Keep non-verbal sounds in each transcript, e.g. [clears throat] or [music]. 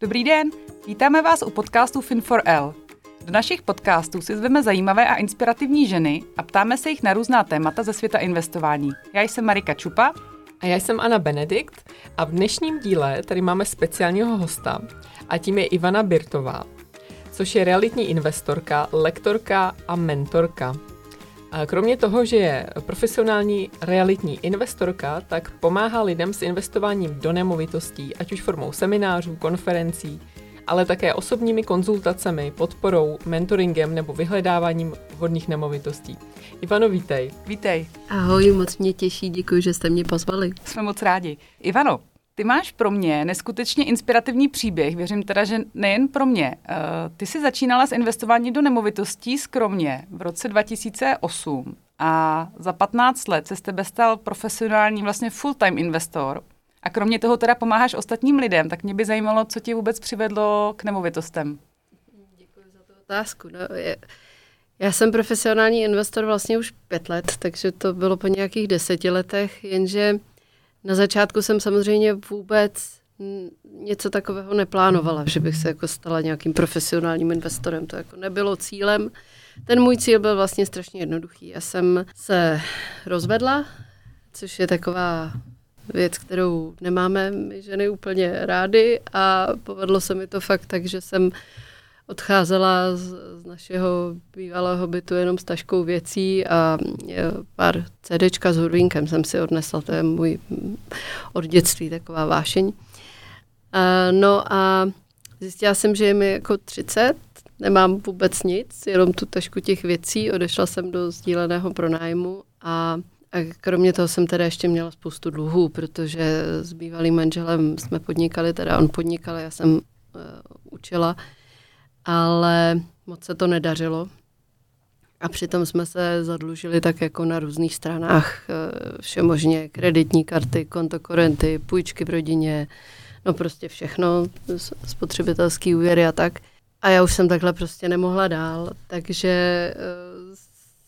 Dobrý den, vítáme vás u podcastu Fin4L. Do našich podcastů si zveme zajímavé a inspirativní ženy a ptáme se jich na různá témata ze světa investování. Já jsem Marika Čupa. A já jsem Anna Benedikt a v dnešním díle tady máme speciálního hosta a tím je Ivana Birtová, což je realitní investorka, lektorka a mentorka. Kromě toho, že je profesionální realitní investorka, tak pomáhá lidem s investováním do nemovitostí, ať už formou seminářů, konferencí, ale také osobními konzultacemi, podporou, mentoringem nebo vyhledáváním vhodných nemovitostí. Ivano, vítej. Vítej. Ahoj, moc mě těší, děkuji, že jste mě pozvali. Jsme moc rádi. Ivano, ty máš pro mě neskutečně inspirativní příběh, věřím teda, že nejen pro mě. Uh, ty jsi začínala s investováním do nemovitostí skromně v roce 2008 a za 15 let se z tebe stal profesionální vlastně full-time investor. A kromě toho teda pomáháš ostatním lidem, tak mě by zajímalo, co ti vůbec přivedlo k nemovitostem. Děkuji za tu otázku. No, je, já jsem profesionální investor vlastně už pět let, takže to bylo po nějakých deseti letech, jenže na začátku jsem samozřejmě vůbec něco takového neplánovala, že bych se jako stala nějakým profesionálním investorem. To jako nebylo cílem. Ten můj cíl byl vlastně strašně jednoduchý. Já jsem se rozvedla, což je taková věc, kterou nemáme my ženy úplně rády a povedlo se mi to fakt tak, že jsem odcházela z, z našeho bývalého bytu jenom s taškou věcí a pár CDčka s hudbínkem jsem si odnesla, to je můj od dětství taková vášeň. A, no a zjistila jsem, že je mi jako 30, nemám vůbec nic, jenom tu tašku těch věcí, odešla jsem do sdíleného pronájmu a a kromě toho jsem teda ještě měla spoustu dluhů, protože s bývalým manželem jsme podnikali, teda on podnikal, já jsem uh, učila ale moc se to nedařilo. A přitom jsme se zadlužili tak jako na různých stranách, eh, všemožně kreditní karty, kontokorenty, půjčky v rodině, no prostě všechno, spotřebitelský úvěry a tak. A já už jsem takhle prostě nemohla dál, takže eh,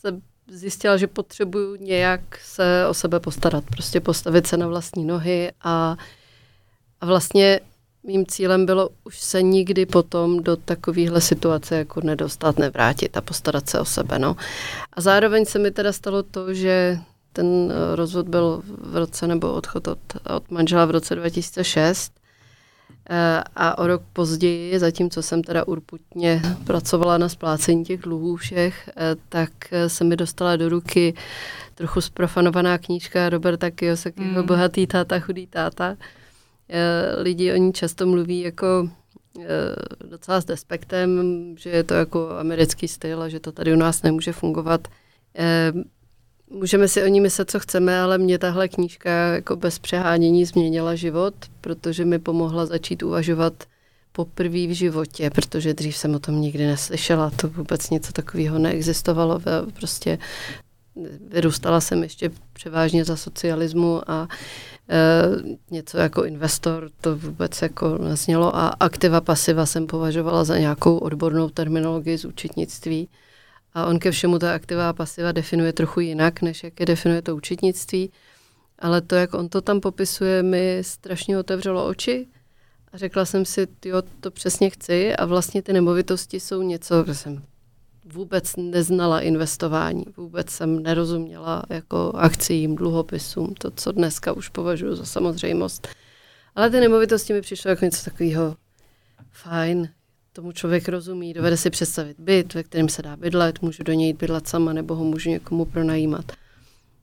se zjistila, že potřebuju nějak se o sebe postarat, prostě postavit se na vlastní nohy a, a vlastně Mým cílem bylo už se nikdy potom do takovéhle situace jako nedostat, nevrátit a postarat se o sebe. No. A zároveň se mi teda stalo to, že ten eh, rozvod byl v roce, nebo odchod od, od manžela v roce 2006 eh, a o rok později, zatímco jsem teda urputně pracovala na splácení těch dluhů všech, eh, tak se mi dostala do ruky trochu zprofanovaná knížka Roberta Kiyosakiho mm. Bohatý táta, chudý táta, lidi o ní často mluví jako eh, docela s despektem, že je to jako americký styl a že to tady u nás nemůže fungovat. Eh, můžeme si o ní myslet, co chceme, ale mě tahle knížka jako bez přehánění změnila život, protože mi pomohla začít uvažovat poprvé v životě, protože dřív jsem o tom nikdy neslyšela, to vůbec něco takového neexistovalo. Prostě vyrůstala jsem ještě převážně za socialismu a něco jako investor to vůbec jako neznělo a aktiva pasiva jsem považovala za nějakou odbornou terminologii z účetnictví. A on ke všemu ta aktiva a pasiva definuje trochu jinak, než jak je definuje to účetnictví. Ale to, jak on to tam popisuje, mi strašně otevřelo oči. A řekla jsem si, jo, to přesně chci. A vlastně ty nemovitosti jsou něco, kde jsem vůbec neznala investování, vůbec jsem nerozuměla jako akcím, dluhopisům, to, co dneska už považuji za samozřejmost. Ale ty nemovitosti mi přišlo jako něco takového fajn, tomu člověk rozumí, dovede si představit byt, ve kterém se dá bydlet, můžu do něj bydlet sama, nebo ho můžu někomu pronajímat.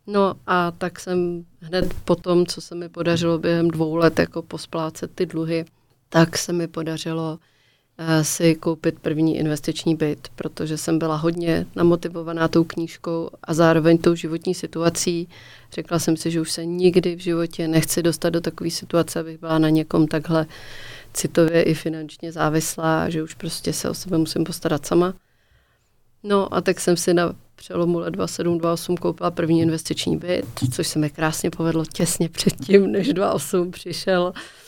No a tak jsem hned po tom, co se mi podařilo během dvou let jako posplácet ty dluhy, tak se mi podařilo si koupit první investiční byt, protože jsem byla hodně namotivovaná tou knížkou a zároveň tou životní situací. Řekla jsem si, že už se nikdy v životě nechci dostat do takové situace, abych byla na někom takhle citově i finančně závislá, že už prostě se o sebe musím postarat sama. No a tak jsem si na přelomu let 2728 koupila první investiční byt, což se mi krásně povedlo těsně předtím, než 28 přišel Eh,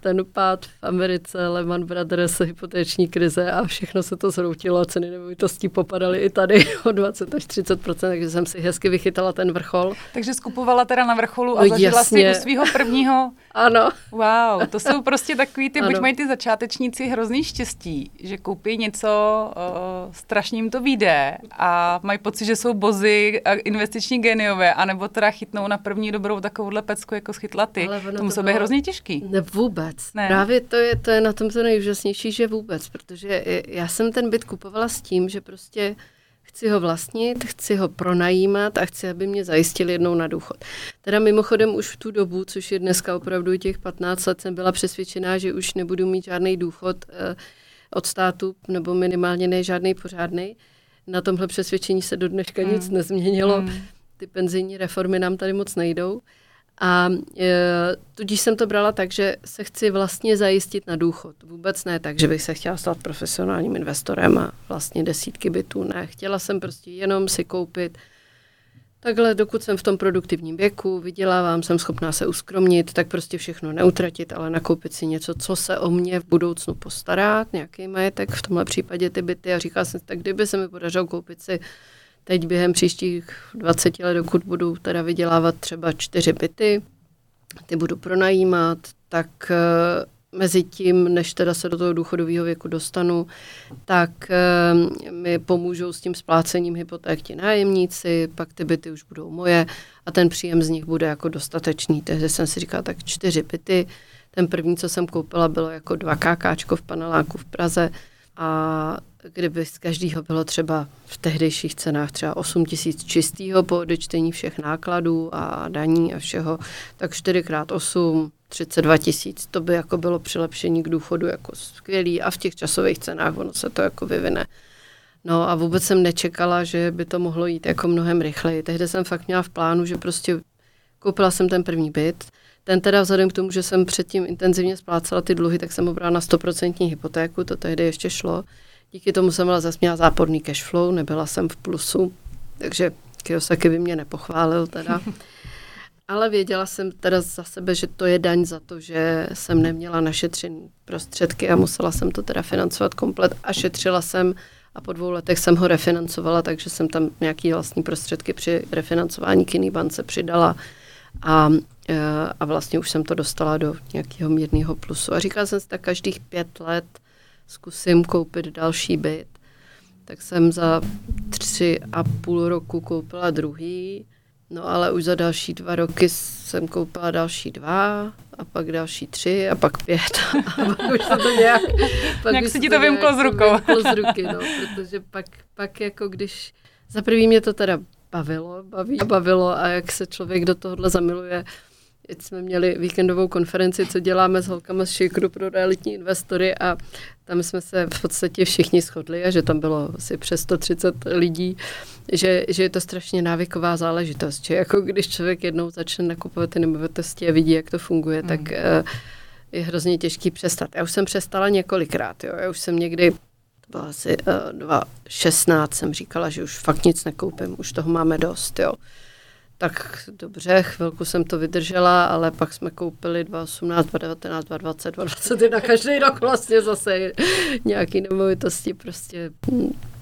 ten pád v Americe, Lehman Brothers, hypotéční krize a všechno se to zhroutilo a ceny nemovitostí popadaly i tady [laughs] o 20 až 30% takže jsem si hezky vychytala ten vrchol. Takže skupovala teda na vrcholu a no, zažila jasně. si u svého prvního Ano. Wow, to jsou prostě takový ty, ano. buď mají ty začátečníci hrozný štěstí, že koupí něco, uh, strašně jim to vyjde a mají pocit, že jsou bozy a investiční geniové, anebo teda chytnou na první dobrou takovouhle pecku, jako schytla ty. to musí být hrozně těžký. Ne, vůbec. Ne. Právě to je, to je na tom to nejúžasnější, že vůbec, protože já jsem ten byt kupovala s tím, že prostě chci ho vlastnit, chci ho pronajímat a chci, aby mě zajistili jednou na důchod. Teda mimochodem už v tu dobu, což je dneska opravdu těch 15 let, jsem byla přesvědčená, že už nebudu mít žádný důchod eh, od státu, nebo minimálně ne žádný pořádný. Na tomhle přesvědčení se do dneška hmm. nic nezměnilo. Hmm. Ty penzijní reformy nám tady moc nejdou. A e, tudíž jsem to brala tak, že se chci vlastně zajistit na důchod. Vůbec ne tak, že bych se chtěla stát profesionálním investorem a vlastně desítky bytů. Ne, chtěla jsem prostě jenom si koupit Takhle, dokud jsem v tom produktivním věku, vydělávám, jsem schopná se uskromnit, tak prostě všechno neutratit, ale nakoupit si něco, co se o mě v budoucnu postará, nějaký majetek, v tomhle případě ty byty. A říkala jsem, tak kdyby se mi podařilo koupit si teď během příštích 20 let, dokud budu teda vydělávat třeba čtyři byty, ty budu pronajímat, tak eh, mezi tím, než teda se do toho důchodového věku dostanu, tak eh, mi pomůžou s tím splácením hypoték ti nájemníci, pak ty byty už budou moje a ten příjem z nich bude jako dostatečný. Takže jsem si říkala, tak čtyři byty. Ten první, co jsem koupila, bylo jako dva kákáčko v paneláku v Praze a kdyby z každého bylo třeba v tehdejších cenách třeba 8 tisíc čistého po odečtení všech nákladů a daní a všeho, tak 4x8, 32 tisíc, to by jako bylo přilepšení k důchodu jako skvělý a v těch časových cenách ono se to jako vyvine. No a vůbec jsem nečekala, že by to mohlo jít jako mnohem rychleji. Tehdy jsem fakt měla v plánu, že prostě koupila jsem ten první byt, ten teda vzhledem k tomu, že jsem předtím intenzivně splácela ty dluhy, tak jsem ho brala na 100% hypotéku, to tehdy ještě šlo. Díky tomu jsem měla zase měla záporný cash flow, nebyla jsem v plusu, takže Kiyosaki by mě nepochválil teda. [laughs] Ale věděla jsem teda za sebe, že to je daň za to, že jsem neměla našetřený prostředky a musela jsem to teda financovat komplet a šetřila jsem a po dvou letech jsem ho refinancovala, takže jsem tam nějaký vlastní prostředky při refinancování k bance přidala a, a vlastně už jsem to dostala do nějakého mírného plusu. A říkala jsem si tak každých pět let zkusím koupit další byt. Tak jsem za tři a půl roku koupila druhý, no ale už za další dva roky jsem koupila další dva a pak další tři a pak pět [laughs] a pak už se to nějak... Pak nějak se ti to vymklo z rukou. Vymklo z ruky, no, protože pak, pak jako když... Za prvý mě to teda bavilo, baví, bavilo a jak se člověk do tohohle zamiluje, Teď jsme měli víkendovou konferenci, co děláme s holkama z Šikru pro realitní investory a tam jsme se v podstatě všichni shodli a že tam bylo asi přes 130 lidí, že, že je to strašně návyková záležitost, že jako když člověk jednou začne nakupovat ty nemovitosti a vidí, jak to funguje, mm. tak uh, je hrozně těžký přestat. Já už jsem přestala několikrát, jo. já už jsem někdy to bylo asi uh, eh, 2016, jsem říkala, že už fakt nic nekoupím, už toho máme dost, jo. Tak dobře, chvilku jsem to vydržela, ale pak jsme koupili 2018, 2019, 2020, 2021, každý rok vlastně zase nějaký nemovitosti prostě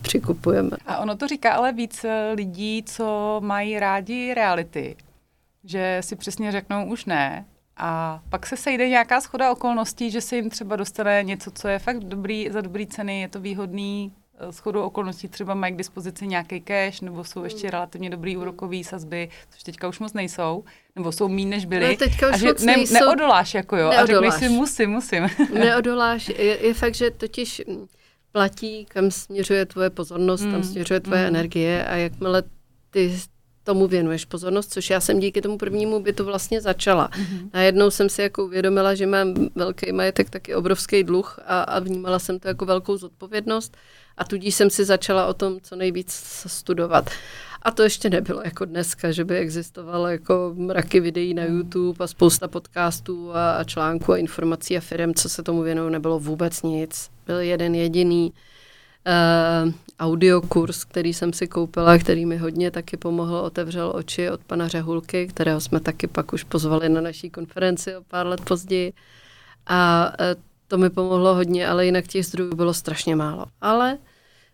přikupujeme. A ono to říká ale víc eh, lidí, co mají rádi reality, že si přesně řeknou už ne, a pak se sejde nějaká schoda okolností, že se jim třeba dostane něco, co je fakt dobrý, za dobrý ceny, je to výhodný, Eh, shodou okolností třeba mají k dispozici nějaký cash, nebo jsou ještě relativně dobrý úrokový sazby, což teďka už moc nejsou, nebo jsou méně, než byly. No, teďka už a že moc ne, nejsou. neodoláš, jako jo, neodoláš. a řekneš si musím, musím. [laughs] neodoláš, je, je fakt, že totiž platí, kam směřuje tvoje pozornost, mm. kam směřuje tvoje mm. energie a jakmile ty tomu věnuješ pozornost, což já jsem díky tomu prvnímu bytu vlastně začala. Mm-hmm. Najednou jsem si jako uvědomila, že mám velký majetek, taky obrovský dluh a, a vnímala jsem to jako velkou zodpovědnost a tudíž jsem si začala o tom co nejvíc studovat. A to ještě nebylo jako dneska, že by existovalo jako mraky videí na YouTube a spousta podcastů a, článků a informací a firm, co se tomu věnují, nebylo vůbec nic. Byl jeden jediný uh, audiokurs, který jsem si koupila, který mi hodně taky pomohl, otevřel oči od pana Řehulky, kterého jsme taky pak už pozvali na naší konferenci o pár let později. A uh, to mi pomohlo hodně, ale jinak těch zdrojů bylo strašně málo. Ale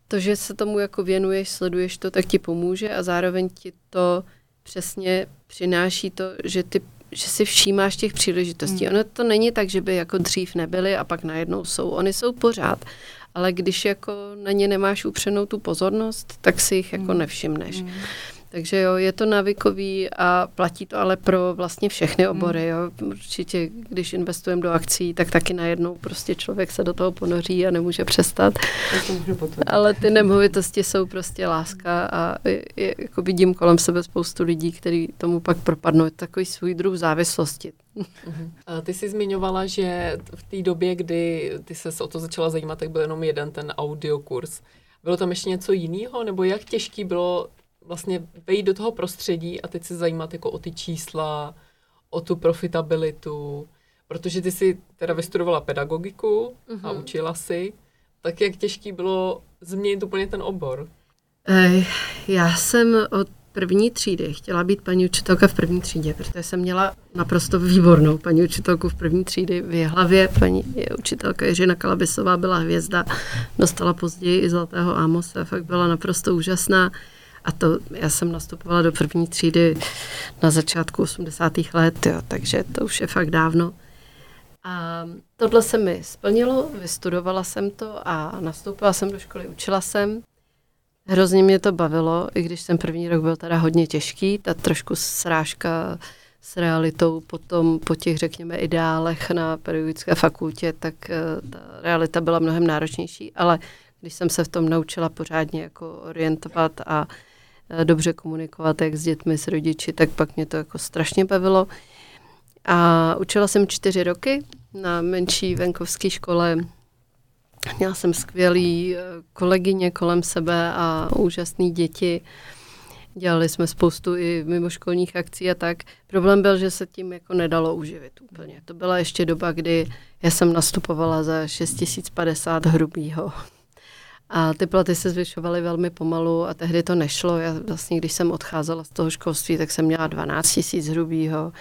to, že se tomu jako věnuješ, sleduješ to, tak ti pomůže a zároveň ti to přesně přináší to, že ty že si všímáš těch příležitostí. Mm. Ono to není tak, že by jako dřív nebyly a pak najednou jsou. Oni jsou pořád. Ale když jako na ně nemáš upřenou tu pozornost, tak si jich jako mm. nevšimneš. Mm. Takže jo, je to navykový a platí to ale pro vlastně všechny obory. Jo. Určitě, když investujeme do akcí, tak taky najednou prostě člověk se do toho ponoří a nemůže přestat. Ale ty nemovitosti jsou prostě láska a je, je, jako vidím kolem sebe spoustu lidí, kteří tomu pak propadnou. Je to takový svůj druh závislosti. Uh-huh. A ty jsi zmiňovala, že v té době, kdy ty se o to začala zajímat, tak byl jenom jeden ten audiokurs. Bylo tam ještě něco jiného, nebo jak těžký bylo vlastně vejít do toho prostředí a teď se zajímat jako o ty čísla, o tu profitabilitu, protože ty si teda vystudovala pedagogiku uh-huh. a mhm. učila si, tak jak těžký bylo změnit úplně ten obor? Já jsem od první třídy chtěla být paní učitelka v první třídě, protože jsem měla naprosto výbornou paní učitelku v první třídy v hlavě. Paní učitelka Jiřina Kalabisová byla hvězda, dostala později i Zlatého Amose, fakt byla naprosto úžasná. A to já jsem nastupovala do první třídy na začátku 80. let, jo, takže to už je fakt dávno. A tohle se mi splnilo, vystudovala jsem to a nastoupila jsem do školy, učila jsem. Hrozně mě to bavilo, i když ten první rok byl teda hodně těžký, ta trošku srážka s realitou potom po těch, řekněme, ideálech na pedagogické fakultě, tak eh, ta realita byla mnohem náročnější, ale když jsem se v tom naučila pořádně jako orientovat a dobře komunikovat jak s dětmi, s rodiči, tak pak mě to jako strašně bavilo. A učila jsem čtyři roky na menší venkovské škole. Měla jsem skvělý eh, kolegyně kolem sebe a úžasné děti. Dělali jsme spoustu i mimoškolních akcí a tak. Problém byl, že se tím jako nedalo uživit úplně. To byla ještě doba, kdy já jsem nastupovala za 6050 hrubýho. A ty platy se zvyšovaly velmi pomalu a tehdy to nešlo. Já vlastně, když jsem odcházela z toho školství, tak jsem měla 12 tisíc hrubýho.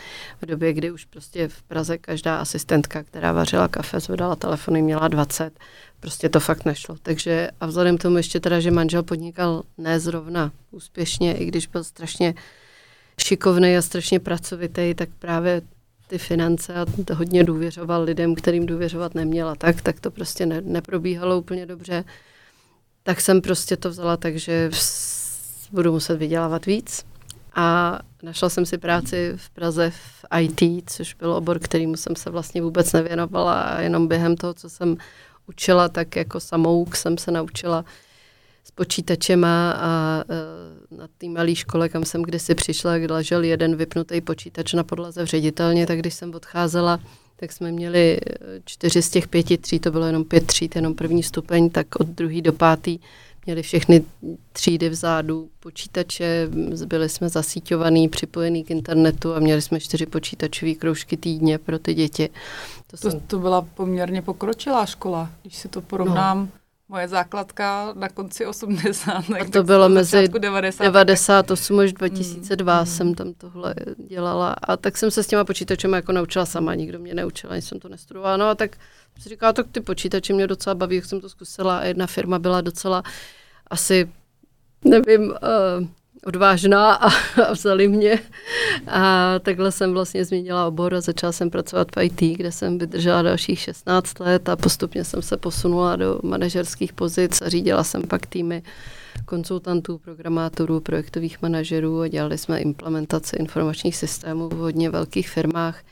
V době, kdy už prostě v Praze každá asistentka, která vařila kafe, zvedala telefony, měla 20. Prostě to fakt nešlo. Takže a vzhledem k tomu ještě teda, že manžel podnikal nezrovna úspěšně, i když byl strašně šikovný a strašně pracovitý, tak právě ty finance a hodně důvěřoval lidem, kterým důvěřovat neměla tak, tak to prostě ne, neprobíhalo úplně dobře tak jsem prostě to vzala tak, že budu muset vydělávat víc. A našla jsem si práci v Praze v IT, což byl obor, kterýmu jsem se vlastně vůbec nevěnovala a jenom během toho, co jsem učila, tak jako samouk jsem se naučila s počítačema a e, na té malé škole, kam jsem kdysi přišla, kde ležel jeden vypnutý počítač na podlaze v ředitelně, tak když jsem odcházela tak jsme měli eh, čtyři z těch pěti tří, to bylo jenom pět tříd, jenom první stupeň, tak od druhý do pátý měli všechny třídy vzadu počítače, byli jsme zasíťovaný, připojený k internetu a měli jsme čtyři počítačové kroužky týdně pro ty děti. To, to, jsem... to byla poměrně pokročilá škola, když si to porovnám. No moje základka na konci 80. A to bylo mezi 90. 98 až 2002 hmm. jsem tam tohle dělala. A tak jsem se s těma počítačemi jako naučila sama, nikdo mě neučil, ani jsem to nestudovala. No a tak jsem říkala, tak ty počítače mě docela baví, jak jsem to zkusila. A jedna firma byla docela asi, nevím, uh, odvážná a, [laughs] a vzali mě. A takhle jsem vlastně změnila obor a začala jsem pracovat v IT, kde jsem vydržela dalších 16 let a postupně jsem se posunula do manažerských pozic a řídila jsem pak týmy konzultantů, programátorů, projektových manažerů a dělali jsme implementaci informačních systémů v hodně velkých firmách.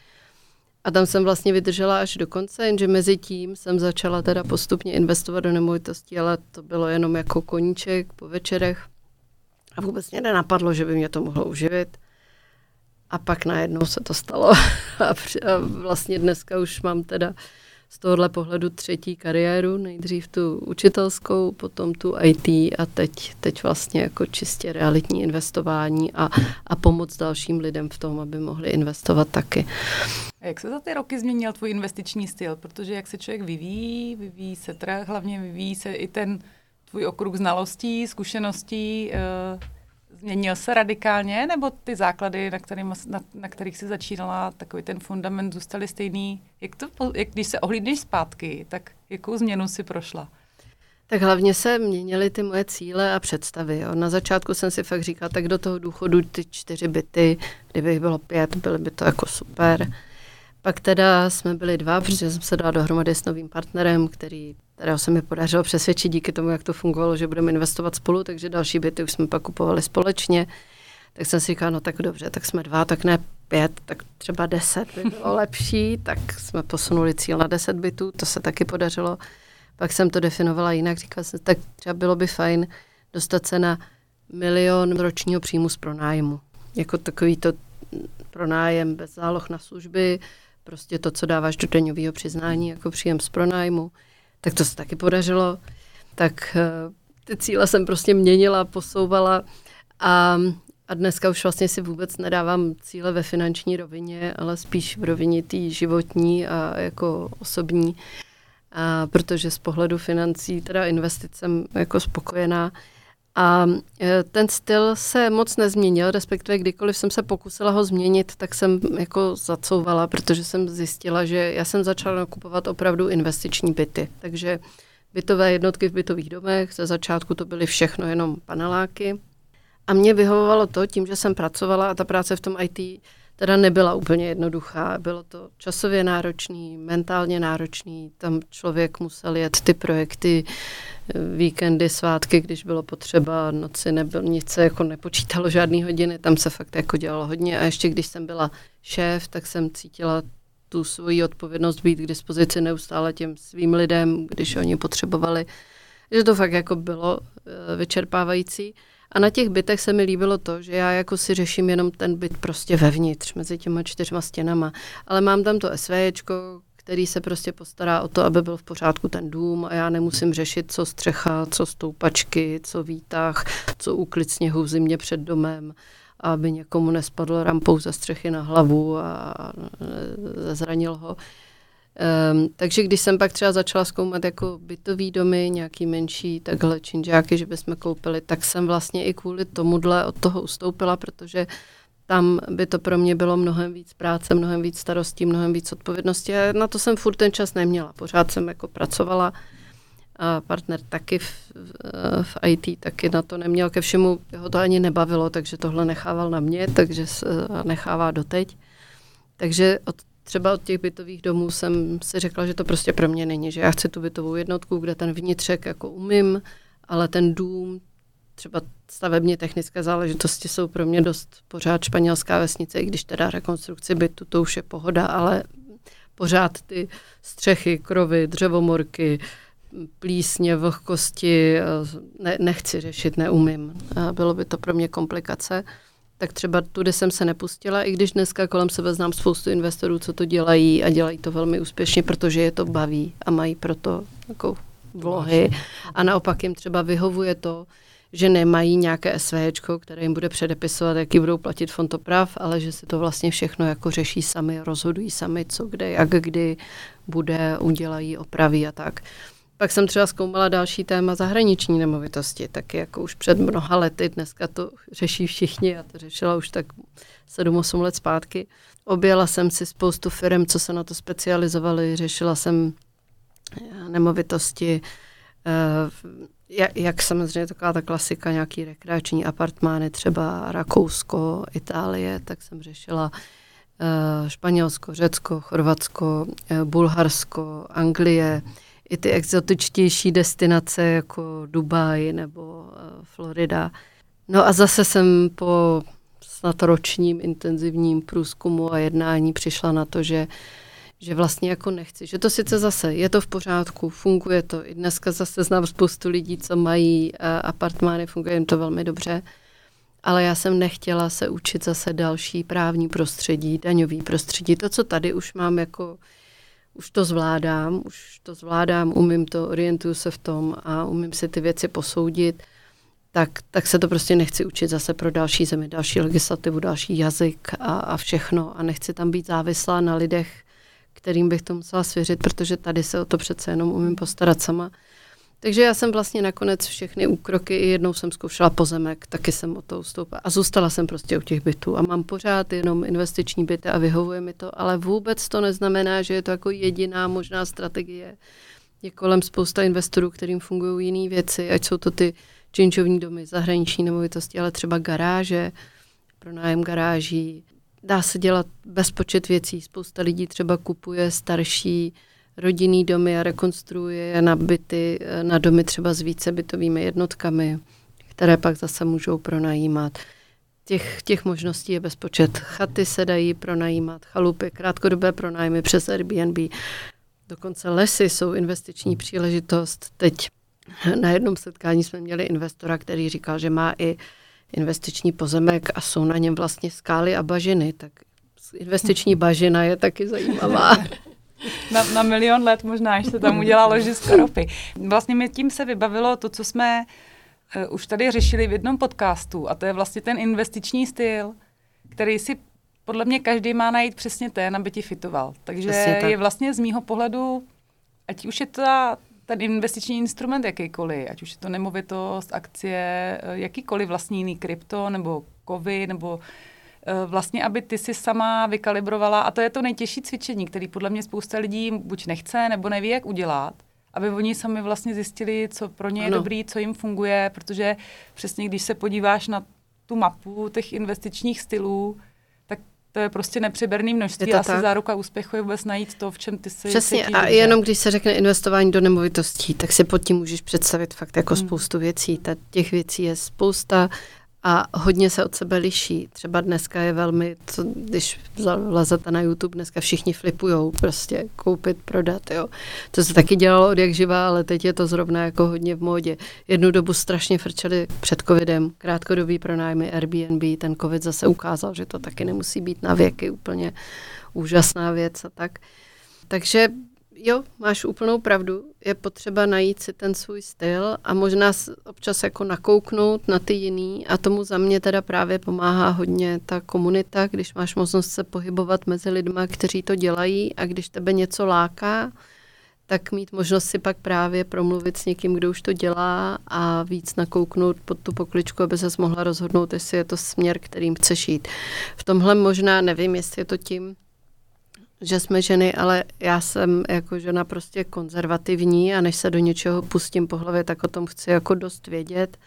A tam jsem vlastně vydržela až do konce, jenže mezi tím jsem začala teda postupně investovat do nemovitostí, ale to bylo jenom jako koníček po večerech a vůbec mě nenapadlo, že by mě to mohlo uživit. A pak najednou se to stalo. [laughs] a vlastně dneska už mám teda z tohohle pohledu třetí kariéru, nejdřív tu učitelskou, potom tu IT a teď, teď vlastně jako čistě realitní investování a, a pomoc dalším lidem v tom, aby mohli investovat taky. A jak se za ty roky změnil tvůj investiční styl? Protože jak se člověk vyvíjí, vyvíjí se trh, hlavně vyvíjí se i ten tvůj okruh znalostí, zkušeností, uh, změnil se radikálně, nebo ty základy, na, kterým, na, na kterých jsi začínala, takový ten fundament zůstaly stejný? Jak to, jak, když se ohlídneš zpátky, tak jakou změnu si prošla? Tak hlavně se měnily ty moje cíle a představy. Jo. Na začátku jsem si fakt říkala, tak do toho důchodu ty čtyři byty, kdyby bylo pět, byly by to jako super. Pak teda jsme byli dva, protože jsem se dala dohromady s novým partnerem, který, kterého se mi podařilo přesvědčit díky tomu, jak to fungovalo, že budeme investovat spolu, takže další byty už jsme pak kupovali společně. Tak jsem si říkala, no tak dobře, tak jsme dva, tak ne pět, tak třeba deset by bylo [laughs] lepší, tak jsme posunuli cíl na deset bytů, to se taky podařilo. Pak jsem to definovala jinak, říkala jsem, tak třeba bylo by fajn dostat se na milion ročního příjmu z pronájmu. Jako takový to pronájem bez záloh na služby, prostě to, co dáváš do daňového přiznání jako příjem z pronájmu. Tak to se taky podařilo. Tak eh, ty cíle jsem prostě měnila, posouvala a, a dneska už vlastně si vůbec nedávám cíle ve finanční rovině, ale spíš v rovině té životní a jako osobní a protože z pohledu financí, teda investic jsem jako spokojená. A e, ten styl se moc nezměnil, respektive kdykoliv jsem se pokusila ho změnit, tak jsem jako zacouvala, protože jsem zjistila, že já jsem začala nakupovat opravdu investiční byty. Takže bytové jednotky v bytových domech, ze začátku to byly všechno jenom paneláky. A mě vyhovovalo to, tím, že jsem pracovala a ta práce v tom IT teda nebyla úplně jednoduchá. Bylo to časově náročný, mentálně náročný. Tam člověk musel jet ty projekty, eh, víkendy, svátky, když bylo potřeba, noci nebyl, nic se jako nepočítalo, žádný hodiny, tam se fakt jako dělalo hodně. A ještě když jsem byla šéf, tak jsem cítila tu svoji odpovědnost být k dispozici neustále těm svým lidem, když oni potřebovali. Že to fakt jako bylo eh, vyčerpávající. A na těch bytech se mi líbilo to, že já jako si řeším jenom ten byt prostě vevnitř, mezi těma čtyřma stěnama. Ale mám tam to SVčko, který se prostě postará o to, aby byl v pořádku ten dům a já nemusím řešit, co střecha, co stoupačky, co výtah, co úklid sněhu v zimě před domem, aby někomu nespadlo rampou ze střechy na hlavu a zranil ho. Um, takže když jsem pak třeba začala zkoumat jako bytový domy, nějaký menší takhle činžáky, že bychom koupili, tak jsem vlastně i kvůli tomuhle od toho ustoupila, protože tam by to pro mě bylo mnohem víc práce, mnohem víc starostí, mnohem víc odpovědnosti a na to jsem furt ten čas neměla. Pořád jsem jako pracovala a partner taky v, v IT taky na to neměl. Ke všemu ho to ani nebavilo, takže tohle nechával na mě, takže nechává doteď. Takže od třeba od těch bytových domů jsem si řekla, že to prostě pro mě není, že já chci tu bytovou jednotku, kde ten vnitřek jako umím, ale ten dům, třeba stavebně technické záležitosti jsou pro mě dost pořád španělská vesnice, i když teda rekonstrukci bytu to už je pohoda, ale pořád ty střechy, krovy, dřevomorky, plísně, vlhkosti, ne, nechci řešit, neumím. Bylo by to pro mě komplikace tak třeba tudy jsem se nepustila, i když dneska kolem sebe znám spoustu investorů, co to dělají a dělají to velmi úspěšně, protože je to baví a mají proto jako vlohy. A naopak jim třeba vyhovuje to, že nemají nějaké SVčko, které jim bude předepisovat, jaký budou platit fontoprav, ale že si to vlastně všechno jako řeší sami, rozhodují sami, co kde, jak kdy bude, udělají, opraví a tak. Pak jsem třeba zkoumala další téma zahraniční nemovitosti, taky jako už před mnoha lety, dneska to řeší všichni, já to řešila už tak 7-8 let zpátky. Objela jsem si spoustu firm, co se na to specializovali, řešila jsem eh, nemovitosti, jak, eh, jak samozřejmě taková ta klasika, nějaký rekreační apartmány, třeba Rakousko, Itálie, tak jsem řešila eh, Španělsko, Řecko, Chorvatsko, Bulharsko, Anglie, i ty exotičtější destinace jako Dubaj nebo uh, Florida. No a zase jsem po snad ročním intenzivním průzkumu a jednání přišla na to, že že vlastně jako nechci. Že to sice zase je to v pořádku, funguje to. I dneska zase znám spoustu lidí, co mají uh, apartmány, funguje jim to velmi dobře. Ale já jsem nechtěla se učit zase další právní prostředí, daňový prostředí. To, co tady už mám jako už to zvládám, už to zvládám, umím to, orientuju se v tom a umím si ty věci posoudit, tak, tak se to prostě nechci učit zase pro další zemi, další legislativu, další jazyk a, a všechno a nechci tam být závislá na lidech, kterým bych to musela svěřit, protože tady se o to přece jenom umím postarat sama. Takže já jsem vlastně nakonec všechny úkroky, i jednou jsem zkoušela pozemek, taky jsem o to ustoupila a zůstala jsem prostě u těch bytů a mám pořád jenom investiční byty a vyhovuje mi to, ale vůbec to neznamená, že je to jako jediná možná strategie, je kolem spousta investorů, kterým fungují jiné věci, ať jsou to ty činčovní domy, zahraniční nemovitosti, ale třeba garáže, pro nájem garáží. Dá se dělat bezpočet věcí. Spousta lidí třeba kupuje starší rodinný domy a rekonstruuje je na byty, na domy třeba s více bytovými jednotkami, které pak zase můžou pronajímat. Těch, těch možností je bezpočet. Chaty se dají pronajímat, chalupy, krátkodobé pronájmy přes Airbnb. Dokonce lesy jsou investiční příležitost. Teď na jednom setkání jsme měli investora, který říkal, že má i investiční pozemek a jsou na něm vlastně skály a bažiny. Tak investiční bažina je taky zajímavá. [laughs] Na, na milion let možná, až se tam udělá ložisko ropy. Vlastně mi tím se vybavilo to, co jsme uh, už tady řešili v jednom podcastu, a to je vlastně ten investiční styl, který si podle mě každý má najít přesně ten, aby ti fitoval. Takže tak. je vlastně z mýho pohledu, ať už je to ten investiční instrument jakýkoliv, ať už je to nemovitost, akcie, eh, jakýkoliv vlastní jiný krypto nebo kovy, nebo vlastně, aby ty si sama vykalibrovala, a to je to nejtěžší cvičení, který podle mě spousta lidí buď nechce, nebo neví, jak udělat, aby oni sami vlastně zjistili, co pro ně je ano. dobrý, co jim funguje, protože přesně když se podíváš na tu mapu těch investičních stylů, to je prostě nepřeberný množství. Asi tak. záruka úspěchu je vůbec najít to, v čem ty se Přesně, a dobře. jenom když se řekne investování do nemovitostí, tak si pod tím můžeš představit fakt jako hmm. spoustu věcí. Ta, těch věcí je spousta a hodně se od sebe liší. Třeba dneska je velmi, co, když vlezete na YouTube, dneska všichni flipujou, prostě koupit, prodat, jo. To se taky dělalo od jak živá, ale teď je to zrovna jako hodně v módě. Jednu dobu strašně frčeli před covidem, krátkodobý pronájmy Airbnb, ten covid zase ukázal, že to taky nemusí být na věky úplně úžasná věc a tak. Takže jo, máš úplnou pravdu. Je potřeba najít si ten svůj styl a možná občas jako nakouknout na ty jiný a tomu za mě teda právě pomáhá hodně ta komunita, když máš možnost se pohybovat mezi lidma, kteří to dělají a když tebe něco láká, tak mít možnost si pak právě promluvit s někým, kdo už to dělá a víc nakouknout pod tu pokličku, aby se mohla rozhodnout, jestli je to směr, kterým chceš jít. V tomhle možná nevím, jestli je to tím, že jsme ženy, ale já jsem jako žena prostě konzervativní a než se do něčeho pustím po hlavě, tak o tom chci jako dost vědět.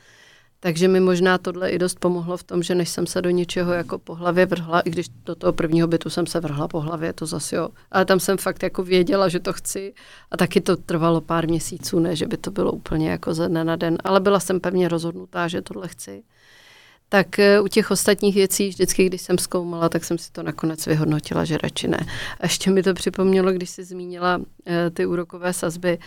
Takže mi možná tohle i dost pomohlo v tom, že než jsem se do něčeho jako po hlavě vrhla, i když do toho prvního bytu jsem se vrhla po hlavě, to zase jo. Ale tam jsem fakt jako věděla, že to chci a taky to trvalo pár měsíců, ne, že by to bylo úplně jako ze dne na den, ale byla jsem pevně rozhodnutá, že tohle chci tak eh, u těch ostatních věcí vždycky, když jsem zkoumala, tak jsem si to nakonec vyhodnotila, že radši ne. A ještě mi to připomnělo, když jsi zmínila uh, ty úrokové sazby,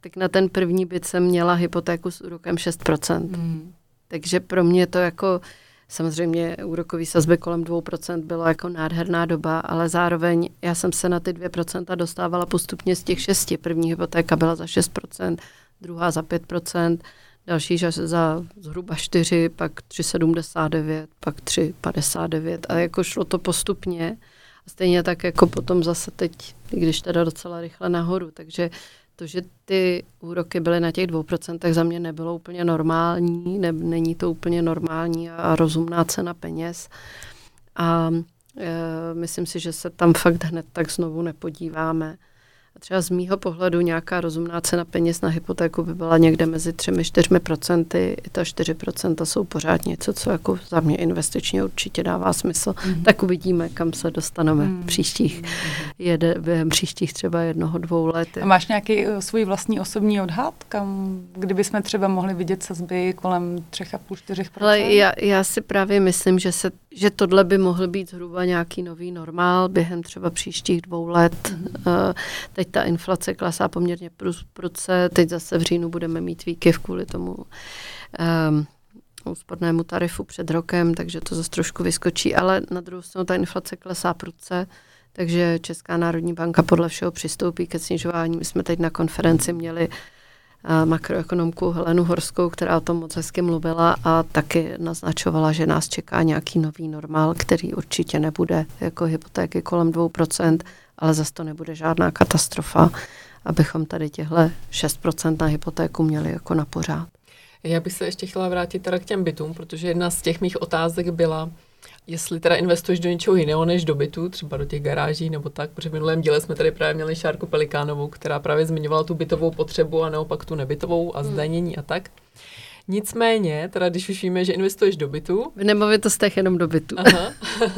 tak na ten první byt jsem měla hypotéku s úrokem 6%. Mm. Takže pro mě to jako, samozřejmě úrokový sazby kolem 2% bylo jako nádherná doba, ale zároveň já jsem se na ty 2% dostávala postupně z těch 6. První hypotéka byla za 6%, druhá za 5%, další za zhruba 4, pak 3,79, pak 3,59 a jako šlo to postupně. A stejně tak jako potom zase teď, když teda docela rychle nahoru, takže to, že ty úroky byly na těch 2%, tak za mě nebylo úplně normální, ne, není to úplně normální a rozumná cena peněz. A e, myslím si, že se tam fakt hned tak znovu nepodíváme. A třeba z mýho pohledu nějaká rozumná cena peněz na hypotéku by byla někde mezi 3-4 procenty. I ta 4 procenta jsou pořád něco, co jako za mě investičně určitě dává smysl. Mm-hmm. Tak uvidíme, kam se dostaneme mm-hmm. příštích, jede, během příštích třeba jednoho, dvou let. A máš nějaký uh, svůj vlastní osobní odhad, kam, kdyby jsme třeba mohli vidět sazby kolem 3,5-4 Ale já, já si právě myslím, že, se, že tohle by mohl být zhruba nějaký nový normál během třeba příštích dvou let. Uh, Teď ta inflace klesá poměrně prudce, teď zase v říjnu budeme mít výkyv kvůli tomu um, úspornému tarifu před rokem, takže to zase trošku vyskočí, ale na druhou stranu ta inflace klesá prudce, takže Česká národní banka podle všeho přistoupí ke snižování. My jsme teď na konferenci měli uh, makroekonomku Helenu Horskou, která o tom moc hezky mluvila a taky naznačovala, že nás čeká nějaký nový normál, který určitě nebude jako hypotéky kolem 2%, ale zase to nebude žádná katastrofa, abychom tady těhle 6% na hypotéku měli jako na pořád. Já bych se ještě chtěla vrátit teda k těm bytům, protože jedna z těch mých otázek byla, jestli teda investuješ do něčeho jiného než do bytu, třeba do těch garáží nebo tak, protože v minulém díle jsme tady právě měli Šárku Pelikánovou, která právě zmiňovala tu bytovou potřebu a naopak tu nebytovou a hmm. zdanění a tak. Nicméně, teda když už víme, že investuješ do bytu. V nemovitostech jenom do bytu. Aha,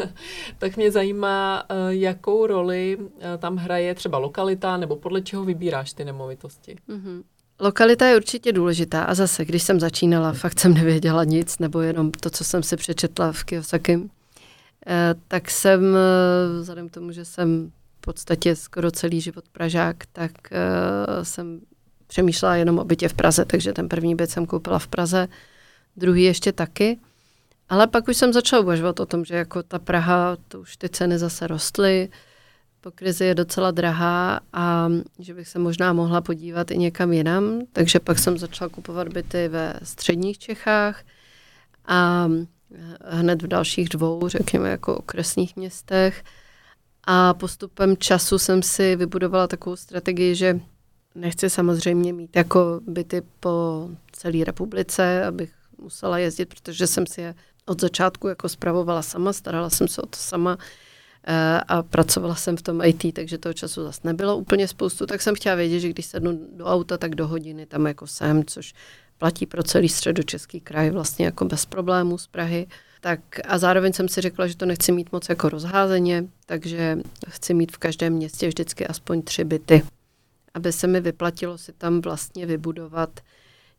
[laughs] tak mě zajímá, eh, jakou roli eh, tam hraje třeba lokalita, nebo podle čeho vybíráš ty nemovitosti. Mm-hmm. Lokalita je určitě důležitá a zase, když jsem začínala, fakt jsem nevěděla nic, nebo jenom to, co jsem si přečetla v Kiyosaki, eh, tak jsem, vzhledem k tomu, že jsem v podstatě skoro celý život Pražák, tak jsem přemýšlela jenom o bytě v Praze, takže ten první byt jsem koupila v Praze, druhý ještě taky. Ale pak už jsem začala uvažovat o tom, že jako ta Praha, to už ty ceny zase rostly, po krizi je docela drahá a že bych se možná mohla podívat i někam jinam. Takže pak jsem začala kupovat byty ve středních Čechách a hned v dalších dvou, řekněme, jako okresních městech. A postupem času jsem si vybudovala takovou strategii, že Nechci samozřejmě mít jako byty po celé republice, abych musela jezdit, protože jsem si je od začátku jako spravovala sama, starala jsem se o to sama eh, a pracovala jsem v tom IT, takže toho času zase nebylo úplně spoustu, tak jsem chtěla vědět, že když sednu do auta, tak do hodiny tam jako jsem, což platí pro celý středočeský kraj vlastně jako bez problémů z Prahy. Tak a zároveň jsem si řekla, že to nechci mít moc jako rozházeně, takže chci mít v každém městě vždycky aspoň tři byty. Aby se mi vyplatilo si tam vlastně vybudovat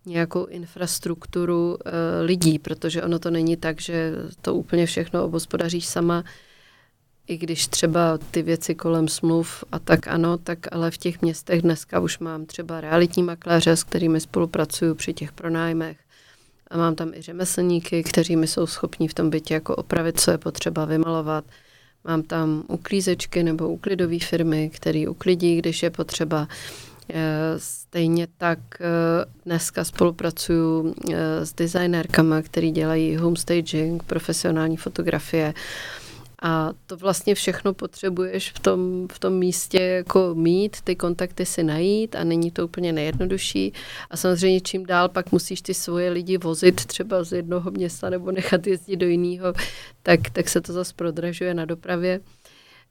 nějakou infrastrukturu e, lidí, protože ono to není tak, že to úplně všechno obospodaříš sama, i když třeba ty věci kolem smluv a tak ano, tak ale v těch městech dneska už mám třeba realitní makléře, s kterými spolupracuju při těch pronájmech. A mám tam i řemeslníky, kteří mi jsou schopni v tom bytě jako opravit, co je potřeba vymalovat. Mám tam uklízečky nebo uklidové firmy, které uklidí, když je potřeba. Eh, stejně tak eh, dneska spolupracuju eh, s designérkama, který dělají homestaging, profesionální fotografie. A to vlastně všechno potřebuješ v tom, v tom místě jako mít, ty kontakty si najít a není to úplně nejjednodušší. A samozřejmě čím dál pak musíš ty svoje lidi vozit třeba z jednoho města nebo nechat jezdit do jiného, tak, tak se to zase prodražuje na dopravě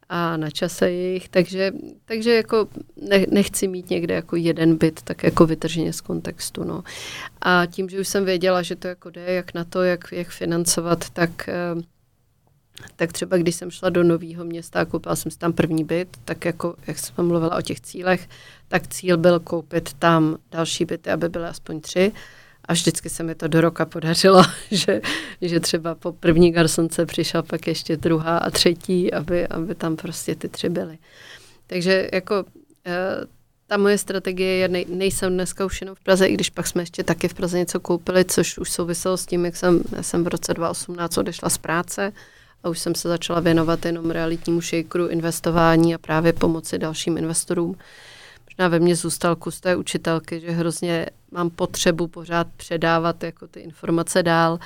a na čase jejich, takže, takže jako ne, nechci mít někde jako jeden byt, tak jako vytrženě z kontextu, no. A tím, že už jsem věděla, že to jako jde, jak na to, jak, jak financovat, tak eh, tak třeba když jsem šla do nového města a koupila jsem si tam první byt, tak jako, jak jsem mluvila o těch cílech, tak cíl byl koupit tam další byty, aby byly aspoň tři. A vždycky se mi to do roka podařilo, [laughs] že, že třeba po první garsonce přišla pak ještě druhá a třetí, aby, aby tam prostě ty tři byly. Takže jako eh, ta moje strategie je, nej, nejsem dneska už jenom v Praze, i když pak jsme ještě taky v Praze něco koupili, což už souviselo s tím, jak jsem, jsem v roce 2018 odešla z práce a už jsem se začala věnovat jenom realitnímu shakeru, investování a právě pomoci dalším investorům. Možná ve mně zůstal kus té učitelky, že hrozně mám potřebu pořád předávat jako ty informace dál.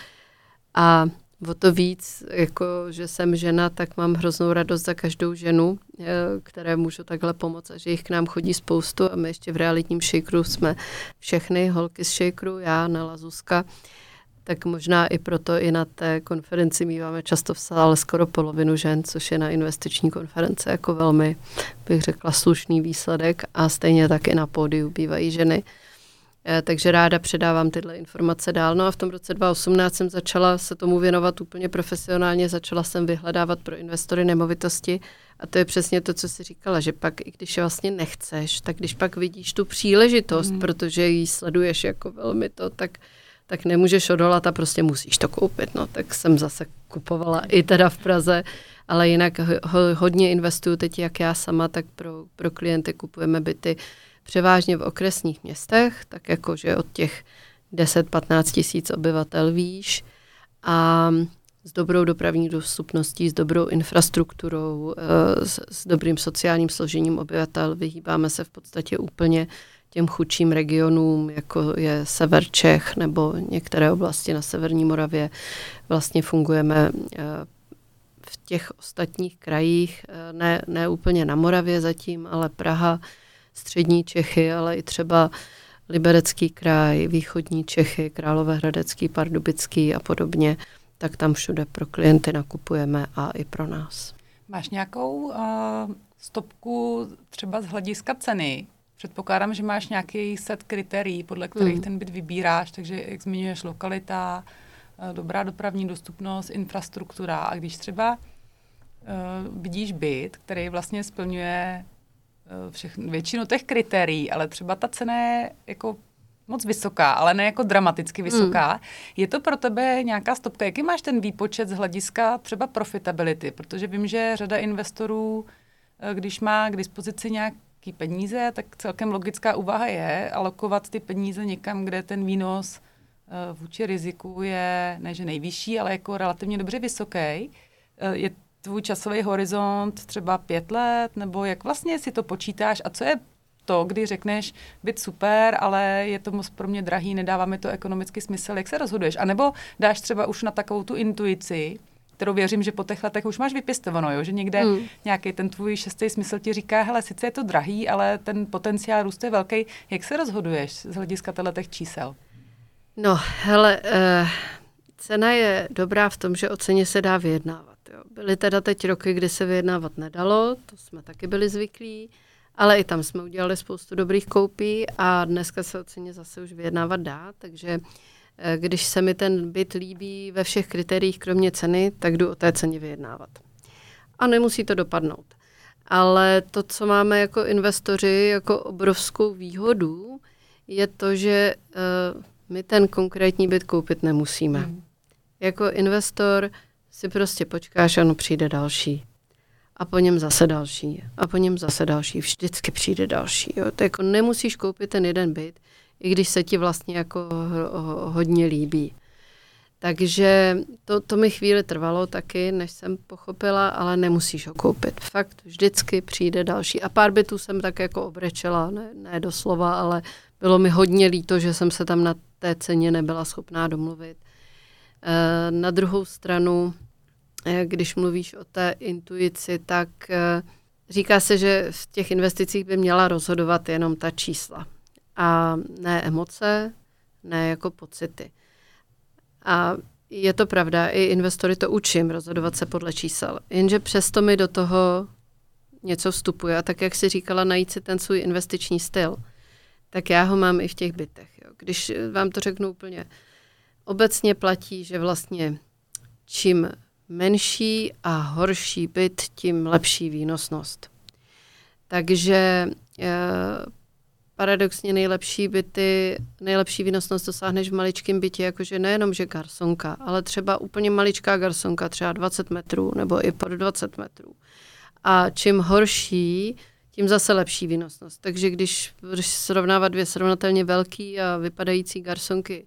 A o to víc, jako že jsem žena, tak mám hroznou radost za každou ženu, eh, které můžu takhle pomoct a že jich k nám chodí spoustu. A my ještě v realitním shakeru jsme všechny holky z shakeru, já, Nela Zuzka, tak možná i proto i na té konferenci míváme často v sále skoro polovinu žen, což je na investiční konference jako velmi, bych řekla, slušný výsledek a stejně tak i na pódiu bývají ženy. Eh, takže ráda předávám tyhle informace dál. No a v tom roce 2018 jsem začala se tomu věnovat úplně profesionálně, začala jsem vyhledávat pro investory nemovitosti a to je přesně to, co jsi říkala, že pak, i když je vlastně nechceš, tak když pak vidíš tu příležitost, mm. protože ji sleduješ jako velmi to, tak tak nemůžeš odolat a prostě musíš to koupit. No, tak jsem zase kupovala i teda v Praze, ale jinak ho, hodně investuju teď jak já sama, tak pro, pro klienty kupujeme byty převážně v okresních městech, tak jakože od těch 10-15 tisíc obyvatel výš a s dobrou dopravní dostupností, s dobrou infrastrukturou, eh, s, s dobrým sociálním složením obyvatel. Vyhýbáme se v podstatě úplně těm chudším regionům, jako je sever Čech nebo některé oblasti na severní Moravě. Vlastně fungujeme eh, v těch ostatních krajích, eh, ne, ne úplně na Moravě zatím, ale Praha, střední Čechy, ale i třeba Liberecký kraj, východní Čechy, Královéhradecký, Pardubický a podobně. tak tam všude pro klienty nakupujeme a i pro nás. Máš nějakou uh, stopku třeba z hlediska ceny? Předpokládám, že máš nějaký set kritérií, podle kterých mm. ten byt vybíráš, takže jak zmiňuješ lokalita, uh, dobrá dopravní dostupnost, infrastruktura. A když třeba uh, vidíš byt, který vlastně splňuje uh, všechn, většinu těch kritérií, ale třeba ta cena je jako moc vysoká, ale ne jako dramaticky vysoká. Mm. Je to pro tebe nějaká stopka? Jaký máš ten výpočet z hlediska třeba profitability? Protože vím, že řada investorů, eh, když má k dispozici nějaký peníze, tak celkem logická úvaha je alokovat ty peníze někam, kde ten výnos eh, vůči riziku je ne že nejvyšší, ale jako relativně dobře vysoký. Eh, je tvůj časový horizont třeba pět let, nebo jak vlastně si to počítáš a co je to, kdy řekneš, byt super, ale je to moc pro mě drahý, nedává mi to ekonomický smysl, jak se rozhoduješ? A nebo dáš třeba už na takovou tu intuici, kterou věřím, že po těch letech už máš vypěstovanou, jo? že někde hmm. nějaký ten tvůj šestý smysl ti říká, hele, sice je to drahý, ale ten potenciál růstu je velký. Jak se rozhoduješ z hlediska těch čísel? No, hele, uh, cena je dobrá v tom, že o ceně se dá vyjednávat. Jo. Byly teda teď roky, kdy se vyjednávat nedalo, to jsme taky byli zvyklí ale i tam jsme udělali spoustu dobrých koupí a dneska se o ceně zase už vyjednávat dá, takže eh, když se mi ten byt líbí ve všech kritériích, kromě ceny, tak jdu o té ceně vyjednávat. A nemusí to dopadnout. Ale to, co máme jako investoři, jako obrovskou výhodu, je to, že uh, my ten konkrétní byt koupit nemusíme. Mm. Jako investor si prostě počkáš, ano, přijde další a po něm zase další a po něm zase další. Vždycky přijde další. Jo. To jako nemusíš koupit ten jeden byt, i když se ti vlastně jako hodně líbí. Takže to, to mi chvíli trvalo taky, než jsem pochopila, ale nemusíš ho koupit. Fakt vždycky přijde další. A pár bytů jsem tak jako obrečela, ne, ne doslova, ale bylo mi hodně líto, že jsem se tam na té ceně nebyla schopná domluvit. E, na druhou stranu Eh, když mluvíš o té intuici, tak eh, říká se, že v těch investicích by měla rozhodovat jenom ta čísla a ne emoce, ne jako pocity. A je to pravda, i investory to učím, rozhodovat se podle čísel. Jenže přesto mi do toho něco vstupuje. A tak, jak jsi říkala, najít si ten svůj investiční styl, tak já ho mám i v těch bytech. Jo. Když vám to řeknu úplně, obecně platí, že vlastně čím menší a horší byt, tím lepší výnosnost. Takže e, paradoxně nejlepší byty, nejlepší výnosnost dosáhneš v maličkém bytě, jakože nejenom, že garsonka, ale třeba úplně maličká garsonka, třeba 20 metrů nebo i pod 20 metrů. A čím horší, tím zase lepší výnosnost. Takže když srovnávat dvě srovnatelně velký a vypadající garsonky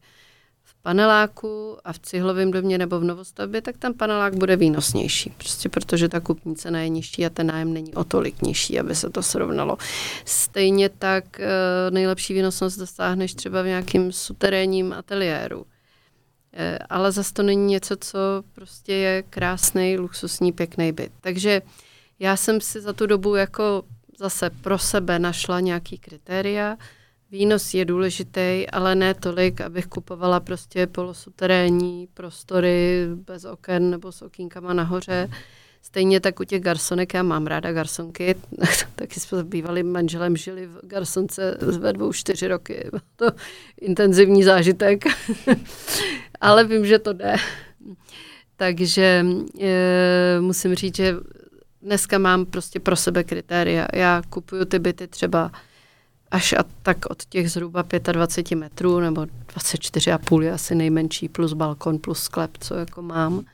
paneláku a v cihlovém domě nebo v novostavbě, tak ten panelák bude výnosnější. Prostě protože ta kupní cena je nižší a ten nájem není o tolik nižší, aby se to srovnalo. Stejně tak eh, nejlepší výnosnost dostáhneš třeba v nějakém suterénním ateliéru. Eh, ale zase to není něco, co prostě je krásný, luxusní, pěkný byt. Takže já jsem si za tu dobu jako zase pro sebe našla nějaký kritéria, Výnos je důležitý, ale ne tolik, abych kupovala prostě polosuterénní prostory bez oken nebo s okýnkama nahoře. Stejně tak u těch garsonek, já mám ráda garsonky, [laughs] taky jsme s bývalým manželem žili v garsonce ve dvou čtyři roky. [laughs] Byl to intenzivní zážitek, [laughs] ale vím, že to jde. Takže e, musím říct, že dneska mám prostě pro sebe kritéria. Já kupuju ty byty třeba až a tak od těch zhruba 25 metrů, nebo 24,5 je asi nejmenší, plus balkon, plus sklep, co jako mám.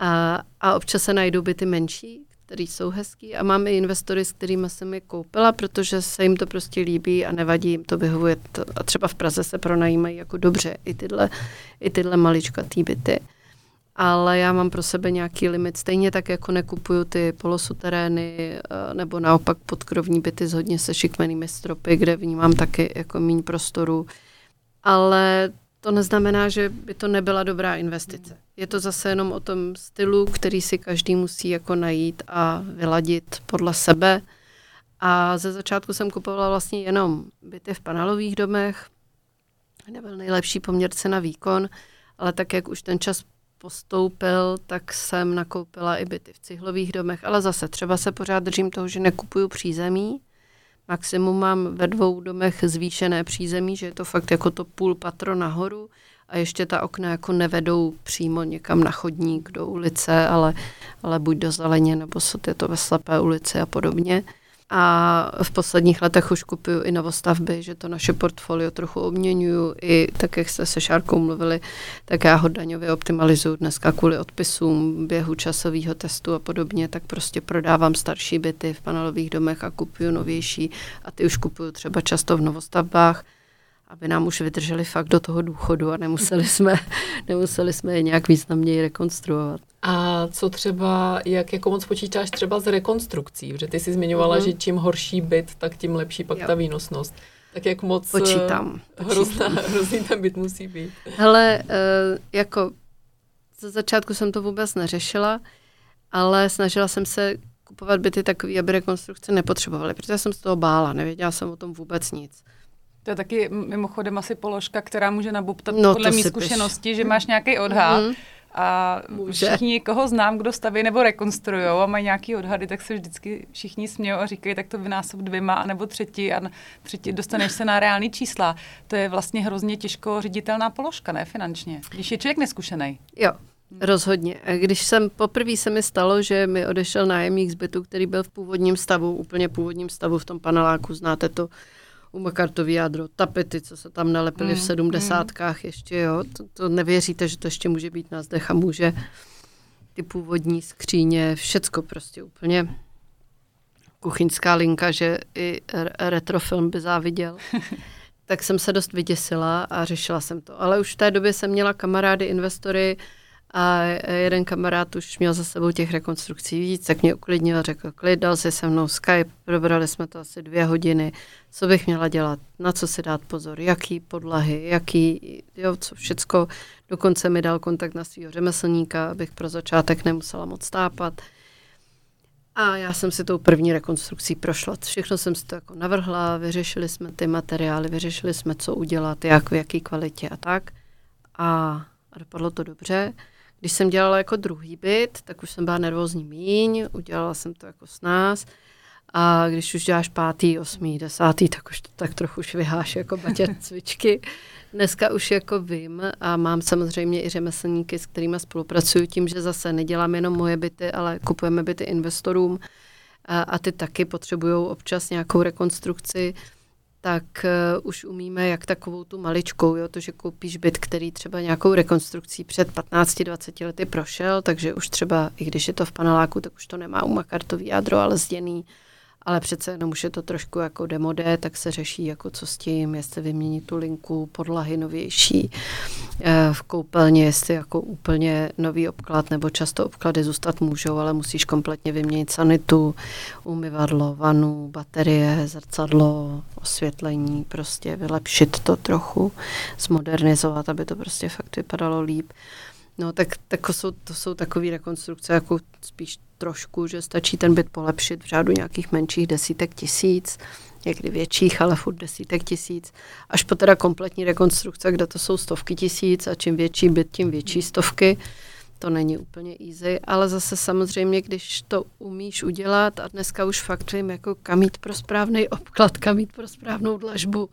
A, a občas se najdou byty menší, které jsou hezký a mám i investory, s kterými jsem je koupila, protože se jim to prostě líbí a nevadí jim to vyhovuje. A třeba v Praze se pronajímají jako dobře i tyhle, i tyhle maličkatý byty ale já mám pro sebe nějaký limit. Stejně tak, jako nekupuju ty polosuterény eh, nebo naopak podkrovní byty s hodně sešikmenými stropy, kde vnímám taky jako míň prostoru. Ale to neznamená, že by to nebyla dobrá investice. Je to zase jenom o tom stylu, který si každý musí jako najít a vyladit podle sebe. A ze začátku jsem kupovala vlastně jenom byty v panelových domech, nebyl nejlepší poměr cena výkon, ale tak, jak už ten čas postoupil, tak jsem nakoupila i byty v cihlových domech, ale zase třeba se pořád držím toho, že nekupuju přízemí. Maximum mám ve dvou domech zvýšené přízemí, že je to fakt jako to půl patro nahoru a ještě ta okna jako nevedou přímo někam na chodník do ulice, ale, ale buď do zeleně, nebo je to ve slepé ulici a podobně. A v posledních letech už kupuju i novostavby, že to naše portfolio trochu obměňuju. I tak, jak jste se Šárkou mluvili, tak já ho daňově optimalizuju dneska kvůli odpisům, běhu časového testu a podobně, tak prostě prodávám starší byty v panelových domech a kupuju novější. A ty už kupuju třeba často v novostavbách aby nám už vydrželi fakt do toho důchodu a nemuseli [laughs] jsme, nemuseli jsme je nějak významněji rekonstruovat. A co třeba, jak jako moc počítáš třeba s rekonstrukcí? Protože ty jsi zmiňovala, mm-hmm. že čím horší byt, tak tím lepší pak jo. ta výnosnost. Tak jak moc počítám, eh, hrozná, [laughs] hrozný ten byt musí být? Hele, uh, jako za začátku jsem to vůbec neřešila, ale snažila jsem se kupovat byty takový, aby rekonstrukce nepotřebovaly, protože jsem z toho bála, nevěděla jsem o tom vůbec nic. To je taky mimochodem asi položka, která může nabuptat no, podle mý zkušenosti, že máš nějaký odhad mm-hmm. a Může. všichni, koho znám, kdo staví nebo rekonstruují a mají nějaký odhady, tak se vždycky všichni smějí a říkají, tak to vynásob dvěma nebo třetí a třetí dostaneš se na reální čísla. To je vlastně hrozně těžko ředitelná položka, ne finančně, když je člověk neskušený. Jo, Rozhodně. Když jsem poprvé se mi stalo, že mi odešel nájemník z bytu, který byl v původním stavu, úplně původním stavu v tom paneláku, znáte to, u Makartový jádro, tapety, co se tam nalepily mm, v sedmdesátkách mm. ještě, jo, to, to nevěříte, že to ještě může být na zdech a může ty původní skříně, všecko prostě úplně kuchyňská linka, že i retrofilm by záviděl. [laughs] tak jsem se dost vyděsila a řešila jsem to. Ale už v té době jsem měla kamarády, investory, a jeden kamarád už měl za sebou těch rekonstrukcí víc, tak mě uklidnil, řekl, klid, dal si se mnou Skype, probrali jsme to asi dvě hodiny, co bych měla dělat, na co si dát pozor, jaký podlahy, jaký, jo, co všecko. Dokonce mi dal kontakt na svého řemeslníka, abych pro začátek nemusela moc tápat. A já jsem si tou první rekonstrukcí prošla. Všechno jsem si to jako navrhla, vyřešili jsme ty materiály, vyřešili jsme, co udělat, jak, v jaký kvalitě a tak. A dopadlo to dobře. Když jsem dělala jako druhý byt, tak už jsem byla nervózní míň, udělala jsem to jako s nás. A když už děláš pátý, osmý, desátý, tak už to tak trochu šviháš jako batě [laughs] cvičky. Dneska už jako vím a mám samozřejmě i řemeslníky, s kterými spolupracuju tím, že zase nedělám jenom moje byty, ale kupujeme byty investorům a, a ty taky potřebují občas nějakou rekonstrukci tak uh, už umíme jak takovou tu maličkou, jo, to, že koupíš byt, který třeba nějakou rekonstrukcí před 15-20 lety prošel, takže už třeba, i když je to v paneláku, tak už to nemá umakartový jádro, ale zděný ale přece jenom už je to trošku jako demodé, tak se řeší, jako co s tím, jestli vyměnit tu linku, podlahy novější eh, v koupelně, jestli jako úplně nový obklad, nebo často obklady zůstat můžou, ale musíš kompletně vyměnit sanitu, umyvadlo, vanu, baterie, zrcadlo, osvětlení, prostě vylepšit to trochu, zmodernizovat, aby to prostě fakt vypadalo líp. No tak, tak to jsou, to jsou takové rekonstrukce, jako spíš trošku, že stačí ten byt polepšit v řádu nějakých menších desítek tisíc, někdy větších, ale furt desítek tisíc, až po teda kompletní rekonstrukce, kde to jsou stovky tisíc a čím větší byt, tím větší stovky. To není úplně easy, ale zase samozřejmě, když to umíš udělat a dneska už fakt vím, jako kam jít pro správný obklad, kam jít pro správnou dlažbu,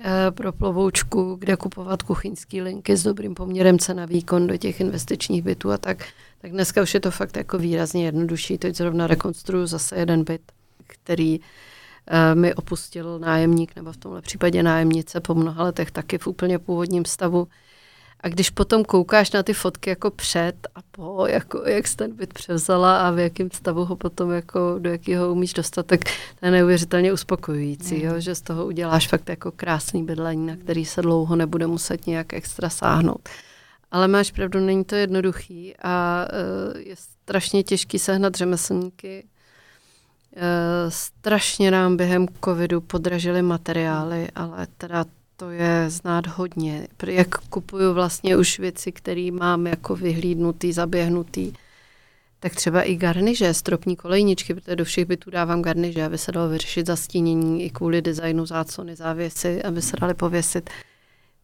Eh, pro plovoučku, kde kupovat kuchyňské linky s dobrým poměrem cena výkon do těch investičních bytů a tak, tak dneska už je to fakt jako výrazně jednodušší. Teď zrovna rekonstruju zase jeden byt, který uh, mi opustil nájemník, nebo v tomhle případě nájemnice po mnoha letech taky v úplně původním stavu. A když potom koukáš na ty fotky jako před a po, jako jak jsi ten byt převzala a v jakém stavu ho potom jako do jakého umíš dostat, tak to je neuvěřitelně uspokojující, mm. jo, že z toho uděláš fakt jako krásný bydlení, na který se dlouho nebude muset nějak extra sáhnout. Ale máš pravdu, není to jednoduchý a uh, je strašně těžký sehnat řemeslníky. Uh, strašně nám během covidu podražily materiály, ale teda to je znát hodně. Jak kupuju vlastně už věci, které mám jako vyhlídnutý, zaběhnutý, tak třeba i garniže, stropní kolejničky, protože do všech bytů dávám garniže, aby se dalo vyřešit zastínění i kvůli designu záclony, závěsy, aby se daly pověsit.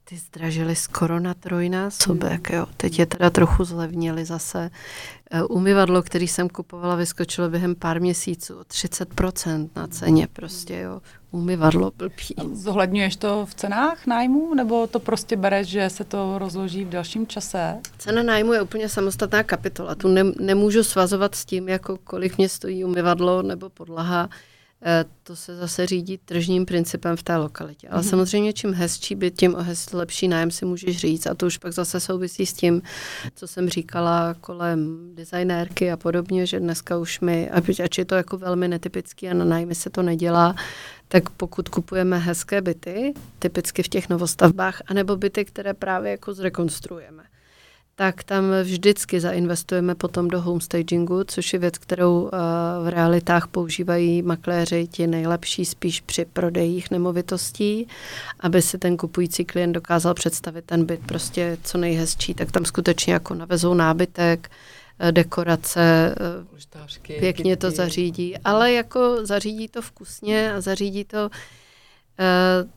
Ty zdražily skoro na trojnásobek, jo. Teď je teda trochu zlevnili zase. E, umyvadlo, který jsem kupovala, vyskočilo během pár měsíců o 30% na ceně prostě, jo. Umyvadlo blbý. Zohledňuješ to v cenách nájmu, nebo to prostě bereš, že se to rozloží v dalším čase? Cena nájmu je úplně samostatná kapitola. Tu ne, nemůžu svazovat s tím, jako kolik mě stojí umyvadlo nebo podlaha. Eh, to se zase řídí tržním principem v té lokalitě. Ale mm-hmm. samozřejmě, čím hezčí byt, tím lepší nájem si můžeš říct. A to už pak zase souvisí s tím, co jsem říkala kolem designérky a podobně, že dneska už my, ač je to jako velmi netypický a na nájmy se to nedělá, tak pokud kupujeme hezké byty, typicky v těch novostavbách, anebo byty, které právě jako zrekonstruujeme, tak tam vždycky zainvestujeme potom do homestagingu, což je věc, kterou uh, v realitách používají makléři ti nejlepší spíš při prodejích nemovitostí, aby si ten kupující klient dokázal představit ten byt prostě co nejhezčí, tak tam skutečně jako navezou nábytek, eh, dekorace, Poštářky, eh, pěkně to zařídí, ale jako zařídí to vkusně a zařídí to uh,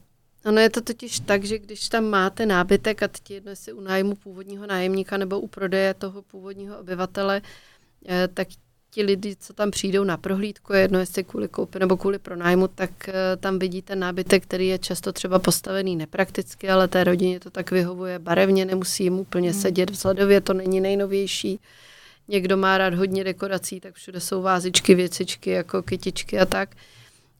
Ono je to totiž tak, že když tam máte nábytek a teď jedno jestli u nájmu původního nájemníka nebo u prodeje toho původního obyvatele, eh, tak ti lidi, co tam přijdou na prohlídku, je jedno jestli kvůli koupi nebo kvůli pronájmu, tak eh, tam vidí ten nábytek, který je často třeba postavený neprakticky, ale té rodině to tak vyhovuje barevně, nemusí jim úplně hmm. sedět vzhledově, to není nejnovější. Někdo má rád hodně dekorací, tak všude jsou vázičky, věcičky, jako kytičky a tak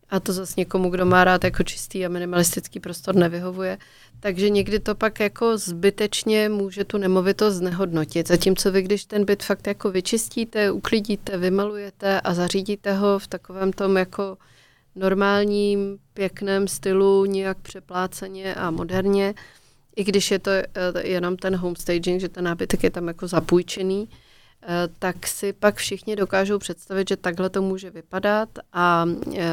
a to zase někomu, kdo má rád jako čistý a minimalistický prostor, nevyhovuje. Takže někdy to pak jako zbytečně může tu nemovitost znehodnotit. Zatímco vy, když ten byt fakt jako vyčistíte, uklidíte, vymalujete a zařídíte ho v takovém tom jako normálním, pěkném stylu, nějak přepláceně a moderně, i když je to eh, jenom ten homestaging, že ten nábytek je tam jako zapůjčený, tak si pak všichni dokážou představit, že takhle to může vypadat a eh,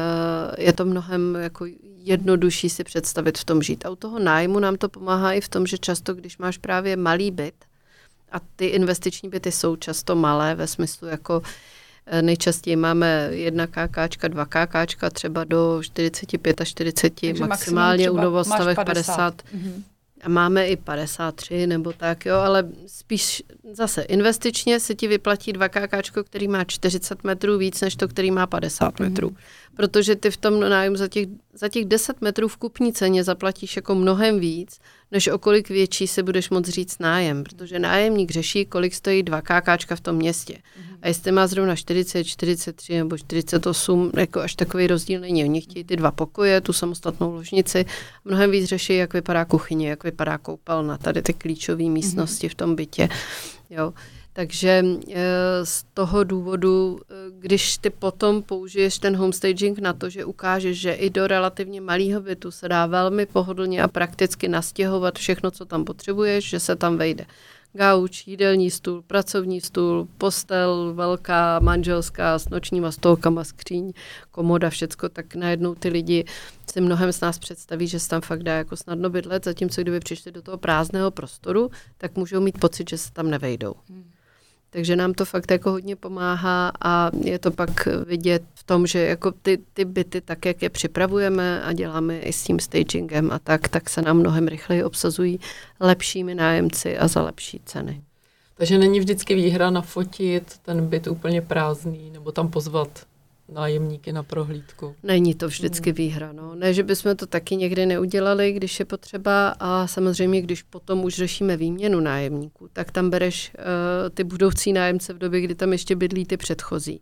je to mnohem jako jednodušší si představit v tom žít. A u toho nájmu nám to pomáhá i v tom, že často, když máš právě malý byt, a ty investiční byty jsou často malé ve smyslu jako eh, nejčastěji máme jedna KKčka, dva KKčka, třeba do 45 a 40, Takže maximálně u novostavek 50. 50. Mm-hmm a máme i 53 nebo tak, jo, ale spíš zase investičně se ti vyplatí dva kákáčko, který má 40 metrů víc, než to, který má 50 mm. metrů. Protože ty v tom nájmu za těch, za těch 10 metrů v kupní ceně zaplatíš jako mnohem víc, než o kolik větší si budeš moct říct nájem, protože nájemník řeší, kolik stojí dva kákáčka v tom městě. Mm. A jestli má zrovna 40, 43 nebo 48, jako až takový rozdíl není. Oni chtějí ty dva pokoje, tu samostatnou ložnici, mnohem víc řeší, jak vypadá kuchyně, jak vypadá koupelna, tady ty klíčové místnosti mm. v tom bytě. Jo. Takže eh, z toho důvodu, eh, když ty potom použiješ ten homestaging na to, že ukážeš, že i do relativně malého bytu se dá velmi pohodlně a prakticky nastěhovat všechno, co tam potřebuješ, že se tam vejde gauč, jídelní stůl, pracovní stůl, postel velká, manželská s nočníma stolkama, skříň, komoda, všecko, tak najednou ty lidi si mnohem z nás představí, že se tam fakt dá jako snadno bydlet, zatímco kdyby přišli do toho prázdného prostoru, tak můžou mít pocit, že se tam nevejdou. Hmm. Takže nám to fakt jako hodně pomáhá a je to pak vidět v tom, že jako ty, ty byty, tak jak je připravujeme a děláme i s tím stagingem a tak, tak se nám mnohem rychleji obsazují lepšími nájemci a za lepší ceny. Takže není vždycky výhra nafotit ten byt úplně prázdný nebo tam pozvat nájemníky na prohlídku. Není to vždycky hmm. výhra. No. Ne, že bychom to taky někdy neudělali, když je potřeba a samozřejmě, když potom už řešíme výměnu nájemníků, tak tam bereš uh, ty budoucí nájemce v době, kdy tam ještě bydlí ty předchozí.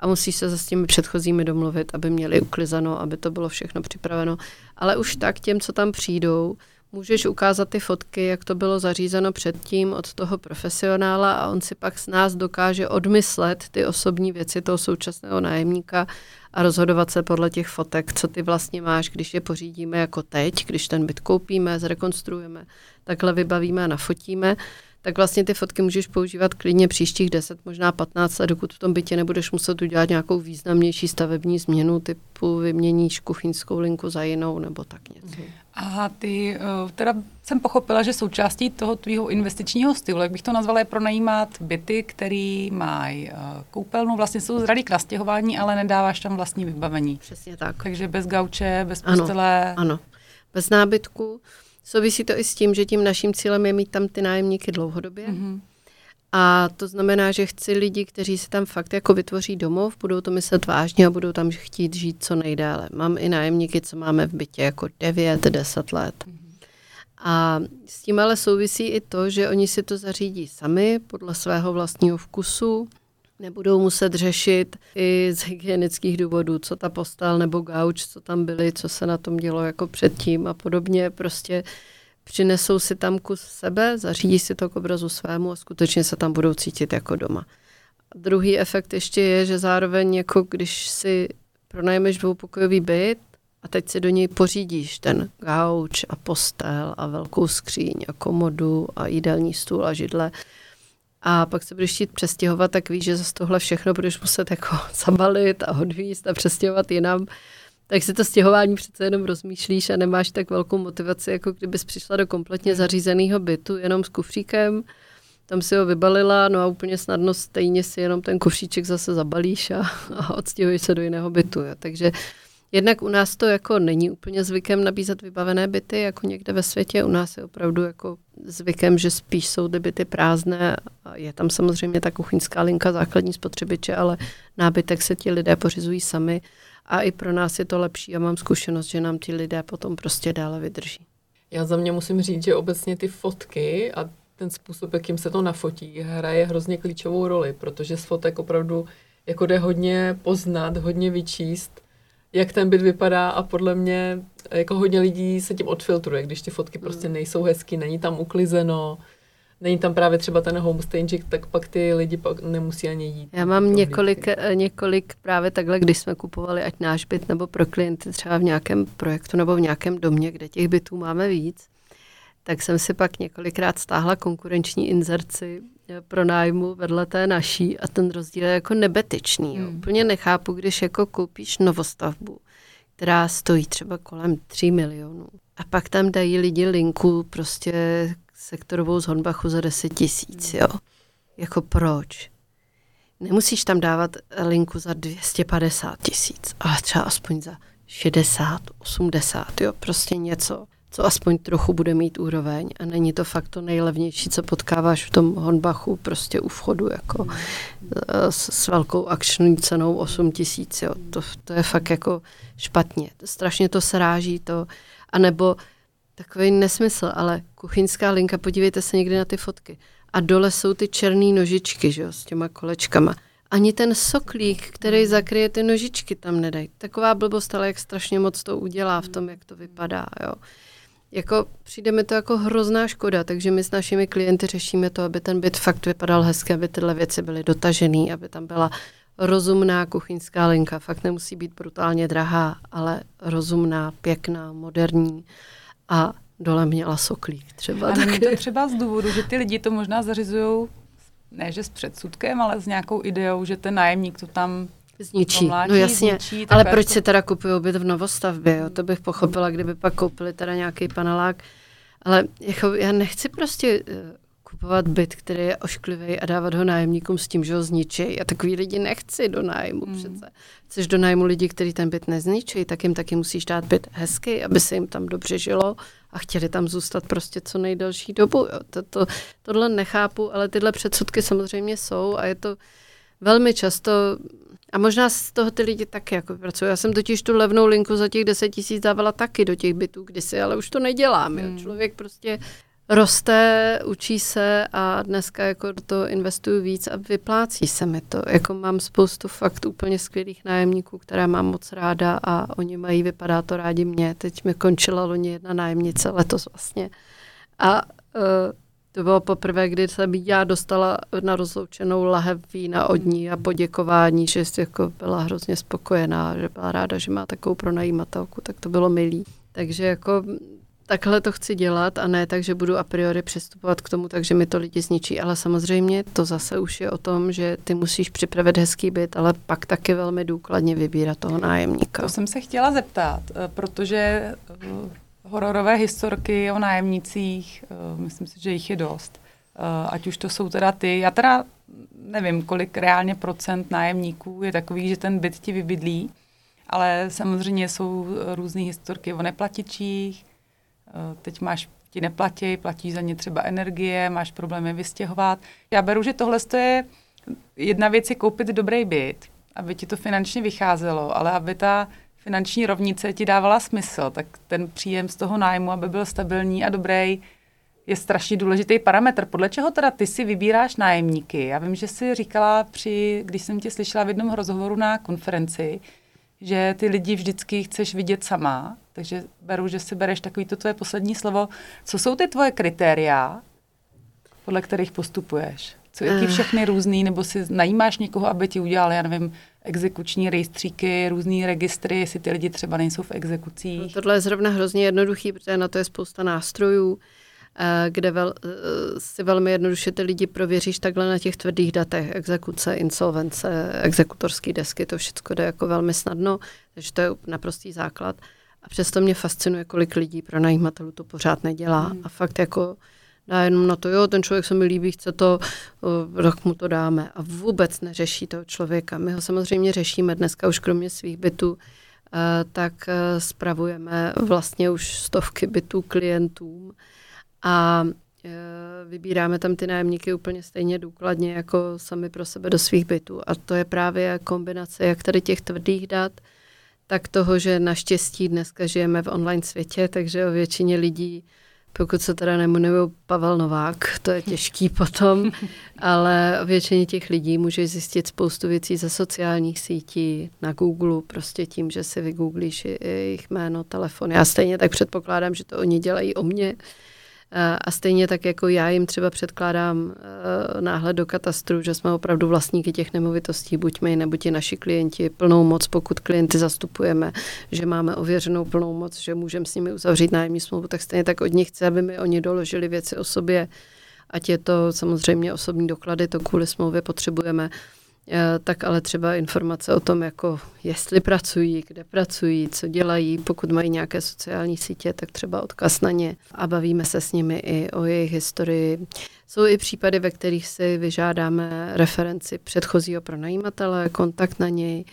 A musíš se s těmi předchozími domluvit, aby měli uklizeno, aby to bylo všechno připraveno. Ale už tak těm, co tam přijdou, Můžeš ukázat ty fotky, jak to bylo zařízeno předtím od toho profesionála a on si pak s nás dokáže odmyslet ty osobní věci toho současného nájemníka a rozhodovat se podle těch fotek, co ty vlastně máš, když je pořídíme jako teď, když ten byt koupíme, zrekonstruujeme, takhle vybavíme a nafotíme, tak vlastně ty fotky můžeš používat klidně příštích 10, možná 15 let, dokud v tom bytě nebudeš muset udělat nějakou významnější stavební změnu, typu vyměníš kuchyňskou linku za jinou nebo tak něco. A ty, eh, teda jsem pochopila, že součástí toho tvýho investičního stylu, jak bych to nazvala, je pronajímat byty, který mají eh, koupelnu, vlastně jsou zralý k nastěhování, ale nedáváš tam vlastní vybavení. Přesně tak. Takže bez gauče, bez postele. Ano, ano. bez nábytku. Souvisí to i s tím, že tím naším cílem je mít tam ty nájemníky dlouhodobě. Mm-hmm. A to znamená, že chci lidi, kteří si tam fakt jako vytvoří domov, budou to myslet vážně a budou tam chtít žít co nejdéle. Mám i nájemníky, co máme v bytě jako 9-10 let. A s tím ale souvisí i to, že oni si to zařídí sami podle svého vlastního vkusu, nebudou muset řešit i z hygienických důvodů, co ta postel nebo gauč, co tam byly, co se na tom dělo jako předtím a podobně. Prostě přinesou si tam kus sebe, zařídí si to k obrazu svému a skutečně se tam budou cítit jako doma. A druhý efekt ještě je, že zároveň jako když si pronajmeš dvoupokojový byt, a teď si do něj pořídíš ten gauč a postel a velkou skříň a komodu a jídelní stůl a židle. A pak se budeš chtít přestěhovat, tak víš, že zase tohle všechno budeš muset jako [laughs] zabalit a odvíst a přestěhovat jinam. Tak si to stěhování přece jenom rozmýšlíš a nemáš tak velkou motivaci, jako kdybys přišla do kompletně zařízeného bytu jenom s kufříkem, tam si ho vybalila, no a úplně snadno stejně si jenom ten kufříček zase zabalíš a, [laughs] a odstěhuješ se do jiného bytu. Jo. Takže Jednak u nás to jako není úplně zvykem nabízet vybavené byty, jako někde ve světě. U nás je opravdu jako zvykem, že spíš jsou ty byty prázdné. Je tam samozřejmě ta kuchyňská linka základní spotřebiče, ale nábytek se ti lidé pořizují sami. A i pro nás je to lepší a mám zkušenost, že nám ti lidé potom prostě dále vydrží. Já za mě musím říct, že obecně ty fotky a ten způsob, jakým se to nafotí, hraje hrozně klíčovou roli, protože z fotek opravdu jako jde hodně poznat, hodně vyčíst jak ten byt vypadá a podle mě jako hodně lidí se tím odfiltruje, když ty fotky prostě mm. nejsou hezky, není tam uklizeno, není tam právě třeba ten homestaging, tak pak ty lidi pak nemusí ani jít. Já mám několik, eh, několik právě takhle, když jsme kupovali ať náš byt nebo pro klienty třeba v nějakém projektu nebo v nějakém domě, kde těch bytů máme víc, tak jsem si pak několikrát stáhla konkurenční inzerci eh, pro nájmu vedle té naší a ten rozdíl je jako nebetičný. Hmm. Úplně nechápu, když jako koupíš novostavbu, která stojí třeba kolem 3 milionů a pak tam dají lidi linku prostě sektorovou z Honbachu za 10 tisíc, jo. Jako proč? Nemusíš tam dávat linku za 250 tisíc, ale třeba aspoň za 60, 80, jo, prostě něco co aspoň trochu bude mít úroveň a není to fakt to nejlevnější, co potkáváš v tom Honbachu prostě u vchodu jako eh, s, s velkou akční cenou 8 tisíc, jo. To, to je fakt jako špatně. Strašně to sráží to, anebo takový nesmysl, ale kuchyňská linka, podívejte se někdy na ty fotky. A dole jsou ty černé nožičky, že jo, s těma kolečkama. Ani ten soklík, který zakryje ty nožičky, tam nedají. Taková blbost, ale jak strašně moc to udělá v tom, jak to vypadá, jo jako přijde mi to jako hrozná škoda, takže my s našimi klienty řešíme to, aby ten byt fakt vypadal hezky, aby tyhle věci byly dotažené, aby tam byla rozumná kuchyňská linka. Fakt nemusí být brutálně drahá, ale rozumná, pěkná, moderní a dole měla soklík třeba. A není to třeba z důvodu, že ty lidi to možná zařizují ne, že s předsudkem, ale s nějakou ideou, že ten nájemník to tam Zničí, mládí, no jasně, zničí, ale proč jako... si teda kupují byt v novostavbě, jo? to bych pochopila, kdyby pak koupili teda nějaký panelák, ale jako já nechci prostě uh, kupovat byt, který je ošklivý a dávat ho nájemníkům s tím, že ho zničí. Já takový lidi nechci do nájmu hmm. přece. Chceš do nájmu lidi, kteří ten byt nezničí, tak jim taky musíš dát byt hezký, aby se jim tam dobře žilo a chtěli tam zůstat prostě co nejdelší dobu. Jo. To, to, tohle nechápu, ale tyhle předsudky samozřejmě jsou a je to velmi často a možná z toho ty lidi taky jako pracují. Já jsem totiž tu levnou linku za těch 10 tisíc dávala taky do těch bytů kdysi, ale už to nedělám. Hmm. Jo. Člověk prostě roste, učí se a dneska jako do toho investuju víc a vyplácí se mi to. Jako mám spoustu fakt úplně skvělých nájemníků, které mám moc ráda a oni mají, vypadá to rádi mě. Teď mi končila loni jedna nájemnice letos vlastně. A uh, to bylo poprvé, kdy jsem já dostala na rozloučenou lahev vína od ní a poděkování, že jsi jako byla hrozně spokojená, že byla ráda, že má takovou pronajímatelku, tak to bylo milý. Takže jako takhle to chci dělat a ne tak, že budu a priori přistupovat k tomu, takže mi to lidi zničí. Ale samozřejmě to zase už je o tom, že ty musíš připravit hezký byt, ale pak taky velmi důkladně vybírat toho nájemníka. To jsem se chtěla zeptat, eh, protože eh, hororové historky o nájemnicích, uh, myslím si, že jich je dost. Ať už to jsou teda ty, já teda nevím, kolik reálně procent nájemníků je takových, že ten byt ti vybydlí, ale samozřejmě jsou různé historky o neplatičích, teď máš ti neplatí, platí za ně třeba energie, máš problémy vystěhovat. Já beru, že tohle je jedna věc je koupit dobrý byt, aby ti to finančně vycházelo, ale aby ta finanční rovnice ti dávala smysl, tak ten příjem z toho nájmu, aby byl stabilní a dobrý, je strašně důležitý parametr. Podle čeho teda ty si vybíráš nájemníky? Já vím, že jsi říkala, při, když jsem tě slyšela v jednom rozhovoru na konferenci, že ty lidi vždycky chceš vidět sama, takže beru, že si bereš takový to tvoje poslední slovo. Co jsou ty tvoje kritéria, podle kterých postupuješ? Co, jaký eh. všechny různý, nebo si najímáš někoho, aby ti udělal, já nevím, exekuční rejstříky, různý registry, jestli ty lidi třeba nejsou v exekucích. No, tohle je zrovna hrozně jednoduchý, protože na to je spousta nástrojů, eh, kde vel, eh, si velmi jednoduše ty lidi prověříš takhle na těch tvrdých datech, exekuce, insolvence, exekutorské desky, to všechno jde jako velmi snadno, takže to je naprostý základ. A přesto mě fascinuje, kolik lidí pro najímatelů to pořád nedělá. Hmm. A fakt jako dá jenom na to, jo, ten člověk se mi líbí, chce to, tak mu to dáme. A vůbec neřeší toho člověka. My ho samozřejmě řešíme dneska už kromě svých bytů, tak e, spravujeme vlastně už stovky bytů klientům a e, vybíráme tam ty nájemníky úplně stejně důkladně jako sami pro sebe do svých bytů. A to je právě kombinace jak tady těch tvrdých dat, tak toho, že naštěstí dneska žijeme v online světě, takže o většině lidí pokud se teda nemenuju Pavel Novák, to je těžký [laughs] potom, ale většině těch lidí může zjistit spoustu věcí ze sociálních sítí, na Google, prostě tím, že si vygooglíš jejich jméno, telefon. Já stejně tak předpokládám, že to oni dělají o mě, a stejně tak jako já jim třeba předkládám eh, náhled do katastru, že jsme opravdu vlastníky těch nemovitostí, buď my nebo ti naši klienti, plnou moc, pokud klienty zastupujeme, že máme ověřenou plnou moc, že můžeme s nimi uzavřít nájemní smlouvu, tak stejně tak od nich chce, aby mi oni doložili věci o sobě, ať je to samozřejmě osobní doklady, to kvůli smlouvě potřebujeme, tak ale třeba informace o tom, jako jestli pracují, kde pracují, co dělají, pokud mají nějaké sociální sítě, tak třeba odkaz na ně a bavíme se s nimi i o jejich historii. Jsou i případy, ve kterých si vyžádáme referenci předchozího pronajímatele, kontakt na něj.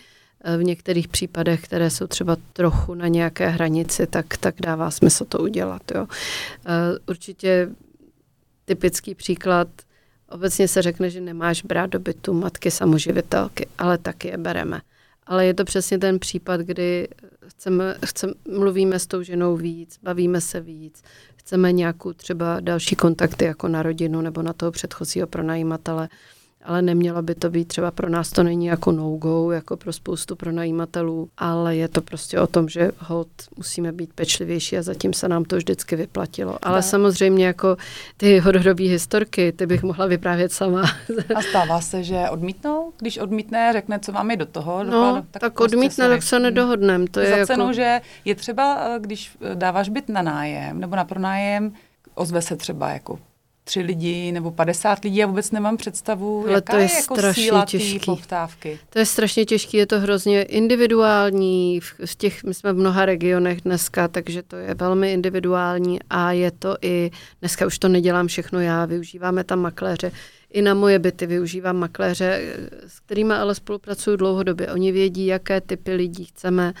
Eh, v některých případech, které jsou třeba trochu na nějaké hranici, tak, tak dává smysl to udělat. Jo. Eh, určitě typický příklad – Obecně se řekne, že nemáš brát do bytu matky samoživitelky, ale taky je bereme. Ale je to přesně ten případ, kdy chceme, chceme, mluvíme s tou ženou víc, bavíme se víc, chceme nějakou třeba další kontakty jako na rodinu nebo na toho předchozího pronajímatele ale nemělo by to být třeba pro nás to není jako no-go, jako pro spoustu pronajímatelů, ale je to prostě o tom, že hold musíme být pečlivější a zatím se nám to vždycky vyplatilo. Ale ne. samozřejmě jako ty hodorobí historky, ty bych mohla vyprávět sama. A stává se, že odmítnou? Když odmítne, řekne, co máme do toho? No, dokladu, tak, tak prostě odmítne, tak se nedohodneme. To je Za cenu, jako... že je třeba, eh, když dáváš byt na nájem nebo na pronájem, ozve se třeba jako tři lidi nebo 50 lidí a vůbec nemám představu, Ale jaká to je, je jako síla těžký. poptávky. To je strašně těžké, je to hrozně individuální, v, v těch, my jsme v mnoha regionech dneska, takže to je velmi individuální a je to i, dneska už to nedělám všechno já, využíváme tam makléře, i na moje byty využívám makléře, s kterými ale spolupracuju dlouhodobě. Oni vědí, jaké typy lidí chceme,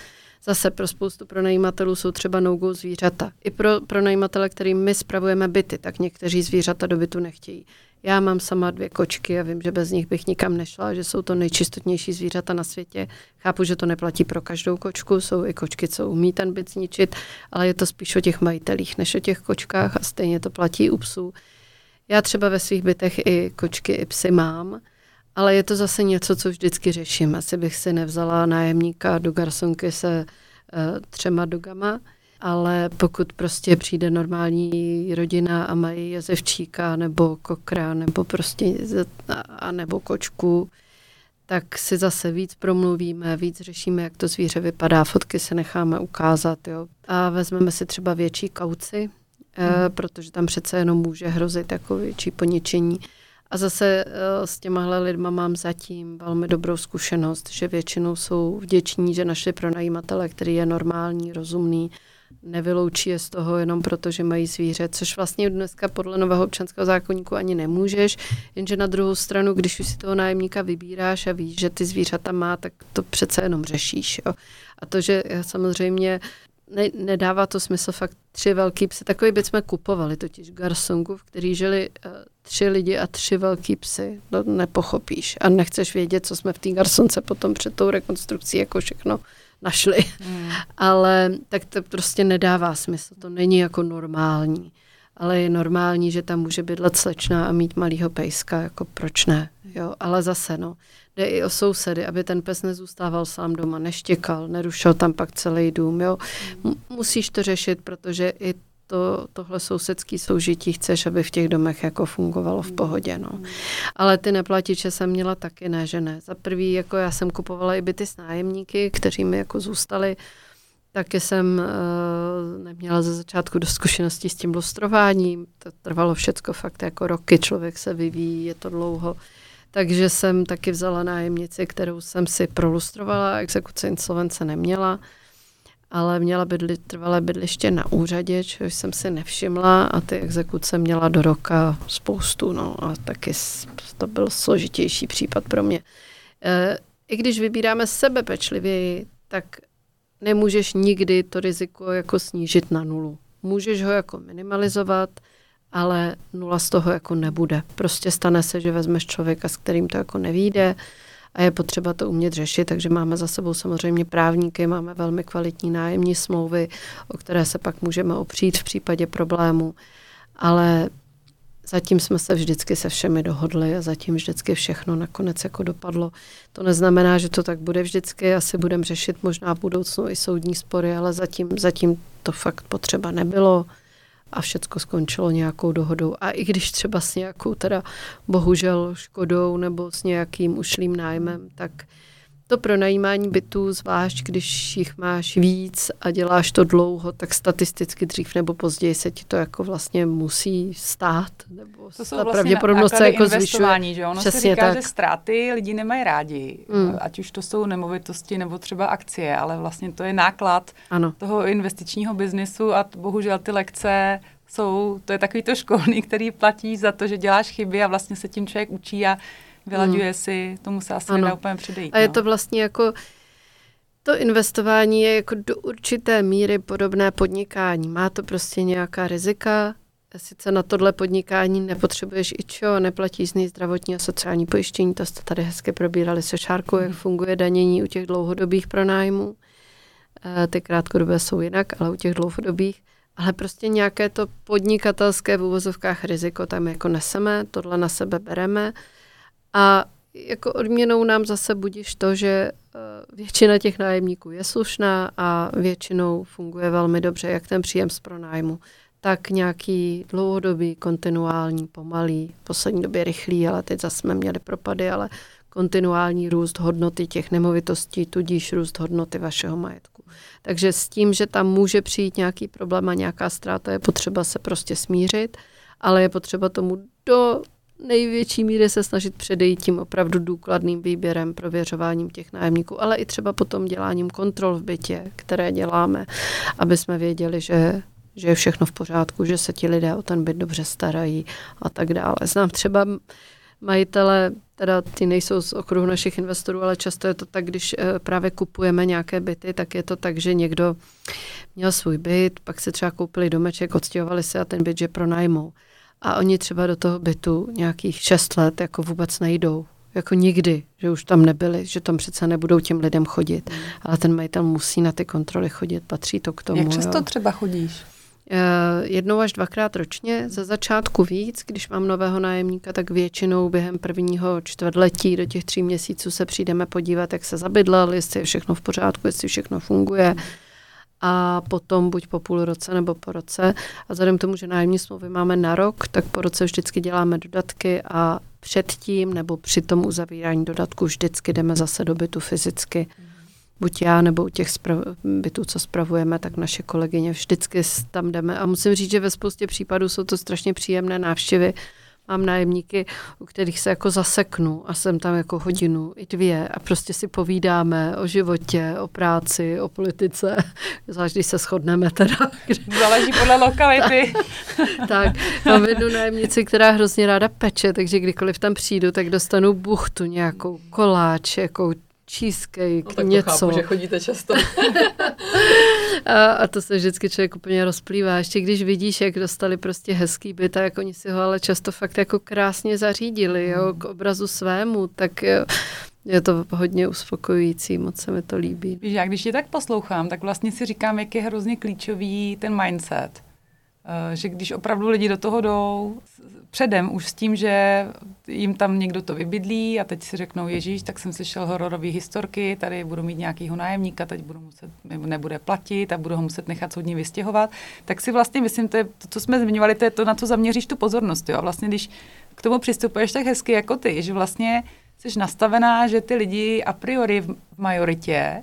Zase pro spoustu pronajímatelů jsou třeba no zvířata. I pro pronajímatele, kterým my spravujeme byty, tak někteří zvířata do bytu nechtějí. Já mám sama dvě kočky a vím, že bez nich bych nikam nešla, že jsou to nejčistotnější zvířata na světě. Chápu, že to neplatí pro každou kočku, jsou i kočky, co umí ten byt zničit, ale je to spíš o těch majitelích než o těch kočkách a stejně to platí u psů. Já třeba ve svých bytech i kočky, i psy mám, ale je to zase něco, co vždycky řeším. Asi bych si nevzala nájemníka do garsonky se uh, třema dogama, ale pokud prostě přijde normální rodina a mají jezevčíka nebo kokra nebo prostě a nebo kočku, tak si zase víc promluvíme, víc řešíme, jak to zvíře vypadá, fotky se necháme ukázat, jo. A vezmeme si třeba větší kauci, hmm. protože tam přece jenom může hrozit jako větší poničení. A zase uh, s těmahle lidma mám zatím velmi dobrou zkušenost, že většinou jsou vděční, že našli pronajímatele, který je normální, rozumný, nevyloučí je z toho jenom proto, že mají zvíře, což vlastně dneska podle nového občanského zákonníku ani nemůžeš, jenže na druhou stranu, když už si toho nájemníka vybíráš a víš, že ty zvířata má, tak to přece jenom řešíš. Jo. A to, že samozřejmě ne, nedává to smysl fakt tři velký psy. Takový byt jsme kupovali totiž v Garsongu, v který žili uh, tři lidi a tři velký psy. To nepochopíš a nechceš vědět, co jsme v té Garsonce potom před tou rekonstrukcí jako všechno našli. Mm. Ale tak to prostě nedává smysl. To není jako normální. Ale je normální, že tam může bydlet slečna a mít malýho pejska, jako proč ne. Jo? Ale zase, no, jde i o sousedy, aby ten pes nezůstával sám doma, neštěkal, nerušil tam pak celý dům. Jo? Musíš to řešit, protože i to, tohle sousedský soužití chceš, aby v těch domech jako fungovalo v pohodě. No. Ale ty neplatiče jsem měla taky, ne, že ne. Za prvý, jako já jsem kupovala i byty s nájemníky, kteří mi jako zůstali. Taky jsem uh, neměla ze začátku do zkušeností s tím lustrováním. To trvalo všecko fakt jako roky, člověk se vyvíjí, je to dlouho. Takže jsem taky vzala nájemnici, kterou jsem si prolustrovala, exekuce insolvence neměla, ale měla bydli, trvalé bydliště na úřadě, což jsem si nevšimla a ty exekuce měla do roka spoustu, no a taky to byl složitější případ pro mě. E, I když vybíráme sebe pečlivěji, tak nemůžeš nikdy to riziko jako snížit na nulu. Můžeš ho jako minimalizovat, ale nula z toho jako nebude. Prostě stane se, že vezmeš člověka, s kterým to jako nevíde a je potřeba to umět řešit, takže máme za sebou samozřejmě právníky, máme velmi kvalitní nájemní smlouvy, o které se pak můžeme opřít v případě problému, ale zatím jsme se vždycky se všemi dohodli a zatím vždycky všechno nakonec jako dopadlo. To neznamená, že to tak bude vždycky, asi budeme řešit možná v budoucnu i soudní spory, ale zatím, zatím to fakt potřeba nebylo a všecko skončilo nějakou dohodou. A i když třeba s nějakou teda bohužel škodou nebo s nějakým ušlým nájmem, tak to pronajímání bytů, zvlášť když jich máš víc a děláš to dlouho, tak statisticky dřív nebo později se ti to jako vlastně musí stát. Nebo to jsou vlastně pravděpodobnost se jako zvyšuje. Že? Ono Přesně se říká, tak. že ztráty lidi nemají rádi, mm. ať už to jsou nemovitosti nebo třeba akcie, ale vlastně to je náklad ano. toho investičního biznisu a bohužel ty lekce jsou, to je takový to školný, který platí za to, že děláš chyby a vlastně se tím člověk učí a vylaďuje hmm. si, tomu se asi ano. nedá úplně předejít. A je no. to vlastně jako, to investování je jako do určité míry podobné podnikání. Má to prostě nějaká rizika, sice na tohle podnikání nepotřebuješ i čo, neplatíš z něj zdravotní a sociální pojištění, to jste tady hezky probírali se Šárkou, jak hmm. funguje danění u těch dlouhodobých pronájmů. Ty krátkodobé jsou jinak, ale u těch dlouhodobých. Ale prostě nějaké to podnikatelské v úvozovkách riziko tam jako neseme, tohle na sebe bereme a jako odměnou nám zase budíš to, že eh, většina těch nájemníků je slušná a většinou funguje velmi dobře, jak ten příjem z pronájmu, tak nějaký dlouhodobý, kontinuální, pomalý, v poslední době rychlý, ale teď zase jsme měli propady, ale kontinuální růst hodnoty těch nemovitostí, tudíž růst hodnoty vašeho majetku. Takže s tím, že tam může přijít nějaký problém a nějaká ztráta, je potřeba se prostě smířit, ale je potřeba tomu do největší míry se snažit předejít tím opravdu důkladným výběrem, prověřováním těch nájemníků, ale i třeba potom děláním kontrol v bytě, které děláme, aby jsme věděli, že že je všechno v pořádku, že se ti lidé o ten byt dobře starají a tak dále. Znám třeba majitele, teda ty nejsou z okruhu našich investorů, ale často je to tak, když eh, právě kupujeme nějaké byty, tak je to tak, že někdo měl svůj byt, pak se třeba koupili domeček, odstěhovali se a ten byt že pronajmou. A oni třeba do toho bytu nějakých šest let jako vůbec nejdou. Jako nikdy, že už tam nebyli, že tam přece nebudou těm lidem chodit. Mm. Ale ten majitel musí na ty kontroly chodit, patří to k tomu. Jak často jo. třeba chodíš? Eh, jednou až dvakrát ročně, za začátku víc, když mám nového nájemníka, tak většinou během prvního čtvrtletí do těch tří měsíců se přijdeme podívat, jak se zabydlel, jestli je všechno v pořádku, jestli všechno funguje a potom buď po půl roce nebo po roce. A vzhledem k tomu, že nájemní smlouvy máme na rok, tak po roce vždycky děláme dodatky a předtím nebo při tom uzavírání dodatku vždycky jdeme zase do bytu fyzicky. Buď já nebo u těch bytů, co spravujeme, tak naše kolegyně vždycky tam jdeme. A musím říct, že ve spoustě případů jsou to strašně příjemné návštěvy. Mám nájemníky, u kterých se jako zaseknu a jsem tam jako hodinu i dvě a prostě si povídáme o životě, o práci, o politice, [laughs] zvlášť když se shodneme teda. [laughs] Záleží podle lokality. [laughs] tak, tak, mám jednu nájemnici, která hrozně ráda peče, takže kdykoliv tam přijdu, tak dostanu buchtu nějakou, koláč, jako cheesecake, no, tak něco. chápu, že chodíte často. [laughs] a, a to se vždycky člověk úplně rozplývá. Ještě když vidíš, jak dostali prostě hezký byt a jak oni si ho ale často fakt jako krásně zařídili, jo, hmm. k obrazu svému, tak jo, je to hodně uspokojující, moc se mi to líbí. Víš, já když je tak poslouchám, tak vlastně si říkám, jak je hrozně klíčový ten mindset. Eh, že když opravdu lidi do toho jdou předem už s tím, že jim tam někdo to vybydlí a teď si řeknou, Ježíš, tak jsem slyšel hororové historky, tady budu mít nějakýho nájemníka, teď budu muset, nebude platit a budu ho muset nechat soudně vystěhovat, tak si vlastně myslím, to je to, co jsme zmiňovali, to je to, na co zaměříš tu pozornost. Jo? A vlastně, když k tomu přistupuješ tak hezky jako ty, že vlastně jsi nastavená, že ty lidi a priori v majoritě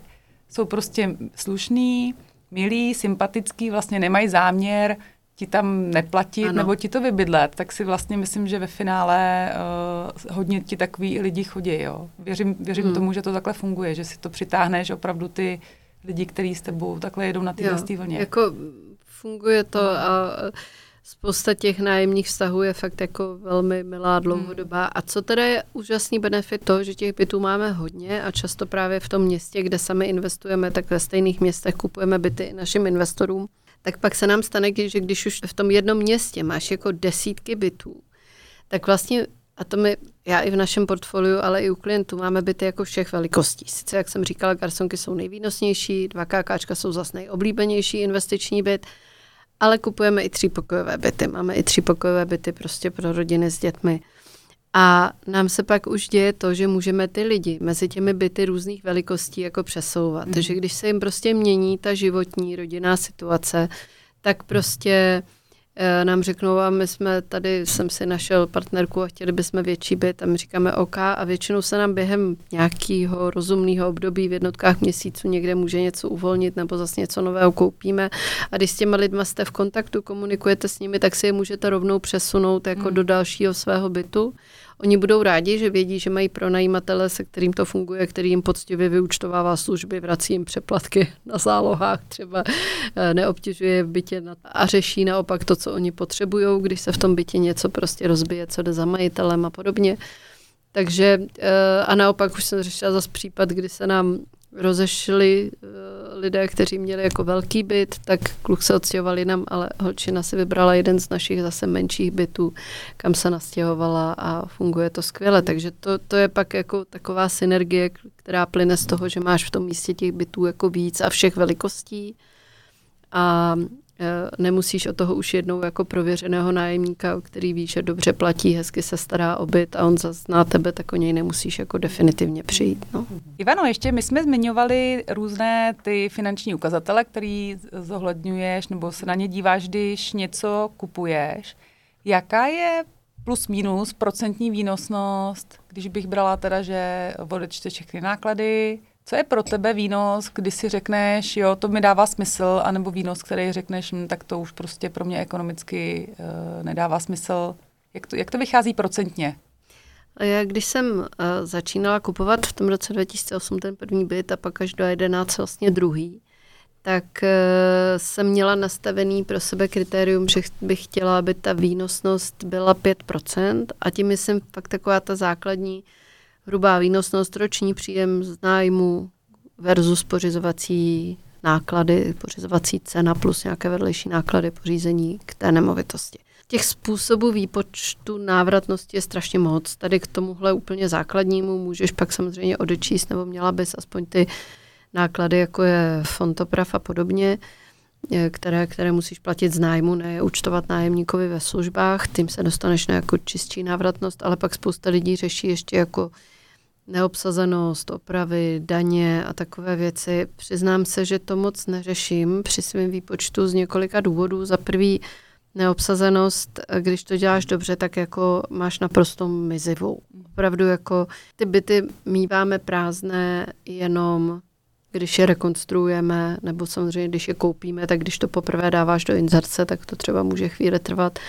jsou prostě slušný, milí, sympatický, vlastně nemají záměr ti tam neplatit ano. nebo ti to vybydlet, tak si vlastně myslím, že ve finále uh, hodně ti takový lidi chodí. Jo. Věřím, věřím hmm. tomu, že to takhle funguje, že si to přitáhneš opravdu ty lidi, kteří s tebou takhle jedou na té vlně. Jako funguje to a spousta těch nájemních vztahů je fakt jako velmi milá dlouhodobá. Hmm. A co teda je úžasný benefit to, že těch bytů máme hodně a často právě v tom městě, kde sami investujeme, tak ve stejných městech kupujeme byty našim investorům tak pak se nám stane, že když už v tom jednom městě máš jako desítky bytů, tak vlastně, a to my, já i v našem portfoliu, ale i u klientů máme byty jako všech velikostí. Sice, jak jsem říkala, garsonky jsou nejvýnosnější, dva KKčka jsou zase nejoblíbenější investiční byt, ale kupujeme i třípokojové byty. Máme i třípokojové byty prostě pro rodiny s dětmi. A nám se pak už děje to, že můžeme ty lidi mezi těmi byty různých velikostí jako přesouvat. Mm. Takže když se jim prostě mění ta životní rodinná situace, tak prostě e, nám řeknou, a my jsme tady, jsem si našel partnerku a chtěli bychom větší byt a my říkáme OK a většinou se nám během nějakého rozumného období v jednotkách měsíců někde může něco uvolnit nebo zase něco nového koupíme a když s těma lidma jste v kontaktu, komunikujete s nimi, tak si je můžete rovnou přesunout jako mm. do dalšího svého bytu Oni budou rádi, že vědí, že mají pronajímatele, se kterým to funguje, který jim poctivě vyučtovává služby, vrací jim přeplatky na zálohách, třeba eh, neobtěžuje v bytě a řeší naopak to, co oni potřebují, když se v tom bytě něco prostě rozbije, co jde za majitelem a podobně. Takže eh, a naopak už jsem řešila zase případ, kdy se nám rozešli uh, lidé, kteří měli jako velký byt, tak kluk se odstěhoval jinam, ale holčina si vybrala jeden z našich zase menších bytů, kam se nastěhovala a funguje to skvěle. Takže to, to je pak jako taková synergie, která plyne z toho, že máš v tom místě těch bytů jako víc a všech velikostí. A nemusíš o toho už jednou jako prověřeného nájemníka, který ví, že dobře platí, hezky se stará o byt a on zná tebe, tak o něj nemusíš jako definitivně přijít. No. Ivano, ještě my jsme zmiňovali různé ty finanční ukazatele, který zohledňuješ nebo se na ně díváš, když něco kupuješ. Jaká je plus minus procentní výnosnost, když bych brala teda, že odečte všechny náklady, co je pro tebe výnos, kdy si řekneš, jo, to mi dává smysl, anebo výnos, který řekneš, hm, tak to už prostě pro mě ekonomicky uh, nedává smysl. Jak to, jak to vychází procentně? Já, když jsem uh, začínala kupovat v tom roce 2008 ten první byt a pak až do 11 vlastně druhý, tak uh, jsem měla nastavený pro sebe kritérium, že bych chtěla, aby ta výnosnost byla 5% a tím myslím fakt taková ta základní hrubá výnosnost, roční příjem z nájmu versus pořizovací náklady, pořizovací cena plus nějaké vedlejší náklady pořízení k té nemovitosti. Těch způsobů výpočtu návratnosti je strašně moc. Tady k tomuhle úplně základnímu můžeš pak samozřejmě odečíst, nebo měla bys aspoň ty náklady, jako je fontoprav a podobně, které, které musíš platit z nájmu, ne účtovat nájemníkovi ve službách, tím se dostaneš na jako čistší návratnost, ale pak spousta lidí řeší ještě jako neobsazenost, opravy, daně a takové věci. Přiznám se, že to moc neřeším při svém výpočtu z několika důvodů. Za prvý neobsazenost, když to děláš dobře, tak jako máš naprosto mizivou. Opravdu jako ty byty míváme prázdné jenom když je rekonstruujeme, nebo samozřejmě, když je koupíme, tak když to poprvé dáváš do inzerce, tak to třeba může chvíli trvat.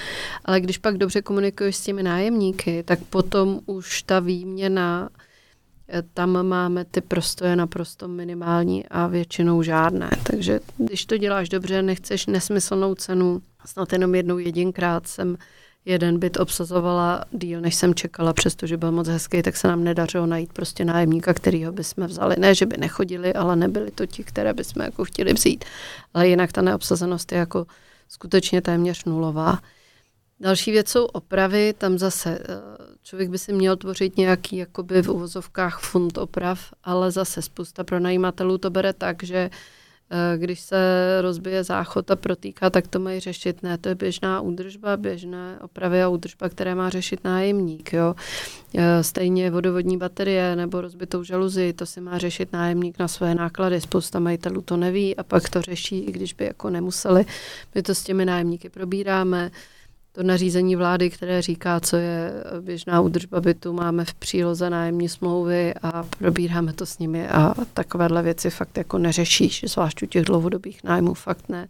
Ale když pak dobře komunikuješ s těmi nájemníky, tak potom už ta výměna tam máme ty prostoje naprosto minimální a většinou žádné. Takže když to děláš dobře, nechceš nesmyslnou cenu, snad jenom jednou jedinkrát jsem jeden byt obsazovala díl, než jsem čekala, přestože byl moc hezký, tak se nám nedařilo najít prostě nájemníka, kterýho bychom vzali. Ne, že by nechodili, ale nebyli to ti, které bychom jako chtěli vzít. Ale jinak ta neobsazenost je jako skutečně téměř nulová. Další věc jsou opravy, tam zase eh, člověk by si měl tvořit nějaký jakoby v uvozovkách fond oprav, ale zase spousta pronajímatelů to bere tak, že Eh, když se rozbije záchod a protýká, tak to mají řešit. Ne, to je běžná údržba, běžné opravy a údržba, které má řešit nájemník. Jo. Eh, stejně vodovodní baterie nebo rozbitou žaluzi, to si má řešit nájemník na své náklady. Spousta majitelů to neví a pak to řeší, i když by jako nemuseli. My to s těmi nájemníky probíráme to nařízení vlády, které říká, co je běžná údržba bytu, máme v příloze nájemní smlouvy a probíráme to s nimi a takovéhle věci fakt jako neřešíš, zvlášť u těch dlouhodobých nájmů fakt ne.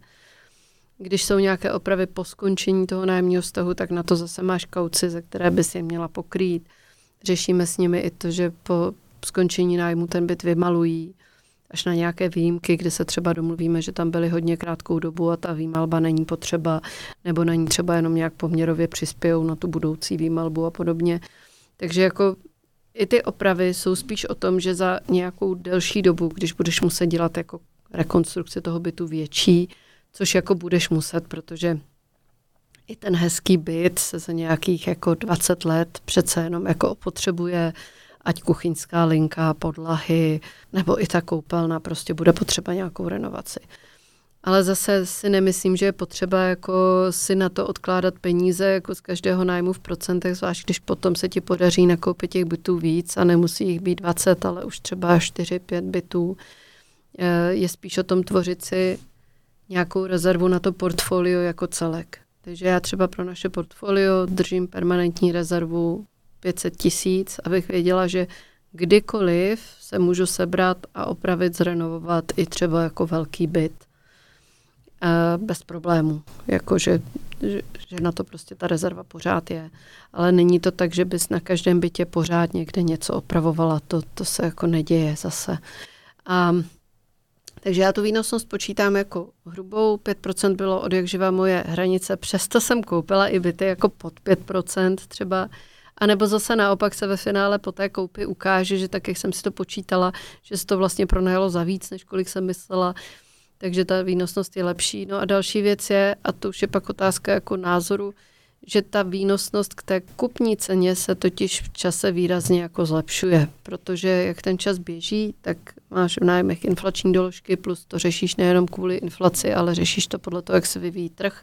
Když jsou nějaké opravy po skončení toho nájemního vztahu, tak na to zase máš kauci, ze které bys je měla pokrýt. Řešíme s nimi i to, že po skončení nájmu ten byt vymalují až na nějaké výjimky, kde se třeba domluvíme, že tam byly hodně krátkou dobu a ta výmalba není potřeba, nebo na ní třeba jenom nějak poměrově přispějou na tu budoucí výmalbu a podobně. Takže jako i ty opravy jsou spíš o tom, že za nějakou delší dobu, když budeš muset dělat jako rekonstrukci toho bytu větší, což jako budeš muset, protože i ten hezký byt se za nějakých jako 20 let přece jenom jako potřebuje ať kuchyňská linka, podlahy, nebo i ta koupelna, prostě bude potřeba nějakou renovaci. Ale zase si nemyslím, že je potřeba jako si na to odkládat peníze jako z každého nájmu v procentech, zvlášť když potom se ti podaří nakoupit těch bytů víc a nemusí jich být 20, ale už třeba 4-5 bytů. Eh, je spíš o tom tvořit si nějakou rezervu na to portfolio jako celek. Takže já třeba pro naše portfolio držím permanentní rezervu 500 tisíc, abych věděla, že kdykoliv se můžu sebrat a opravit, zrenovovat i třeba jako velký byt bez problému. Jako, že, že, že na to prostě ta rezerva pořád je. Ale není to tak, že bys na každém bytě pořád někde něco opravovala. To, to se jako neděje zase. A, takže já tu výnosnost počítám jako hrubou. 5% bylo od jak živa moje hranice. Přesto jsem koupila i byty jako pod 5% třeba a nebo zase naopak se ve finále po té koupi ukáže, že tak, jak jsem si to počítala, že se to vlastně pronajalo za víc, než kolik jsem myslela, takže ta výnosnost je lepší. No a další věc je, a to už je pak otázka jako názoru, že ta výnosnost k té kupní ceně se totiž v čase výrazně jako zlepšuje, protože jak ten čas běží, tak máš v nájmech inflační doložky, plus to řešíš nejenom kvůli inflaci, ale řešíš to podle toho, jak se vyvíjí trh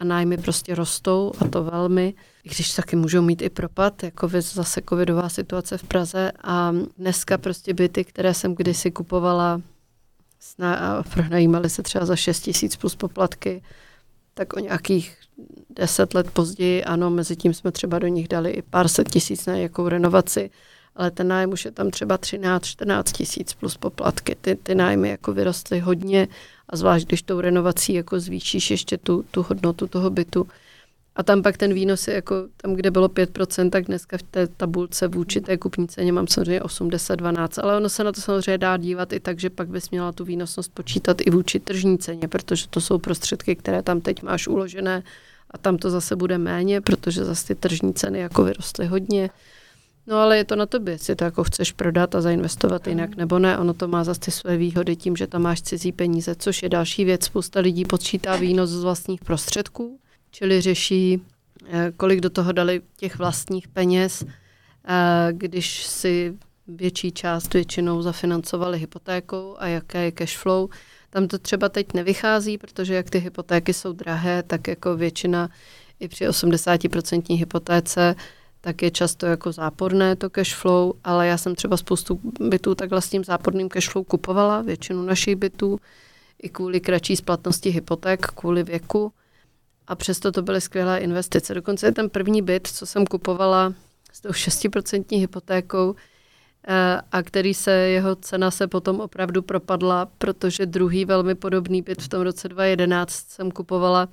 a nájmy prostě rostou a to velmi, i když taky můžou mít i propad, jako zase covidová situace v Praze a dneska prostě byty, které jsem kdysi kupovala a pronajímaly se třeba za 6 tisíc plus poplatky, tak o nějakých deset let později, ano, mezi tím jsme třeba do nich dali i pár set tisíc na nějakou renovaci, ale ten nájem už je tam třeba 13-14 tisíc plus poplatky. Ty, ty nájmy jako vyrostly hodně a zvlášť, když tou renovací jako zvýšíš ještě tu, tu hodnotu toho bytu. A tam pak ten výnos je jako tam, kde bylo 5%, tak dneska v té tabulce vůči té kupní ceně mám samozřejmě 80-12, ale ono se na to samozřejmě dá dívat i tak, že pak bys měla tu výnosnost počítat i vůči tržní ceně, protože to jsou prostředky, které tam teď máš uložené a tam to zase bude méně, protože zase ty tržní ceny jako vyrostly hodně. No ale je to na tobě, jestli to jako chceš prodat a zainvestovat jinak nebo ne. Ono to má zase své výhody tím, že tam máš cizí peníze, což je další věc. Spousta lidí počítá výnos z vlastních prostředků, čili řeší, eh, kolik do toho dali těch vlastních peněz, eh, když si větší část většinou zafinancovali hypotékou a jaké je cash flow. Tam to třeba teď nevychází, protože jak ty hypotéky jsou drahé, tak jako většina i při 80% hypotéce tak je často jako záporné to cash flow, ale já jsem třeba spoustu bytů takhle s tím záporným cash flow kupovala, většinu našich bytů, i kvůli kratší splatnosti hypoték, kvůli věku. A přesto to byly skvělé investice. Dokonce ten první byt, co jsem kupovala s tou 6% hypotékou, eh, a který se, jeho cena se potom opravdu propadla, protože druhý velmi podobný byt v tom roce 2011 jsem kupovala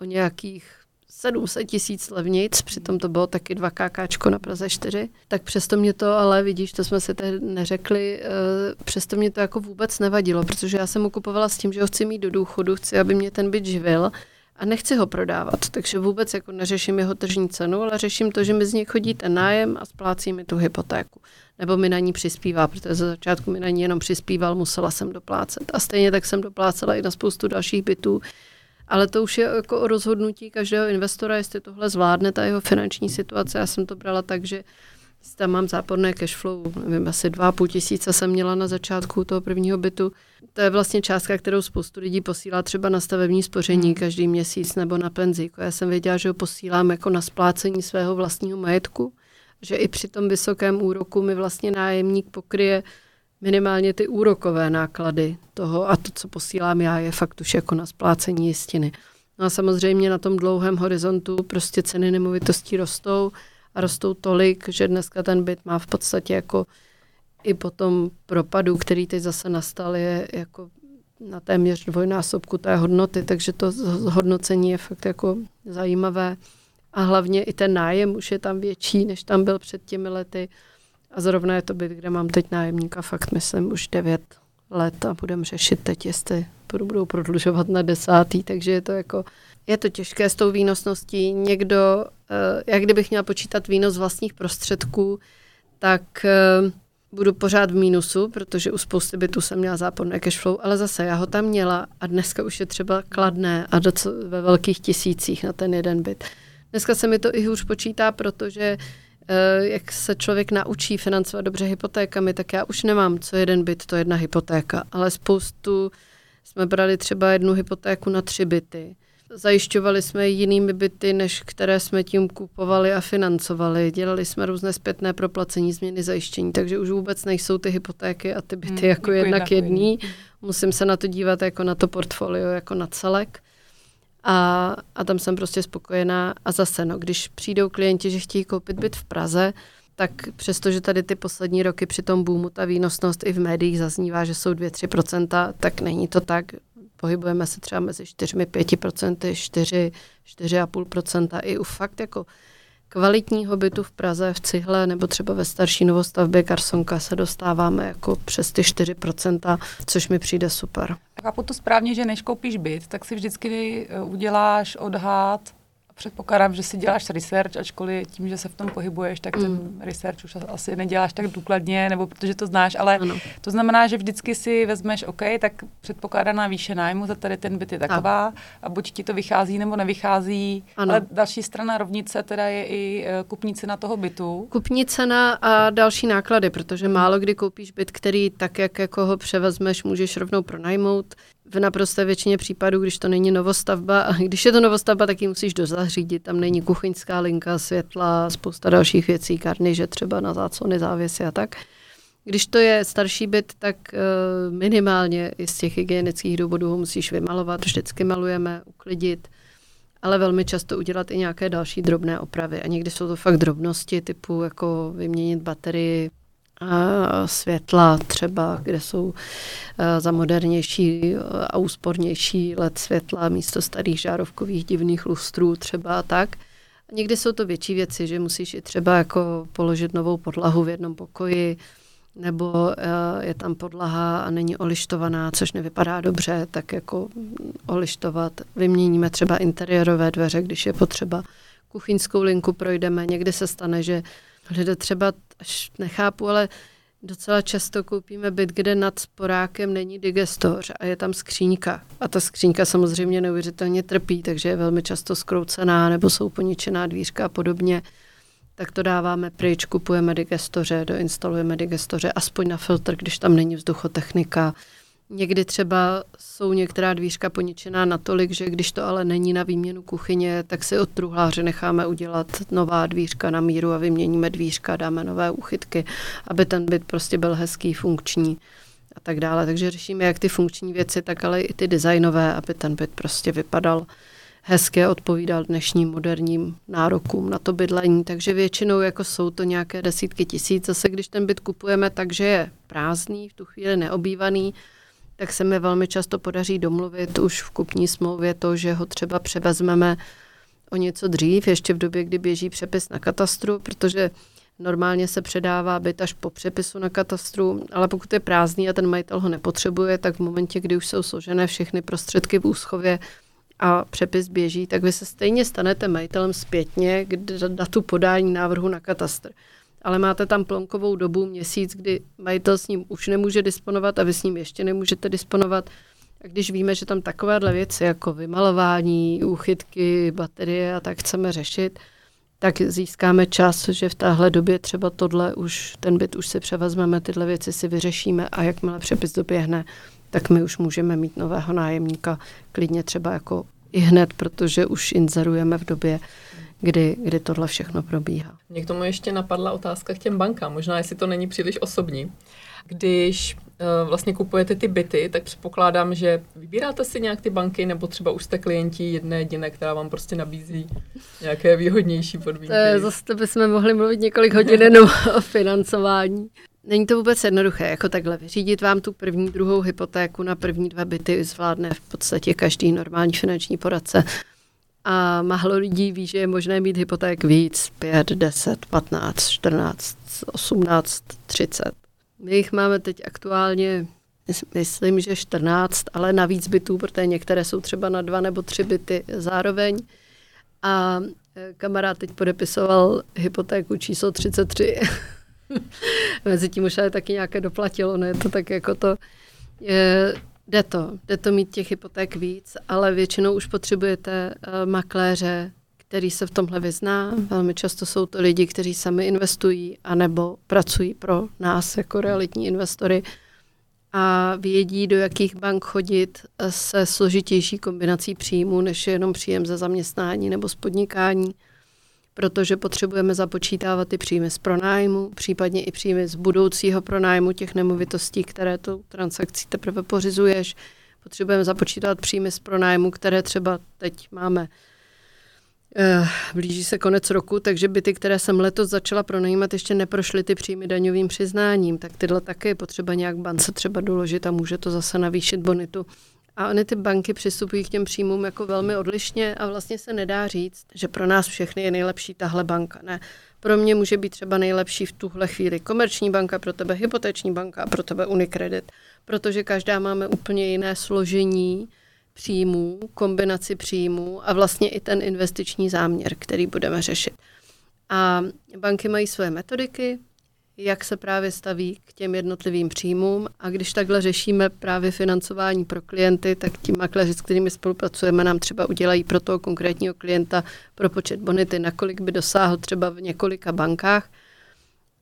o nějakých 700 tisíc levnic, přitom to bylo taky 2 KKčko na Praze 4, tak přesto mě to, ale vidíš, to jsme si tehdy neřekli, eh, přesto mě to jako vůbec nevadilo, protože já jsem ho kupovala s tím, že ho chci mít do důchodu, chci, aby mě ten byt živil a nechci ho prodávat, takže vůbec jako neřeším jeho tržní cenu, ale řeším to, že mi z něj chodí ten nájem a splácí mi tu hypotéku. Nebo mi na ní přispívá, protože za začátku mi na ní jenom přispíval, musela jsem doplácet. A stejně tak jsem doplácela i na spoustu dalších bytů, ale to už je jako o rozhodnutí každého investora, jestli tohle zvládne, ta jeho finanční situace. Já jsem to brala tak, že tam mám záporné cash flow, nevím, asi dva půl tisíce jsem měla na začátku toho prvního bytu. To je vlastně částka, kterou spoustu lidí posílá třeba na stavební spoření hmm. každý měsíc nebo na penzi. Já jsem věděla, že ho posílám jako na splácení svého vlastního majetku, že i při tom vysokém úroku mi vlastně nájemník pokryje minimálně ty úrokové náklady toho a to, co posílám já, je fakt už jako na splácení jistiny. No a samozřejmě na tom dlouhém horizontu prostě ceny nemovitostí rostou a rostou tolik, že dneska ten byt má v podstatě jako i po tom propadu, který teď zase nastal, je jako na téměř dvojnásobku té hodnoty, takže to hodnocení je fakt jako zajímavé. A hlavně i ten nájem už je tam větší, než tam byl před těmi lety. A zrovna je to byt, kde mám teď nájemníka fakt, myslím, už 9 let a budeme řešit teď, jestli budou prodlužovat na desátý, takže je to jako, je to těžké s tou výnosností. Někdo, eh, jak kdybych měla počítat výnos vlastních prostředků, tak eh, budu pořád v mínusu, protože u spousty bytů jsem měla záporné cash flow, ale zase já ho tam měla a dneska už je třeba kladné a doc- ve velkých tisících na ten jeden byt. Dneska se mi to i hůř počítá, protože Eh, jak se člověk naučí financovat dobře hypotékami, tak já už nemám co jeden byt, to jedna hypotéka, ale spoustu jsme brali třeba jednu hypotéku na tři byty. Zajišťovali jsme jinými byty, než které jsme tím kupovali a financovali. Dělali jsme různé zpětné proplacení, změny zajištění, takže už vůbec nejsou ty hypotéky a ty byty hmm, jako, jako jednak jedný. Musím se na to dívat jako na to portfolio, jako na celek. A, a tam jsem prostě spokojená. A zase, no, když přijdou klienti, že chtějí koupit byt v Praze, tak přestože tady ty poslední roky při tom boomu ta výnosnost i v médiích zaznívá, že jsou 2-3%, tak není to tak. Pohybujeme se třeba mezi 4-5%, 4, 4,5% i u fakt jako kvalitního bytu v Praze, v Cihle nebo třeba ve starší novostavbě Karsonka se dostáváme jako přes ty 4%, což mi přijde super. Chápu to správně, že než koupíš byt, tak si vždycky eh, uděláš odhad předpokládám, že si děláš research, ačkoliv tím, že se v tom pohybuješ, tak ten mm. research už asi neděláš tak důkladně, nebo protože to znáš, ale ano. to znamená, že vždycky si vezmeš, OK, tak předpokládaná výše nájmu za tady ten byt je taková a buď ti to vychází nebo nevychází, ano. ale další strana rovnice teda je i eh, kupní cena toho bytu. Kupní cena a další náklady, protože málo kdy koupíš byt, který tak, jak jako ho převezmeš, můžeš rovnou pronajmout v naprosté většině případů, když to není novostavba, a když je to novostavba, tak ji musíš dozařídit. Tam není kuchyňská linka, světla, spousta dalších věcí, karniže třeba na záclony, závěsy a tak. Když to je starší byt, tak uh, minimálně i z těch hygienických důvodů ho musíš vymalovat. Vždycky malujeme, uklidit, ale velmi často udělat i nějaké další drobné opravy. A někdy jsou to fakt drobnosti, typu jako vyměnit baterii, světla třeba, kde jsou eh, za modernější a úspornější LED světla místo starých žárovkových divných lustrů třeba tak. Někdy jsou to větší věci, že musíš i třeba jako položit novou podlahu v jednom pokoji, nebo eh, je tam podlaha a není olištovaná, což nevypadá dobře, tak jako olištovat. Vyměníme třeba interiérové dveře, když je potřeba. Kuchyňskou linku projdeme. Někdy se stane, že Lidé třeba, až nechápu, ale docela často koupíme byt, kde nad sporákem není digestor a je tam skříňka. A ta skříňka samozřejmě neuvěřitelně trpí, takže je velmi často skroucená nebo jsou poničená dvířka a podobně. Tak to dáváme pryč, kupujeme digestoře, doinstalujeme digestoře, aspoň na filtr, když tam není vzduchotechnika. Někdy třeba jsou některá dvířka poničená natolik, že když to ale není na výměnu kuchyně, tak si od truhláře necháme udělat nová dvířka na míru a vyměníme dvířka, dáme nové uchytky, aby ten byt prostě byl hezký, funkční a tak dále. Takže řešíme jak ty funkční věci, tak ale i ty designové, aby ten byt prostě vypadal hezky odpovídal dnešním moderním nárokům na to bydlení. Takže většinou jako jsou to nějaké desítky tisíc. Zase když ten byt kupujeme, takže je prázdný, v tu chvíli neobývaný, tak se mi velmi často podaří domluvit už v kupní smlouvě to, že ho třeba převezmeme o něco dřív, ještě v době, kdy běží přepis na katastru, protože normálně se předává byt až po přepisu na katastru, ale pokud je prázdný a ten majitel ho nepotřebuje, tak v momentě, kdy už jsou složené všechny prostředky v úschově a přepis běží, tak vy se stejně stanete majitelem zpětně k datu podání návrhu na katastr. Ale máte tam plonkovou dobu, měsíc, kdy majitel s ním už nemůže disponovat a vy s ním ještě nemůžete disponovat. A když víme, že tam takovéhle věci jako vymalování, úchytky, baterie a tak chceme řešit, tak získáme čas, že v téhle době třeba tohle už, ten byt už si převezmeme, tyhle věci si vyřešíme a jakmile přepis doběhne, tak my už můžeme mít nového nájemníka klidně třeba jako i hned, protože už inzerujeme v době, kdy, kdy tohle všechno probíhá. Mě k tomu ještě napadla otázka k těm bankám, možná jestli to není příliš osobní. Když uh, vlastně kupujete ty byty, tak předpokládám, že vybíráte si nějak ty banky, nebo třeba už jste klienti jedné jediné, která vám prostě nabízí nějaké výhodnější podmínky. To zase bychom mohli mluvit několik hodin jenom [laughs] o financování. Není to vůbec jednoduché, jako takhle vyřídit vám tu první, druhou hypotéku na první dva byty zvládne v podstatě každý normální finanční poradce. A málo lidí ví, že je možné mít hypoték víc, 5, 10, 15, 14, 18, 30. My jich máme teď aktuálně, myslím, že 14, ale navíc bytů, protože některé jsou třeba na dva nebo tři byty zároveň. A e, kamarád teď podepisoval hypotéku číslo 33. Mezi tím už je taky nějaké doplatilo, ne? To tak jako to... Je, jde to, jde to mít těch hypoték víc, ale většinou už potřebujete uh, makléře, který se v tomhle vyzná. Velmi často jsou to lidi, kteří sami investují anebo pracují pro nás jako realitní investory a vědí, do jakých bank chodit se složitější kombinací příjmů, než je jenom příjem ze zaměstnání nebo z podnikání protože potřebujeme započítávat ty příjmy z pronájmu, případně i příjmy z budoucího pronájmu těch nemovitostí, které tu transakcí teprve pořizuješ. Potřebujeme započítat příjmy z pronájmu, které třeba teď máme eh, Blíží se konec roku, takže byty, které jsem letos začala pronajímat, ještě neprošly ty příjmy daňovým přiznáním, tak tyhle také je potřeba nějak bance třeba doložit a může to zase navýšit bonitu. A ony ty banky přistupují k těm příjmům jako velmi odlišně a vlastně se nedá říct, že pro nás všechny je nejlepší tahle banka. Ne. Pro mě může být třeba nejlepší v tuhle chvíli komerční banka, pro tebe hypoteční banka pro tebe Unicredit, protože každá máme úplně jiné složení příjmů, kombinaci příjmů a vlastně i ten investiční záměr, který budeme řešit. A banky mají své metodiky, jak se právě staví k těm jednotlivým příjmům. A když takhle řešíme právě financování pro klienty, tak ti makléři, s kterými spolupracujeme, nám třeba udělají pro toho konkrétního klienta pro počet bonity, nakolik by dosáhl třeba v několika bankách.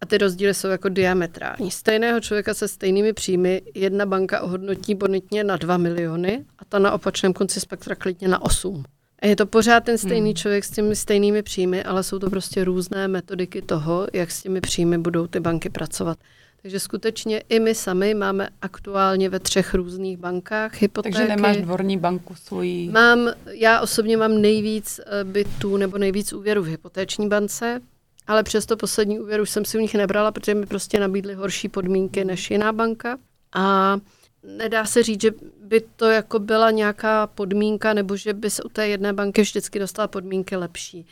A ty rozdíly jsou jako diametrální. Stejného člověka se stejnými příjmy jedna banka ohodnotí bonitně na 2 miliony a ta na opačném konci spektra klidně na 8. A je to pořád ten stejný hmm. člověk s těmi stejnými příjmy, ale jsou to prostě různé metodiky toho, jak s těmi příjmy budou ty banky pracovat. Takže skutečně i my sami máme aktuálně ve třech různých bankách hypotéky. Takže nemáš dvorní banku svoji? Mám, já osobně mám nejvíc eh, bytů nebo nejvíc úvěru v hypotéční bance, ale přesto poslední úvěr už jsem si u nich nebrala, protože mi prostě nabídly horší podmínky než jiná banka. A nedá se říct, že by to jako byla nějaká podmínka, nebo že by se u té jedné banky vždycky dostala podmínky lepší.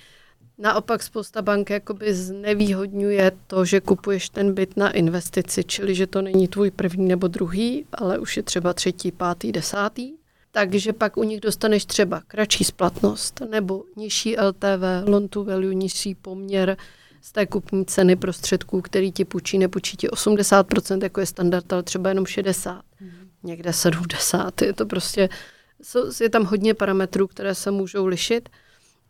Naopak spousta bank jakoby znevýhodňuje to, že kupuješ ten byt na investici, čili že to není tvůj první nebo druhý, ale už je třeba třetí, pátý, desátý. Takže pak u nich dostaneš třeba kratší splatnost nebo nižší LTV, loan to value, nižší poměr z té kupní ceny prostředků, který ti půjčí, nepůjčí ti 80%, jako je standard, ale třeba jenom 60%. Mm někde 70. Je to prostě, je tam hodně parametrů, které se můžou lišit.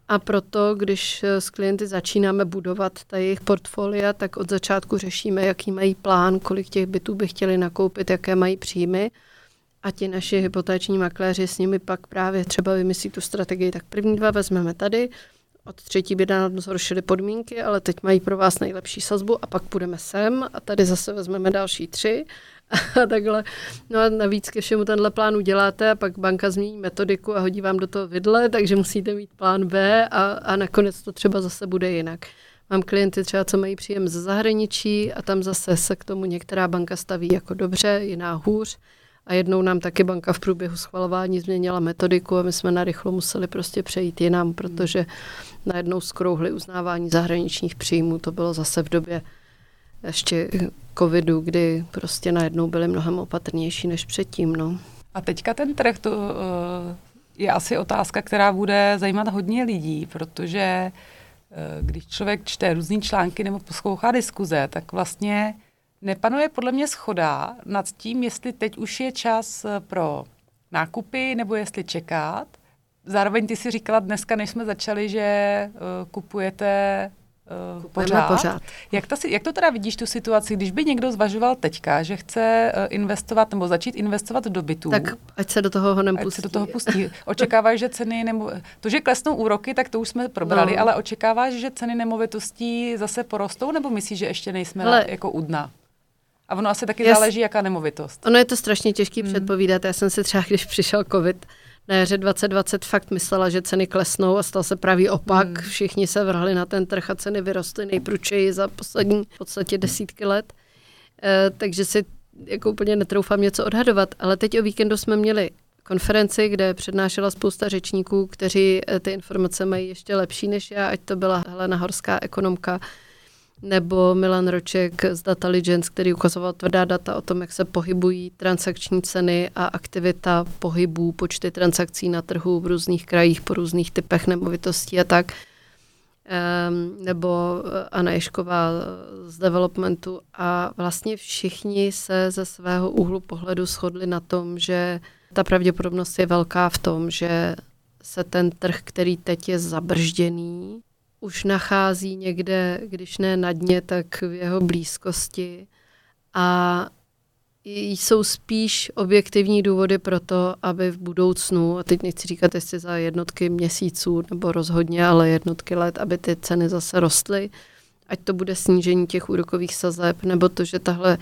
A proto, když s klienty začínáme budovat ta jejich portfolia, tak od začátku řešíme, jaký mají plán, kolik těch bytů by chtěli nakoupit, jaké mají příjmy. A ti naši hypotéční makléři s nimi pak právě třeba vymyslí tu strategii, tak první dva vezmeme tady, od třetí by nám zhoršily podmínky, ale teď mají pro vás nejlepší sazbu a pak půjdeme sem a tady zase vezmeme další tři [laughs] a takhle. No a navíc ke všemu tenhle plán uděláte a pak banka změní metodiku a hodí vám do toho vidle, takže musíte mít plán B a, a nakonec to třeba zase bude jinak. Mám klienty třeba, co mají příjem ze zahraničí a tam zase se k tomu některá banka staví jako dobře, jiná hůř. A jednou nám taky banka v průběhu schvalování změnila metodiku a my jsme narychlo museli prostě přejít jinam, protože najednou skrouhli uznávání zahraničních příjmů. To bylo zase v době ještě covidu, kdy prostě najednou byli mnohem opatrnější než předtím. No. A teďka ten trh, to, uh, je asi otázka, která bude zajímat hodně lidí, protože eh, když člověk čte různé články nebo poslouchá diskuze, tak vlastně nepanuje podle mě schoda nad tím, jestli teď už je čas eh, pro nákupy nebo jestli čekat. Zároveň ty si říkala dneska, než jsme začali, že kupujete uh, pořád. pořád. Jak, to, jak to teda vidíš tu situaci, když by někdo zvažoval teďka, že chce uh, investovat nebo začít investovat do bytů? Tak ať se do toho honem pustí. Ať se do toho pustí. Očekáváš, že ceny, nebo, to, že klesnou úroky, tak to už jsme probrali, no. ale očekáváš, že ceny nemovitostí zase porostou, nebo myslíš, že ještě nejsme ale, jako u dna? A ono asi taky Jas, záleží, jaká nemovitost. Ono je to strašně těžké hmm. předpovídat. Já jsem si třeba, když přišel covid, na jaře 2020 fakt myslela, že ceny klesnou a stal se pravý opak. Hmm. Všichni se vrhli na ten trh a ceny vyrostly nejprůčeji za poslední v podstatě desítky let. E, takže si jako úplně netroufám něco odhadovat. Ale teď o víkendu jsme měli konferenci, kde přednášela spousta řečníků, kteří eh, ty informace mají ještě lepší než já, ať to byla Helena Horská, ekonomka, nebo Milan Roček z Dataligence, který ukazoval tvrdá data o tom, jak se pohybují transakční ceny a aktivita pohybů, počty transakcí na trhu v různých krajích po různých typech nemovitostí a tak. Um, nebo Anna Ješková z developmentu a vlastně všichni se ze svého úhlu pohledu shodli na tom, že ta pravděpodobnost je velká v tom, že se ten trh, který teď je zabržděný, už nachází někde, když ne na dně, tak v jeho blízkosti. A jsou spíš objektivní důvody pro to, aby v budoucnu, a teď nechci říkat jestli za jednotky měsíců nebo rozhodně, ale jednotky let, aby ty ceny zase rostly, ať to bude snížení těch úrokových sazeb, nebo to, že tahle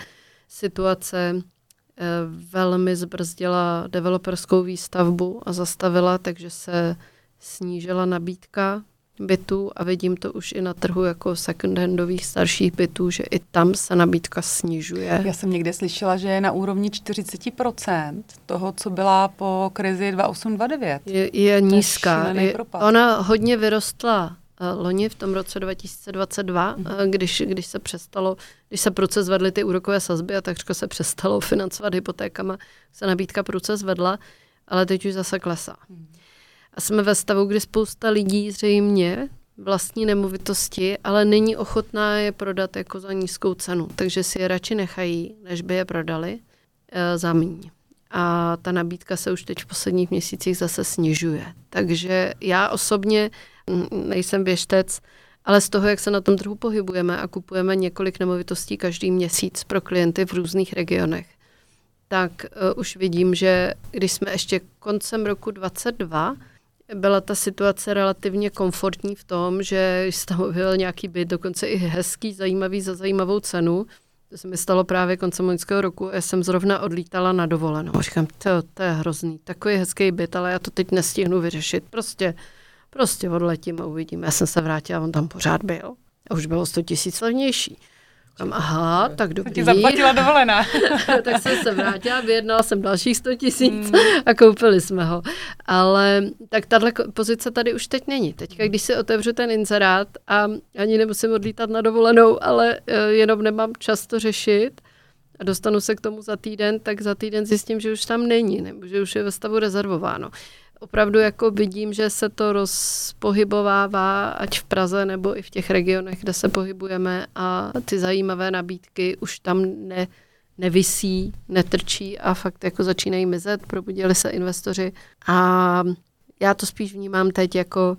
situace eh, velmi zbrzdila developerskou výstavbu a zastavila, takže se snížila nabídka bytů a vidím to už i na trhu jako second-handových starších bytů, že i tam se nabídka snižuje. Já jsem někde slyšela, že je na úrovni 40% toho, co byla po krizi 2829. Je, je nízká. Je, ona hodně vyrostla uh, loni v tom roce 2022, mm. uh, když, když se přestalo, když se proces vedly ty úrokové sazby a takřka se přestalo [laughs] financovat hypotékama, se nabídka proces vedla, ale teď už zase klesá. Mm. A jsme ve stavu, kdy spousta lidí zřejmě vlastní nemovitosti, ale není ochotná je prodat jako za nízkou cenu. Takže si je radši nechají, než by je prodali e, za méně. A ta nabídka se už teď v posledních měsících zase snižuje. Takže já osobně nejsem věštec, ale z toho, jak se na tom trhu pohybujeme a kupujeme několik nemovitostí každý měsíc pro klienty v různých regionech, tak uh, už vidím, že když jsme ještě koncem roku 22 byla ta situace relativně komfortní v tom, že jsi tam byl nějaký byt, dokonce i hezký, zajímavý za zajímavou cenu. To se mi stalo právě koncem loňského roku. Já jsem zrovna odlítala na dovolenou. A říkám, to, to je hrozný, takový hezký byt, ale já to teď nestihnu vyřešit. Prostě, prostě odletím a uvidím. Já jsem se vrátila, on tam pořád byl. A už bylo 100 tisíc levnější. Říkám, aha, tak dobrý. Ti zaplatila dovolená. [laughs] tak jsem se vrátila, vyjednala jsem dalších 100 tisíc mm. a koupili jsme ho. Ale tak tahle pozice tady už teď není. Teďka, když si otevřu ten inzerát a ani nemusím odlítat na dovolenou, ale uh, jenom nemám čas to řešit a dostanu se k tomu za týden, tak za týden zjistím, že už tam není, nebo že už je ve stavu rezervováno opravdu jako vidím, že se to rozpohybovává, ať v Praze nebo i v těch regionech, kde se pohybujeme a ty zajímavé nabídky už tam ne, nevisí, netrčí a fakt jako začínají mizet, probudili se investoři. A já to spíš vnímám teď jako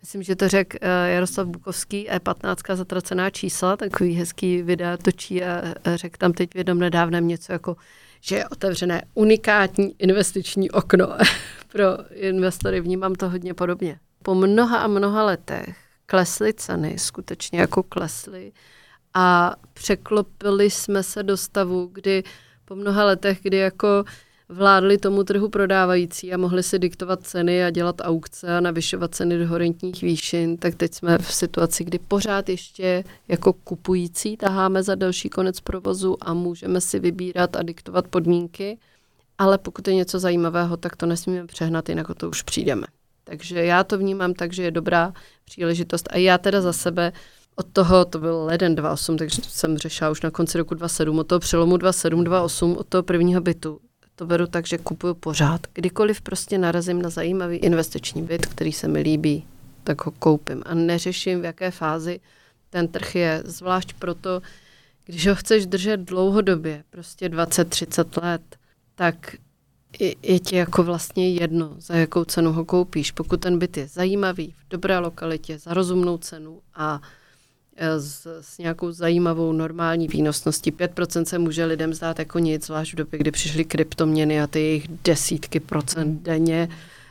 Myslím, že to řekl uh, Jaroslav Bukovský, E15 zatracená čísla, takový hezký videa točí a řekl tam teď v jednom nedávném něco jako že je otevřené unikátní investiční okno [laughs] pro investory. Vnímám to hodně podobně. Po mnoha a mnoha letech klesly ceny, skutečně jako klesly a překlopili jsme se do stavu, kdy po mnoha letech, kdy jako vládli tomu trhu prodávající a mohli si diktovat ceny a dělat aukce a navyšovat ceny do horentních výšin, tak teď jsme v situaci, kdy pořád ještě jako kupující taháme za další konec provozu a můžeme si vybírat a diktovat podmínky, ale pokud je něco zajímavého, tak to nesmíme přehnat, jinak o to už přijdeme. Takže já to vnímám tak, že je dobrá příležitost a já teda za sebe od toho, to byl leden 28, takže jsem řešila už na konci roku 27, od toho přelomu 27, 28, od toho prvního bytu to beru tak, že kupuju pořád. Kdykoliv prostě narazím na zajímavý investiční byt, který se mi líbí, tak ho koupím a neřeším, v jaké fázi ten trh je. Zvlášť proto, když ho chceš držet dlouhodobě, prostě 20-30 let, tak je, je ti jako vlastně jedno, za jakou cenu ho koupíš. Pokud ten byt je zajímavý, v dobré lokalitě, za rozumnou cenu a s, s nějakou zajímavou normální výnosností. 5% se může lidem zdát jako nic, zvlášť v době, kdy přišly kryptoměny a ty jejich desítky procent denně,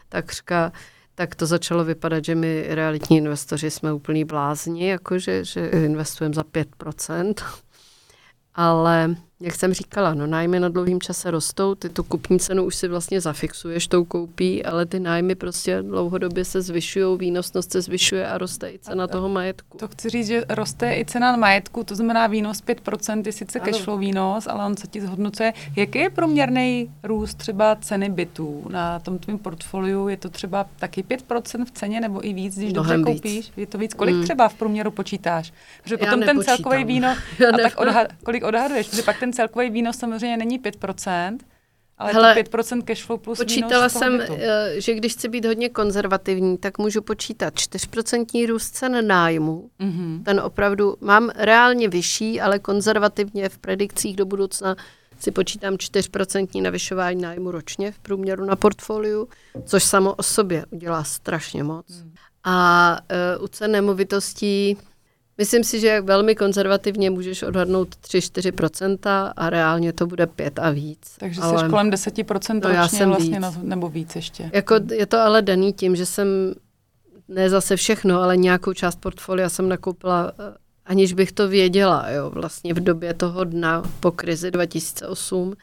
takřka, tak to začalo vypadat, že my realitní investoři jsme úplný blázni, jakože že investujeme za 5%. Ale jak jsem říkala, no nájmy na dlouhým čase rostou, ty tu kupní cenu už si vlastně zafixuješ tou koupí, ale ty nájmy prostě dlouhodobě se zvyšují, výnosnost se zvyšuje a roste i cena a, toho majetku. To chci říct, že roste i cena majetku, to znamená výnos 5%, je sice ano. cashflow výnos, ale on se ti zhodnocuje. Jaký je průměrný růst třeba ceny bytů na tom tvém portfoliu? Je to třeba taky 5% v ceně nebo i víc, když Mnohem dobře koupíš? Víc. Je to víc? Kolik mm. třeba v průměru počítáš? Protože potom ten celkový výnos, [laughs] a tak odhad, kolik odhaduješ? Protože pak ten celkový výnos samozřejmě není 5%, ale Hele, to 5% cashflow plus Počítala jsem, bytu. Eh, že když chci být hodně konzervativní, tak můžu počítat 4% růst cen nájmu. Mm-hmm. Ten opravdu mám reálně vyšší, ale konzervativně v predikcích do budoucna si počítám 4% navyšování nájmu ročně v průměru na portfoliu, což samo o sobě udělá strašně moc. Mm. A uh, u cen nemovitostí Myslím si, že velmi konzervativně můžeš odhadnout 3-4% a reálně to bude 5 a víc. Takže ale... jsi kolem 10% no, já jsem vlastně, víc. nebo víc ještě. Jako je to ale daný tím, že jsem ne zase všechno, ale nějakou část portfolia jsem nakoupila, eh, aniž bych to věděla, jo, vlastně v době toho dna po krizi 2008,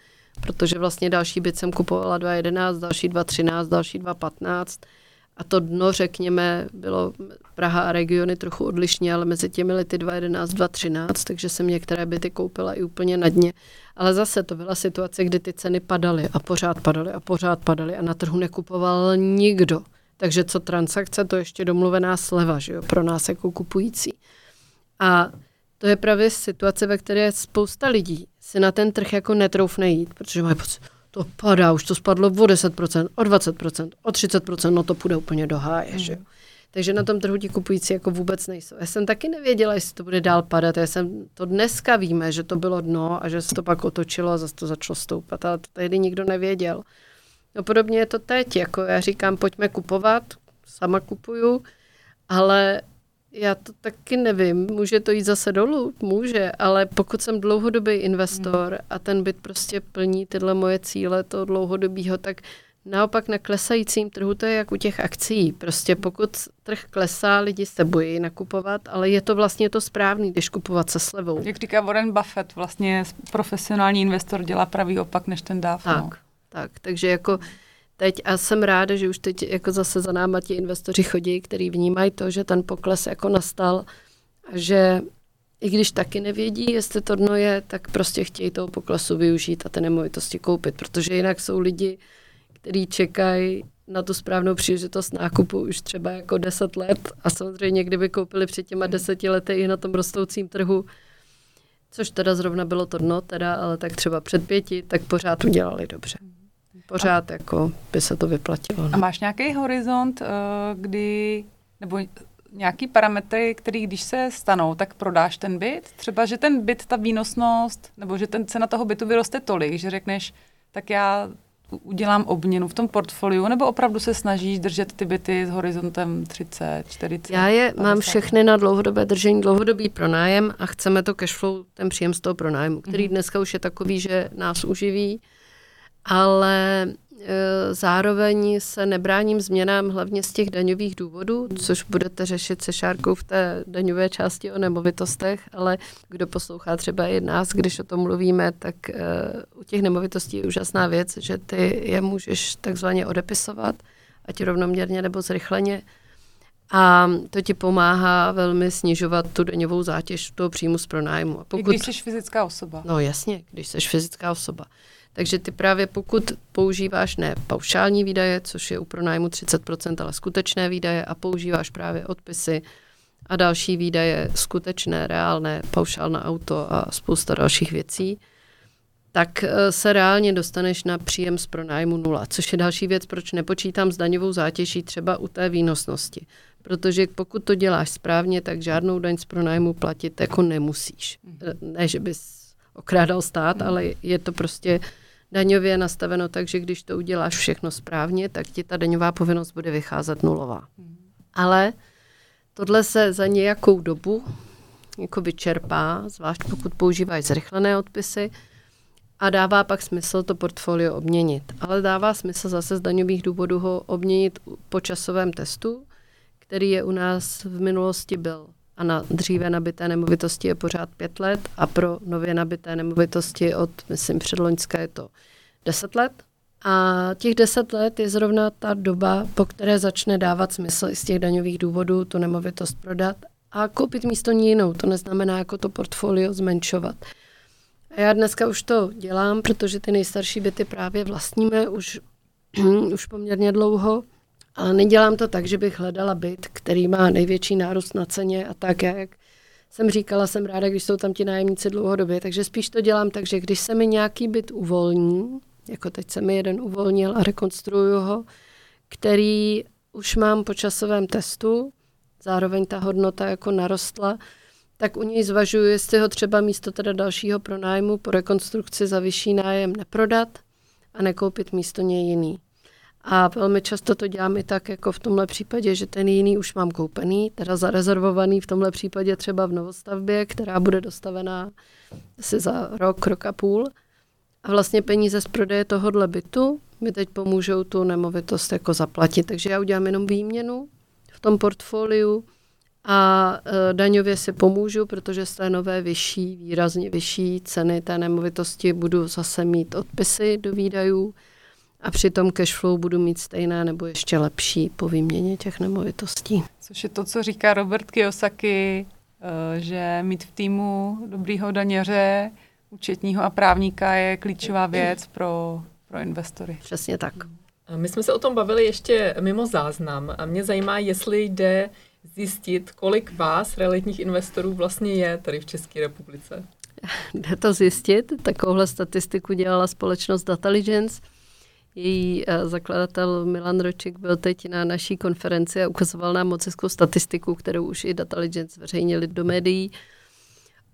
protože vlastně další byt jsem kupovala 2011, další 2013, další 2015 a to dno, řekněme, bylo Praha a regiony trochu odlišně, ale mezi těmi lety 2011, 2013, takže jsem některé byty koupila i úplně na dně. Ale zase to byla situace, kdy ty ceny padaly a pořád padaly a pořád padaly a na trhu nekupoval nikdo. Takže co transakce, to ještě domluvená sleva, že jo, pro nás jako kupující. A to je právě situace, ve které spousta lidí si na ten trh jako netroufne jít, protože mají pocit, to padá, už to spadlo o 10%, o 20%, o 30%, no to půjde úplně do háje, mm. že jo. Takže na tom trhu ti kupující jako vůbec nejsou. Já jsem taky nevěděla, jestli to bude dál padat. Já jsem to dneska víme, že to bylo dno a že se to pak otočilo a zase to začalo stoupat, ale to tehdy nikdo nevěděl. No podobně je to teď, jako já říkám, pojďme kupovat, sama kupuju, ale já to taky nevím, může to jít zase dolů, může, ale pokud jsem dlouhodobý investor a ten byt prostě plní tyhle moje cíle toho dlouhodobého, tak naopak na klesajícím trhu to je jak u těch akcí. Prostě pokud trh klesá, lidi se bojí nakupovat, ale je to vlastně to správný, když kupovat se slevou. Jak říká Warren Buffett, vlastně profesionální investor dělá pravý opak než ten dáv. Tak, no. tak, takže jako teď a jsem ráda, že už teď jako zase za náma ti investoři chodí, který vnímají to, že ten pokles jako nastal a že i když taky nevědí, jestli to dno je, tak prostě chtějí toho poklesu využít a ty nemovitosti koupit, protože jinak jsou lidi, kteří čekají na tu správnou příležitost nákupu už třeba jako 10 let a samozřejmě kdyby koupili před těma deseti lety i na tom rostoucím trhu, což teda zrovna bylo to dno, teda, ale tak třeba před pěti, tak pořád udělali dobře pořád a, jako by se to vyplatilo. A máš nějaký horizont, eh, kdy, nebo nějaký parametry, který když se stanou, tak prodáš ten byt? Třeba, že ten byt, ta výnosnost, nebo že ten cena toho bytu vyroste tolik, že řekneš, tak já udělám obměnu v tom portfoliu, nebo opravdu se snažíš držet ty byty s horizontem 30, 40? Já je 50. mám všechny na dlouhodobé držení, dlouhodobý pronájem a chceme to cashflow, ten příjem z toho pronájmu, který mm-hmm. dneska už je takový, že nás uživí ale e, zároveň se nebráním změnám hlavně z těch daňových důvodů, což budete řešit se Šárkou v té daňové části o nemovitostech, ale kdo poslouchá třeba i nás, když o tom mluvíme, tak uh, u těch nemovitostí je úžasná věc, že ty je můžeš takzvaně odepisovat, ať rovnoměrně nebo zrychleně. A to ti pomáhá velmi snižovat tu daňovou zátěž toho příjmu z pronájmu. A pokud, I když jsi fyzická osoba. No jasně, když jsi fyzická osoba. Takže ty právě pokud používáš ne paušální výdaje, což je u pronájmu 30%, ale skutečné výdaje a používáš právě odpisy a další výdaje, skutečné, reálné, paušál na auto a spousta dalších věcí, tak eh, se reálně dostaneš na příjem z pronájmu nula, což je další věc, proč nepočítám s daňovou zátěží třeba u té výnosnosti. Protože pokud to děláš správně, tak žádnou daň z pronájmu platit jako nemusíš. Mhm. Ne, že bys okrádal stát, mhm. ale je to prostě daňově nastaveno tak, že když to uděláš všechno správně, tak ti ta daňová povinnost bude vycházet nulová. Mhm. Ale tohle se za nějakou dobu jako vyčerpá, zvlášť pokud používáš zrychlené odpisy, a dává pak smysl to portfolio obměnit. Ale dává smysl zase z daňových důvodů ho obměnit po časovém testu, který je u nás v minulosti byl a na dříve nabité nemovitosti je pořád pět let a pro nově nabité nemovitosti od, myslím, předloňské je to deset let. A těch deset let je zrovna ta doba, po které začne dávat smysl i z těch daňových důvodů tu nemovitost prodat a koupit místo ní jinou. To neznamená jako to portfolio zmenšovat. A já dneska už to dělám, protože ty nejstarší byty právě vlastníme už, [clears throat] už poměrně dlouho. Ale nedělám to tak, že bych hledala byt, který má největší nárůst na ceně a tak, jak jsem říkala, jsem ráda, když jsou tam ti nájemníci dlouhodobě, takže spíš to dělám tak, že když se mi nějaký byt uvolní, jako teď se mi jeden uvolnil a rekonstruju ho, který už mám po časovém testu, zároveň ta hodnota jako narostla, tak u něj zvažuji, jestli ho třeba místo teda dalšího pronájmu po rekonstrukci za vyšší nájem neprodat a nekoupit místo něj jiný. A velmi často to dělám i tak, jako v tomhle případě, že ten jiný už mám koupený, teda zarezervovaný v tomhle případě třeba v novostavbě, která bude dostavená asi za rok, rok a půl. A vlastně peníze z prodeje tohohle bytu mi teď pomůžou tu nemovitost jako zaplatit. Takže já udělám jenom výměnu v tom portfoliu a e, daňově si pomůžu, protože z té nové vyšší, výrazně vyšší ceny té nemovitosti budu zase mít odpisy do výdajů a při tom cashflow budu mít stejné nebo ještě lepší po výměně těch nemovitostí. Což je to, co říká Robert Kiyosaki, eh, že mít v týmu dobrýho daněře, účetního a právníka je klíčová věc pro, pro investory. Přesně tak. My jsme se o tom bavili ještě mimo záznam a mě zajímá, jestli jde zjistit, kolik vás, realitních investorů, vlastně je tady v České republice. Jde to zjistit. Takovouhle statistiku dělala společnost Dataligence její uh, zakladatel Milan Roček byl teď na naší konferenci a ukazoval nám moc statistiku, kterou už i Dataligence zveřejnili do médií,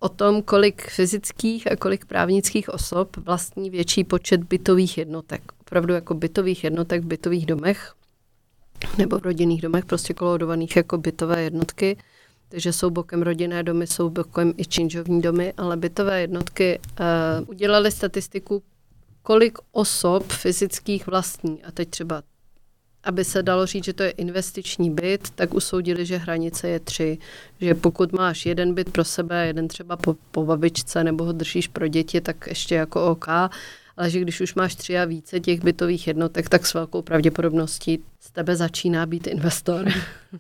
o tom, kolik fyzických a kolik právnických osob vlastní větší počet bytových jednotek. Opravdu jako bytových jednotek v bytových domech nebo v rodinných domech, prostě kolodovaných jako bytové jednotky. Takže jsou bokem rodinné domy, jsou bokem i činžovní domy, ale bytové jednotky uh, udělali statistiku kolik osob fyzických vlastní. A teď třeba, aby se dalo říct, že to je investiční byt, tak usoudili, že hranice je tři. Že pokud máš jeden byt pro sebe, jeden třeba po, po babičce nebo ho držíš pro děti, tak ještě jako OK, ale že když už máš tři a více těch bytových jednotek, tak s velkou pravděpodobností z tebe začíná být investor.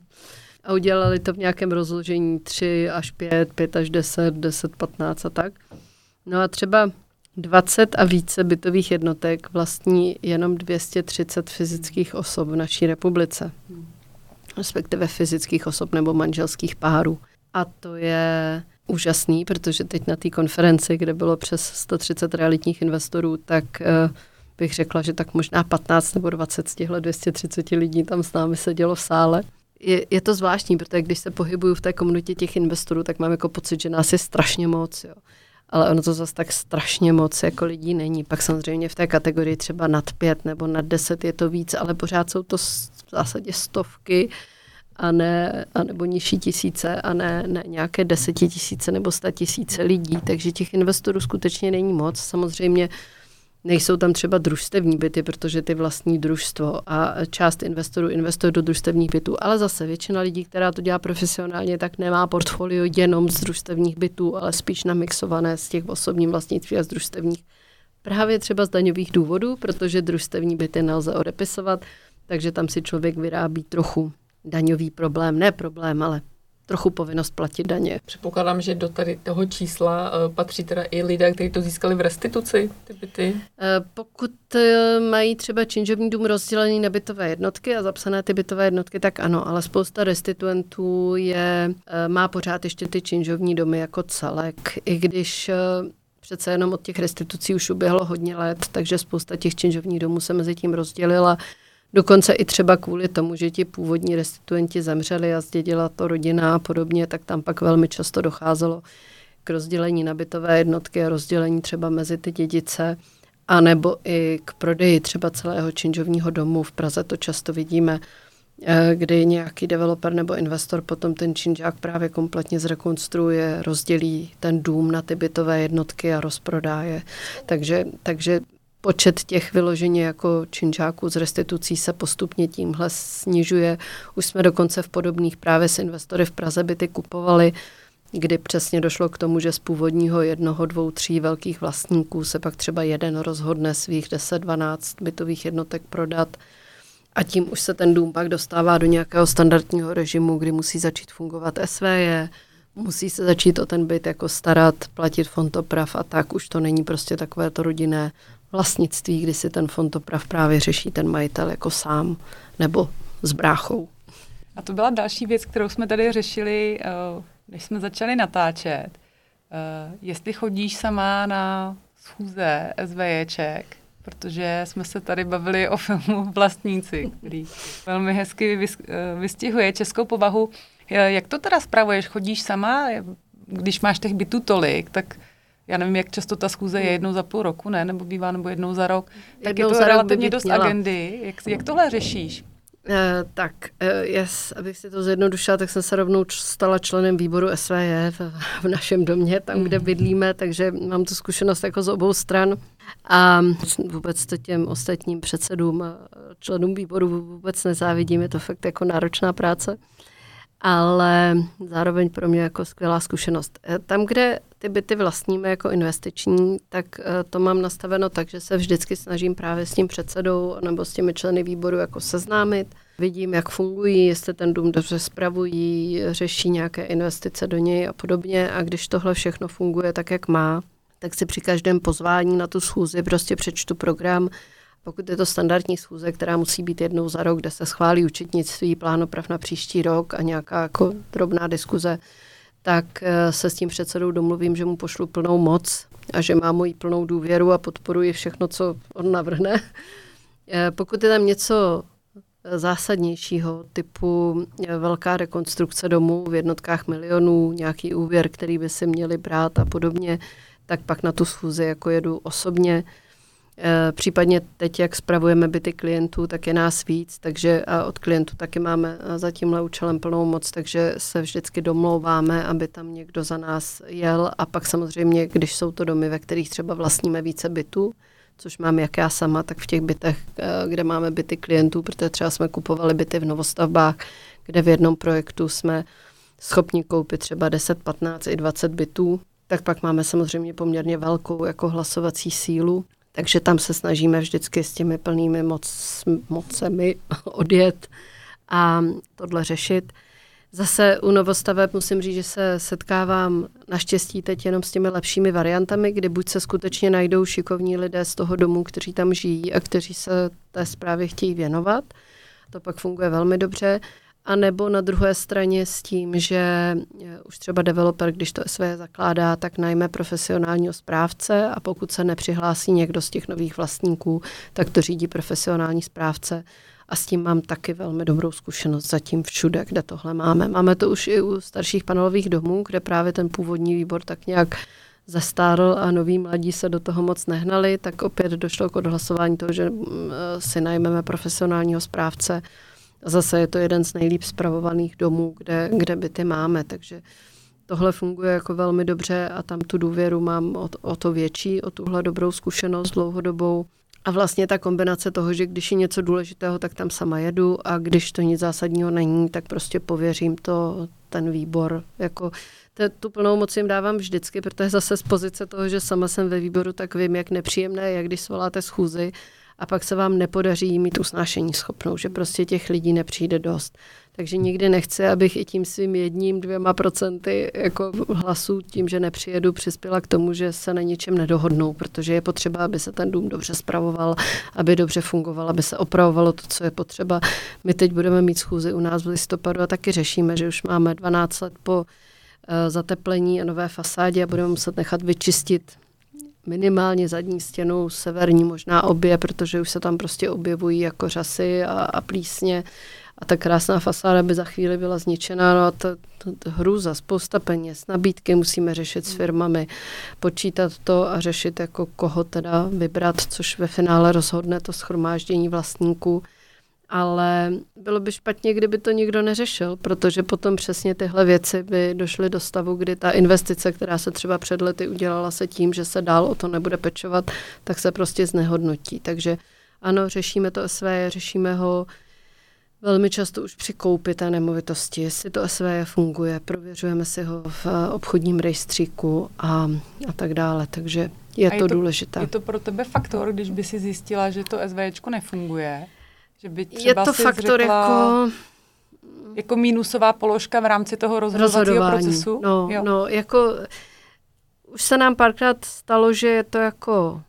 [laughs] a udělali to v nějakém rozložení 3 až 5, 5 až 10, 10, 15 a tak. No a třeba 20 a více bytových jednotek vlastní jenom 230 fyzických osob v naší republice. Respektive fyzických osob nebo manželských párů. A to je úžasný, protože teď na té konferenci, kde bylo přes 130 realitních investorů, tak uh, bych řekla, že tak možná 15 nebo 20 z těchto 230 lidí tam s námi sedělo v sále. Je, je to zvláštní, protože když se pohybuju v té komunitě těch investorů, tak mám jako pocit, že nás je strašně moc. Jo ale ono to zase tak strašně moc jako lidí není. Pak samozřejmě v té kategorii třeba nad pět nebo nad deset je to víc, ale pořád jsou to v zásadě stovky a ne, a nebo nižší tisíce a ne, ne nějaké desetitisíce nebo sta tisíce lidí, takže těch investorů skutečně není moc. Samozřejmě Nejsou tam třeba družstevní byty, protože ty vlastní družstvo a část investorů investuje do družstevních bytů, ale zase většina lidí, která to dělá profesionálně, tak nemá portfolio jenom z družstevních bytů, ale spíš namixované z těch osobních vlastnictví a z družstevních. Právě třeba z daňových důvodů, protože družstevní byty nelze odepisovat, takže tam si člověk vyrábí trochu daňový problém, ne problém, ale trochu povinnost platit daně. Předpokládám, že do tady toho čísla uh, patří teda i lidé, kteří to získali v restituci, ty byty? Uh, pokud uh, mají třeba činžovní dům rozdělený na bytové jednotky a zapsané ty bytové jednotky, tak ano, ale spousta restituentů je, má pořád ještě ty činžovní domy jako celek, i když přece jenom od těch restitucí už uběhlo hodně let, takže spousta těch činžovních domů se mezi tím rozdělila. Dokonce i třeba kvůli tomu, že ti původní restituenti zemřeli a zdědila to rodina a podobně, tak tam pak velmi často docházelo k rozdělení nabitové jednotky a rozdělení třeba mezi ty dědice, anebo i k prodeji třeba celého činžovního domu. V Praze to často vidíme, eh, kdy nějaký developer nebo investor potom ten činžák právě kompletně zrekonstruuje, rozdělí ten dům na ty bytové jednotky a rozprodá je. Takže, takže počet těch vyloženě jako činžáků z restitucí se postupně tímhle snižuje. Už jsme dokonce v podobných právě s investory v Praze byty kupovali, kdy přesně došlo k tomu, že z původního jednoho, dvou, tří velkých vlastníků se pak třeba jeden rozhodne svých 10-12 bytových jednotek prodat a tím už se ten dům pak dostává do nějakého standardního režimu, kdy musí začít fungovat SVJ, musí se začít o ten byt jako starat, platit fontoprav a tak už to není prostě takové to rodinné vlastnictví, kdy si ten fontoprav právě řeší ten majitel jako sám nebo s bráchou. A to byla další věc, kterou jsme tady řešili, eh, než jsme začali natáčet. Eh, jestli chodíš sama na schůze SVJček, protože jsme se tady bavili o filmu Vlastníci, který velmi hezky eh, vystihuje českou povahu. Jak to teda spravuješ? Chodíš sama? Když máš těch bytů tolik, tak já nevím, jak často ta schůze je hmm. jednou za půl roku, ne? Nebo bývá nebo jednou za rok. Tak jednou je to relativně dost měla. agendy. Jak, jak tohle řešíš? Uh, tak, uh, yes, abych si to zjednodušila, tak jsem se rovnou stala členem výboru SVJ v, v našem domě, tam, kde hmm. bydlíme, takže mám tu zkušenost jako z obou stran. A vůbec to těm ostatním předsedům, členům výboru vůbec nezávidím, je to fakt jako náročná práce ale zároveň pro mě jako skvělá zkušenost. Eh, tam, kde ty byty vlastníme jako investiční, tak eh, to mám nastaveno tak, že se vždycky snažím právě s tím předsedou nebo s těmi členy výboru jako seznámit. Vidím, jak fungují, jestli ten dům dobře spravují, řeší nějaké investice do něj a podobně. A když tohle všechno funguje tak, jak má, tak si při každém pozvání na tu schůzi prostě přečtu program, pokud je to standardní schůze, která musí být jednou za rok, kde se schválí účetnictví, plán oprav na příští rok a nějaká jako drobná diskuze, tak eh, se s tím předsedou domluvím, že mu pošlu plnou moc a že má moji plnou důvěru a podporuji všechno, co on navrhne. [laughs] Eh, pokud je tam něco zásadnějšího typu eh, velká rekonstrukce domů v jednotkách milionů, nějaký úvěr, který by si měli brát a podobně, tak pak na tu schůzi jako jedu osobně. Eh, případně teď, jak spravujeme byty klientů, tak je nás víc, takže a od klientů taky máme eh, za tímhle účelem plnou moc, takže se vždycky domlouváme, aby tam někdo za nás jel. A pak samozřejmě, když jsou to domy, ve kterých třeba vlastníme více bytů, což mám jak já sama, tak v těch bytech, eh, kde máme byty klientů, protože třeba jsme kupovali byty v novostavbách, kde v jednom projektu jsme schopni koupit třeba 10, 15 i 20 bytů, tak pak máme samozřejmě poměrně velkou jako hlasovací sílu takže tam se snažíme vždycky s těmi plnými moc, mocemi [laughs] odjet a tohle řešit. Zase u novostaveb musím říct, že se setkávám naštěstí teď jenom s těmi lepšími variantami, kdy buď se skutečně najdou šikovní lidé z toho domu, kteří tam žijí a kteří se té zprávě chtějí věnovat. To pak funguje velmi dobře. A nebo na druhé straně s tím, že eh, už třeba developer, když to SV zakládá, tak najme profesionálního správce a pokud se nepřihlásí někdo z těch nových vlastníků, tak to řídí profesionální správce. A s tím mám taky velmi dobrou zkušenost zatím všude, kde tohle máme. Máme to už i u starších panelových domů, kde právě ten původní výbor tak nějak zastárl a noví mladí se do toho moc nehnali, tak opět došlo k odhlasování toho, že mm, eh, si najmeme profesionálního správce Zase je to jeden z nejlíp spravovaných domů, kde, kde byty máme, takže tohle funguje jako velmi dobře a tam tu důvěru mám o, o to větší, o tuhle dobrou zkušenost dlouhodobou. A vlastně ta kombinace toho, že když je něco důležitého, tak tam sama jedu a když to nic zásadního není, tak prostě pověřím to ten výbor. Jako te, tu plnou moc jim dávám vždycky, protože zase z pozice toho, že sama jsem ve výboru, tak vím, jak nepříjemné je, když svoláte schůzi a pak se vám nepodaří mít usnášení schopnou, že prostě těch lidí nepřijde dost. Takže nikdy nechci, abych i tím svým jedním, dvěma procenty jako hlasů, tím, že nepřijedu, přispěla k tomu, že se na ničem nedohodnou, protože je potřeba, aby se ten dům dobře spravoval, aby dobře fungoval, aby se opravovalo to, co je potřeba. My teď budeme mít schůzi u nás v listopadu a taky řešíme, že už máme 12 let po uh, zateplení a nové fasádě a budeme muset nechat vyčistit minimálně zadní stěnu, severní možná obě, protože už se tam prostě objevují jako řasy a, a plísně a ta krásná fasáda by za chvíli byla zničena. No a to, to, to hrůza, spousta peněz, nabídky musíme řešit s firmami, počítat to a řešit, jako koho teda vybrat, což ve finále rozhodne to schromáždění vlastníků. Ale bylo by špatně, kdyby to nikdo neřešil, protože potom přesně tyhle věci by došly do stavu, kdy ta investice, která se třeba před lety udělala se tím, že se dál o to nebude pečovat, tak se prostě znehodnotí. Takže ano, řešíme to SV, řešíme ho Velmi často už při koupi té nemovitosti, jestli to SVJ funguje, prověřujeme si ho v obchodním rejstříku a, a tak dále, takže je, je to, to důležité. Je to pro tebe faktor, když by si zjistila, že to SVJčko nefunguje? Že by třeba je to faktor řekla, jako... Jako mínusová položka v rámci toho rozhodovacího procesu? No, jo. no, jako už se nám párkrát stalo, že je to jako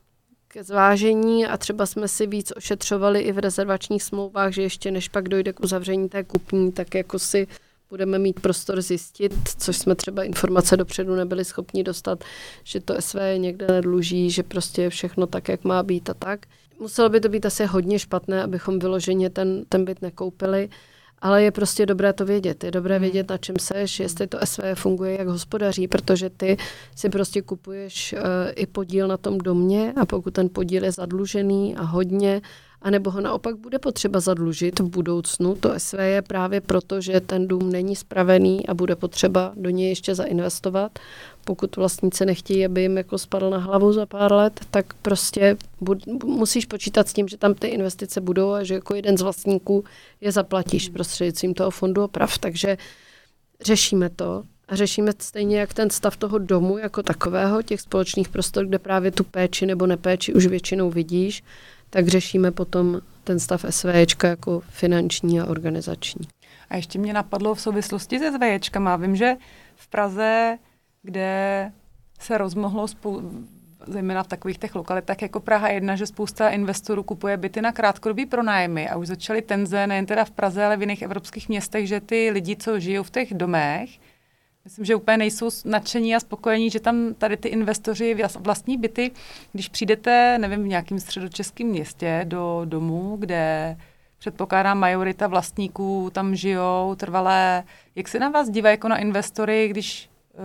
ke zvážení a třeba jsme si víc ošetřovali i v rezervačních smlouvách, že ještě než pak dojde k uzavření té kupní, tak jako si budeme mít prostor zjistit, což jsme třeba informace dopředu nebyli schopni dostat, že to SV někde nedluží, že prostě je všechno tak, jak má být a tak. Muselo by to být asi hodně špatné, abychom vyloženě ten, ten byt nekoupili. Ale je prostě dobré to vědět. Je dobré hmm. vědět, na čem seš, jestli to SV funguje, jak hospodaří, protože ty si prostě kupuješ uh, i podíl na tom domě a pokud ten podíl je zadlužený a hodně, anebo ho naopak bude potřeba zadlužit v budoucnu. To SV je právě proto, že ten dům není spravený a bude potřeba do něj ještě zainvestovat. Pokud vlastníci nechtějí, aby jim jako spadl na hlavu za pár let, tak prostě bud, musíš počítat s tím, že tam ty investice budou a že jako jeden z vlastníků je zaplatíš prostřednictvím toho fondu oprav. Takže řešíme to a řešíme stejně jak ten stav toho domu jako takového, těch společných prostor, kde právě tu péči nebo nepéči už většinou vidíš, tak řešíme potom ten stav SVJčka jako finanční a organizační. A ještě mě napadlo v souvislosti se SVJčkama. Vím, že v Praze, kde se rozmohlo spou- zejména v takových těch lokalitách jako Praha 1, že spousta investorů kupuje byty na krátkodobý pronájmy a už začaly tenze nejen teda v Praze, ale v jiných evropských městech, že ty lidi, co žijou v těch domech, Myslím, že úplně nejsou nadšení a spokojení, že tam tady ty investoři vlastní byty, když přijdete, nevím, v nějakém středočeském městě do domu, kde předpokládám majorita vlastníků tam žijou trvalé. Jak se na vás dívají jako na investory, když uh,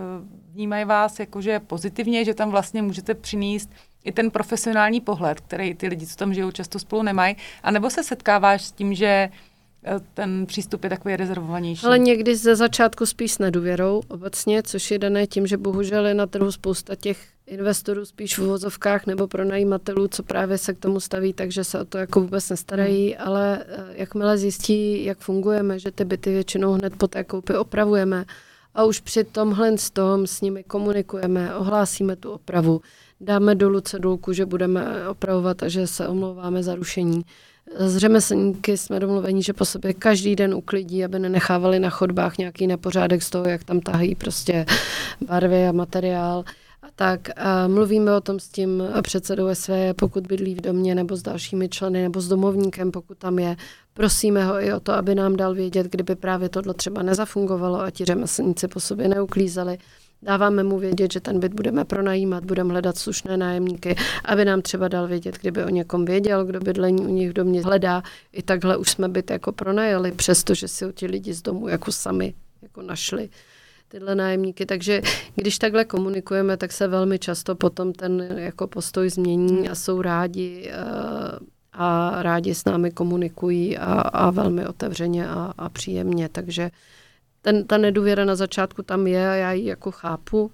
vnímají vás jakože pozitivně, že tam vlastně můžete přinést i ten profesionální pohled, který ty lidi, co tam žijou, často spolu nemají, anebo se setkáváš s tím, že ten přístup je takový rezervovanější. Ale někdy ze začátku spíš s nedůvěrou obecně, což je dané tím, že bohužel je na trhu spousta těch investorů spíš v uvozovkách nebo pronajímatelů, co právě se k tomu staví, takže se o to jako vůbec nestarají, hmm. ale eh, jakmile zjistí, jak fungujeme, že ty byty většinou hned po té koupi opravujeme a už při tomhle s tom s nimi komunikujeme, ohlásíme tu opravu, dáme dolů cedulku, že budeme opravovat a že se omlouváme za rušení, s řemeslníky jsme domluveni, že po sobě každý den uklidí, aby nenechávali na chodbách nějaký nepořádek z toho, jak tam tahají prostě barvy a materiál. A tak a mluvíme o tom s tím předsedou SV, pokud bydlí v domě, nebo s dalšími členy, nebo s domovníkem, pokud tam je. Prosíme ho i o to, aby nám dal vědět, kdyby právě tohle třeba nezafungovalo a ti řemeslníci po sobě neuklízeli. Dáváme mu vědět, že ten byt budeme pronajímat, budeme hledat slušné nájemníky, aby nám třeba dal vědět, kdyby o někom věděl, kdo bydlení u nich v domě hledá. I takhle už jsme byt jako pronajali, přestože si ho ti lidi z domu jako sami jako našli tyhle nájemníky. Takže když takhle komunikujeme, tak se velmi často potom ten jako postoj změní a jsou rádi eh, a rádi s námi komunikují a, a velmi otevřeně a, a příjemně. Takže ten, ta nedůvěra na začátku tam je a já ji jako chápu,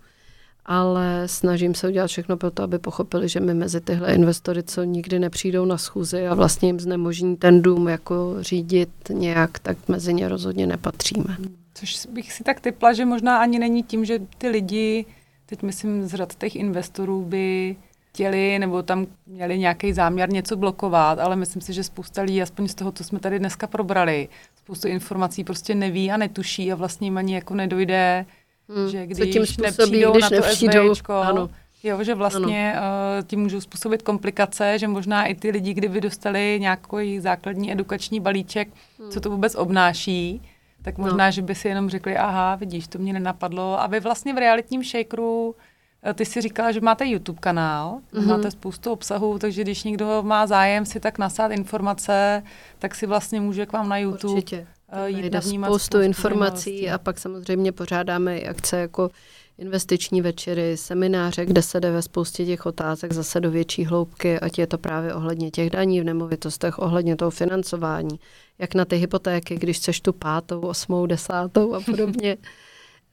ale snažím se udělat všechno pro to, aby pochopili, že my mezi tyhle investory, co nikdy nepřijdou na schůzi a vlastně jim znemožní ten dům jako řídit nějak, tak mezi ně rozhodně nepatříme. Což bych si tak typla, že možná ani není tím, že ty lidi, teď myslím z řad těch investorů by chtěli nebo tam měli nějaký záměr něco blokovat, ale myslím si, že spousta lidí, aspoň z toho, co jsme tady dneska probrali, spoustu informací prostě neví a netuší a vlastně jim ani jako nedojde, hmm. že když tím způsobí, nepřijdou když na to nepřijdou, SBčko, ano. Jo, že vlastně uh, tím můžou způsobit komplikace, že možná i ty lidi, kdyby dostali nějaký základní edukační balíček, hmm. co to vůbec obnáší, tak možná, no. že by si jenom řekli, aha, vidíš, to mě nenapadlo. A vy vlastně v realitním shakeru ty jsi říkala, že máte YouTube kanál, mm-hmm. máte spoustu obsahu, takže když někdo má zájem si tak nasát informace, tak si vlastně může k vám na YouTube Určitě. jít spoustu, spoustu informací a pak samozřejmě pořádáme i akce jako investiční večery, semináře, kde se jde ve spoustě těch otázek zase do větší hloubky, ať je to právě ohledně těch daní v nemovitostech, ohledně toho financování, jak na ty hypotéky, když chceš tu pátou, osmou, desátou a podobně. [laughs]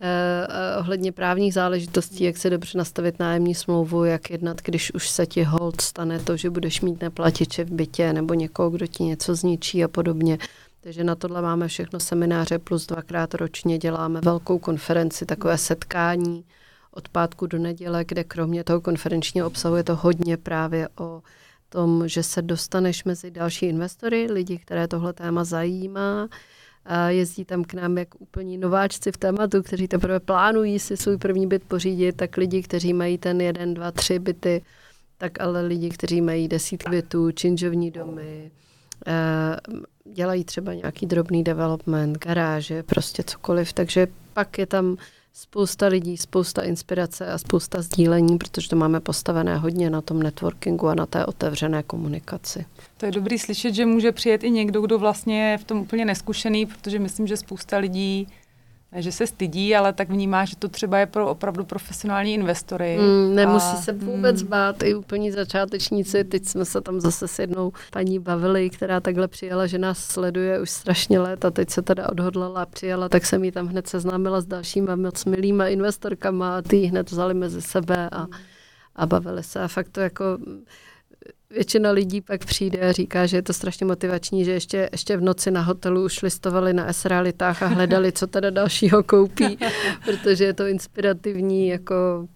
Eh, ohledně právních záležitostí, jak se dobře nastavit nájemní smlouvu, jak jednat, když už se ti hold stane to, že budeš mít neplatiče v bytě nebo někoho, kdo ti něco zničí a podobně. Takže na tohle máme všechno semináře, plus dvakrát ročně děláme velkou konferenci, takové setkání od pátku do neděle, kde kromě toho konferenčního obsahu je to hodně právě o tom, že se dostaneš mezi další investory, lidi, které tohle téma zajímá, jezdí tam k nám jak úplně nováčci v tématu, kteří teprve plánují si svůj první byt pořídit, tak lidi, kteří mají ten jeden, dva, tři byty, tak ale lidi, kteří mají desítky bytů, činžovní domy, Eh, dělají třeba nějaký drobný development, garáže, prostě cokoliv, takže pak je tam spousta lidí, spousta inspirace a spousta sdílení, protože to máme postavené hodně na tom networkingu a na té otevřené komunikaci. To je dobrý slyšet, že může přijet i někdo, kdo vlastně je v tom úplně neskušený, protože myslím, že spousta lidí ne, že se stydí, ale tak vnímá, že to třeba je pro opravdu profesionální investory. Mm, nemusí a, se vůbec mm. bát, i úplní začátečníci. Teď jsme se tam zase s jednou paní bavili, která takhle přijela, že nás sleduje už strašně let a teď se teda odhodlala a přijela, tak jsem jí tam hned seznámila s dalšíma moc milýma investorkama a ty hned vzali mezi sebe a, a bavili se. A fakt to jako většina lidí pak přijde a říká, že je to strašně motivační, že ještě, ještě v noci na hotelu už listovali na S-realitách a hledali, co teda dalšího koupí, [laughs] protože je to inspirativní jako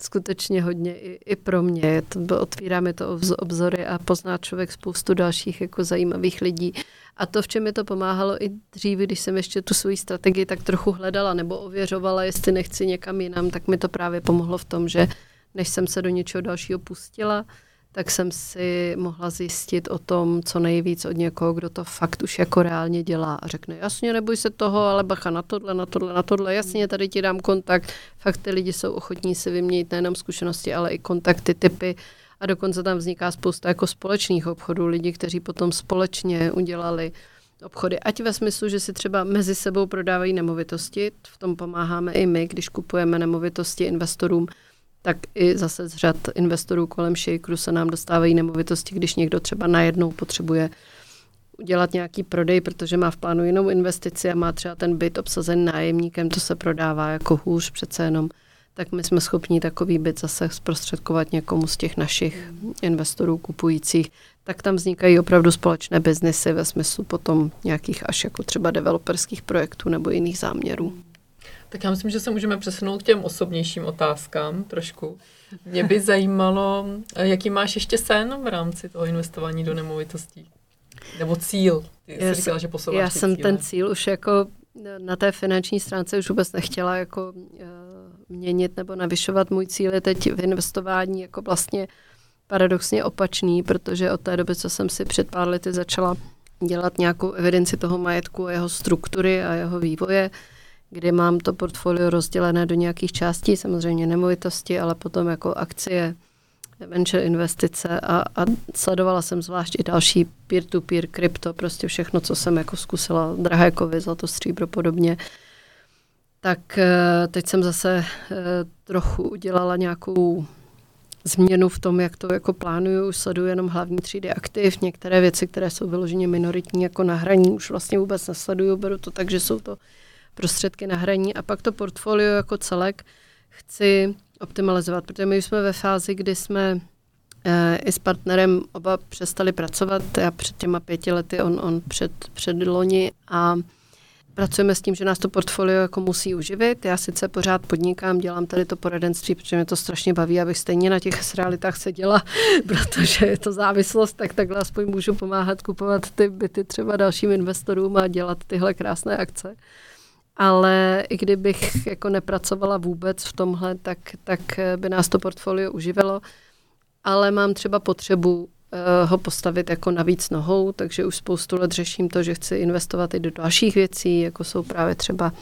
skutečně hodně i, i pro mě. Je to, otvírá mi to obzory a pozná člověk spoustu dalších jako zajímavých lidí. A to, v čem mi to pomáhalo i dříve, když jsem ještě tu svoji strategii tak trochu hledala nebo ověřovala, jestli nechci někam jinam, tak mi to právě pomohlo v tom, že než jsem se do něčeho dalšího pustila, tak jsem si mohla zjistit o tom, co nejvíc od někoho, kdo to fakt už jako reálně dělá. A řekne, jasně, neboj se toho, ale bacha na tohle, na tohle, na tohle, jasně, tady ti dám kontakt. Fakt ty lidi jsou ochotní si vyměnit nejenom zkušenosti, ale i kontakty, typy. A dokonce tam vzniká spousta jako společných obchodů, lidi, kteří potom společně udělali obchody, ať ve smyslu, že si třeba mezi sebou prodávají nemovitosti, v tom pomáháme i my, když kupujeme nemovitosti investorům, tak i zase z řad investorů kolem Shakeru se nám dostávají nemovitosti, když někdo třeba najednou potřebuje udělat nějaký prodej, protože má v plánu jinou investici a má třeba ten byt obsazen nájemníkem, to se prodává jako hůř přece jenom, tak my jsme schopni takový byt zase zprostředkovat někomu z těch našich investorů kupujících. Tak tam vznikají opravdu společné biznesy ve smyslu potom nějakých až jako třeba developerských projektů nebo jiných záměrů. Tak já myslím, že se můžeme přesunout k těm osobnějším otázkám trošku. Mě by zajímalo, jaký máš ještě sen v rámci toho investování do nemovitostí? Nebo cíl? Ty já jsi říkala, že posouváš Já jsem cíle. ten cíl už jako na té finanční stránce už vůbec nechtěla jako uh, měnit nebo navyšovat. Můj cíl je teď v investování jako vlastně paradoxně opačný, protože od té doby, co jsem si před pár lety začala dělat nějakou evidenci toho majetku a jeho struktury a jeho vývoje, uh, kdy mám to portfolio rozdělené do nějakých částí, samozřejmě nemovitosti, ale potom jako akcie, venture investice a, a sledovala jsem zvlášť i další peer-to-peer krypto, prostě všechno, co jsem jako zkusila, drahé kovy, zlato, stříbro, podobně. Tak eh, teď jsem zase eh, trochu udělala nějakou změnu v tom, jak to jako plánuju, sleduju jenom hlavní třídy aktiv, některé věci, které jsou vyloženě minoritní jako na hraní, už vlastně vůbec nesleduju, beru to tak, že jsou to prostředky na hraní a pak to portfolio jako celek chci optimalizovat, protože my jsme ve fázi, kdy jsme e, i s partnerem oba přestali pracovat. Já před těma pěti lety, on, on před, před loni a pracujeme s tím, že nás to portfolio jako musí uživit. Já sice pořád podnikám, dělám tady to poradenství, protože mě to strašně baví, abych stejně na těch realitách seděla, [laughs] protože je to závislost, tak takhle aspoň můžu pomáhat kupovat ty byty třeba dalším investorům a dělat tyhle krásné akce ale i kdybych jako nepracovala vůbec v tomhle, tak, tak by nás to portfolio uživilo. Ale mám třeba potřebu uh, ho postavit jako navíc nohou, takže už spoustu let řeším to, že chci investovat i do dalších věcí, jako jsou právě třeba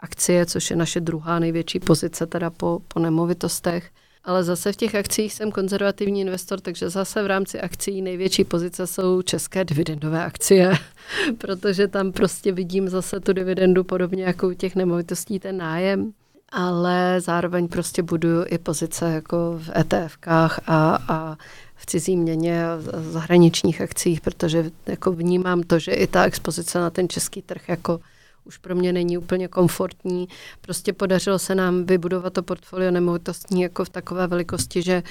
akcie, což je naše druhá největší pozice teda po, po nemovitostech. Ale zase v těch akcích jsem konzervativní investor, takže zase v rámci akcí největší pozice jsou české dividendové akcie, [laughs] protože tam prostě vidím zase tu dividendu podobně jako u těch nemovitostí ten nájem. Ale zároveň prostě buduju i pozice jako v ETFkách a, a v cizí měně a zahraničních akcích, protože jako vnímám to, že i ta expozice na ten český trh jako už pro mě není úplně komfortní. Prostě podařilo se nám vybudovat to portfolio nemovitostní jako v takové velikosti, že,